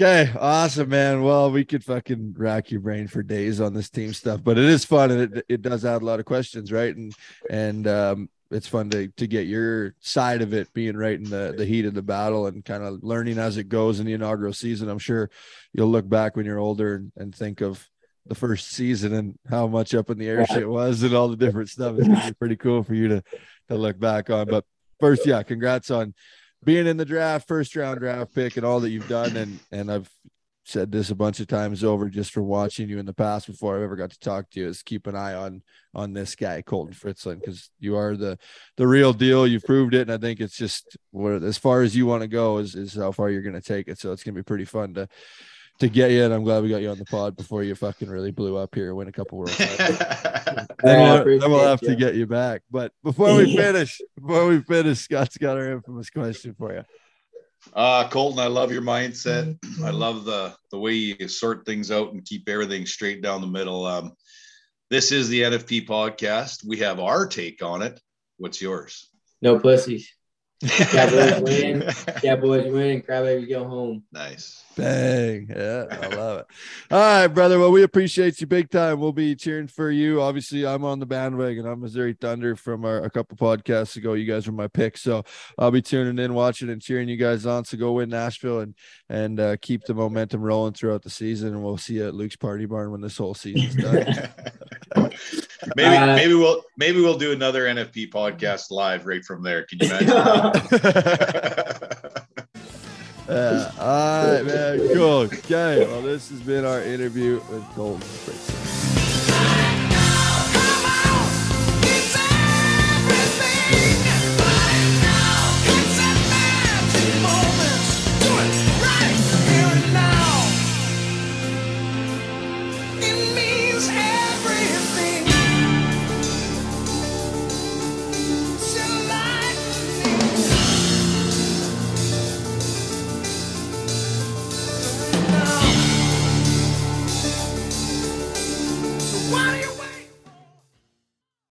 Okay, awesome, man. Well, we could fucking rack your brain for days on this team stuff, but it is fun and it, it does add a lot of questions, right? And and um, it's fun to to get your side of it, being right in the the heat of the battle and kind of learning as it goes in the inaugural season. I'm sure you'll look back when you're older and, and think of the first season and how much up in the air shit was and all the different stuff. It's gonna be pretty cool for you to to look back on. But first, yeah, congrats on being in the draft, first round draft pick, and all that you've done. And and I've said this a bunch of times over just from watching you in the past before I've ever got to talk to you is keep an eye on on this guy, Colten Fritzlan, because you are the the real deal. You've proved it. And I think it's just what as far as you want to go is is how far you're gonna take it. So it's gonna be pretty fun to to get you. And I'm glad we got you on the pod before you fucking really blew up here, win a couple world titles. then I we'll, appreciate then we'll have you. to get you back. But before we finish, before we finish, Scott's got our infamous question for you. Uh, Colten, I love your mindset. I love the the way you sort things out and keep everything straight down the middle. Um, this is the NFP podcast. We have our take on it. What's yours? No pussies. Cowboys win. Cowboys win and crybabies go home. Nice. Bang. Yeah, I love it. All right, brother. Well, we appreciate you big time. We'll be cheering for you. Obviously, I'm on the bandwagon. I'm Missouri Thunder from our, a couple podcasts ago. You guys were my pick. So I'll be tuning in, watching, and cheering you guys on. So go win Nashville and and uh, keep the momentum rolling throughout the season. And we'll see you at Luke's Party Barn when this whole season's done. maybe Uh, maybe we'll maybe we'll do another NFP podcast live right from there. Can you imagine? Uh, all right, man. Cool. Okay. Well, this has been our interview with Colten.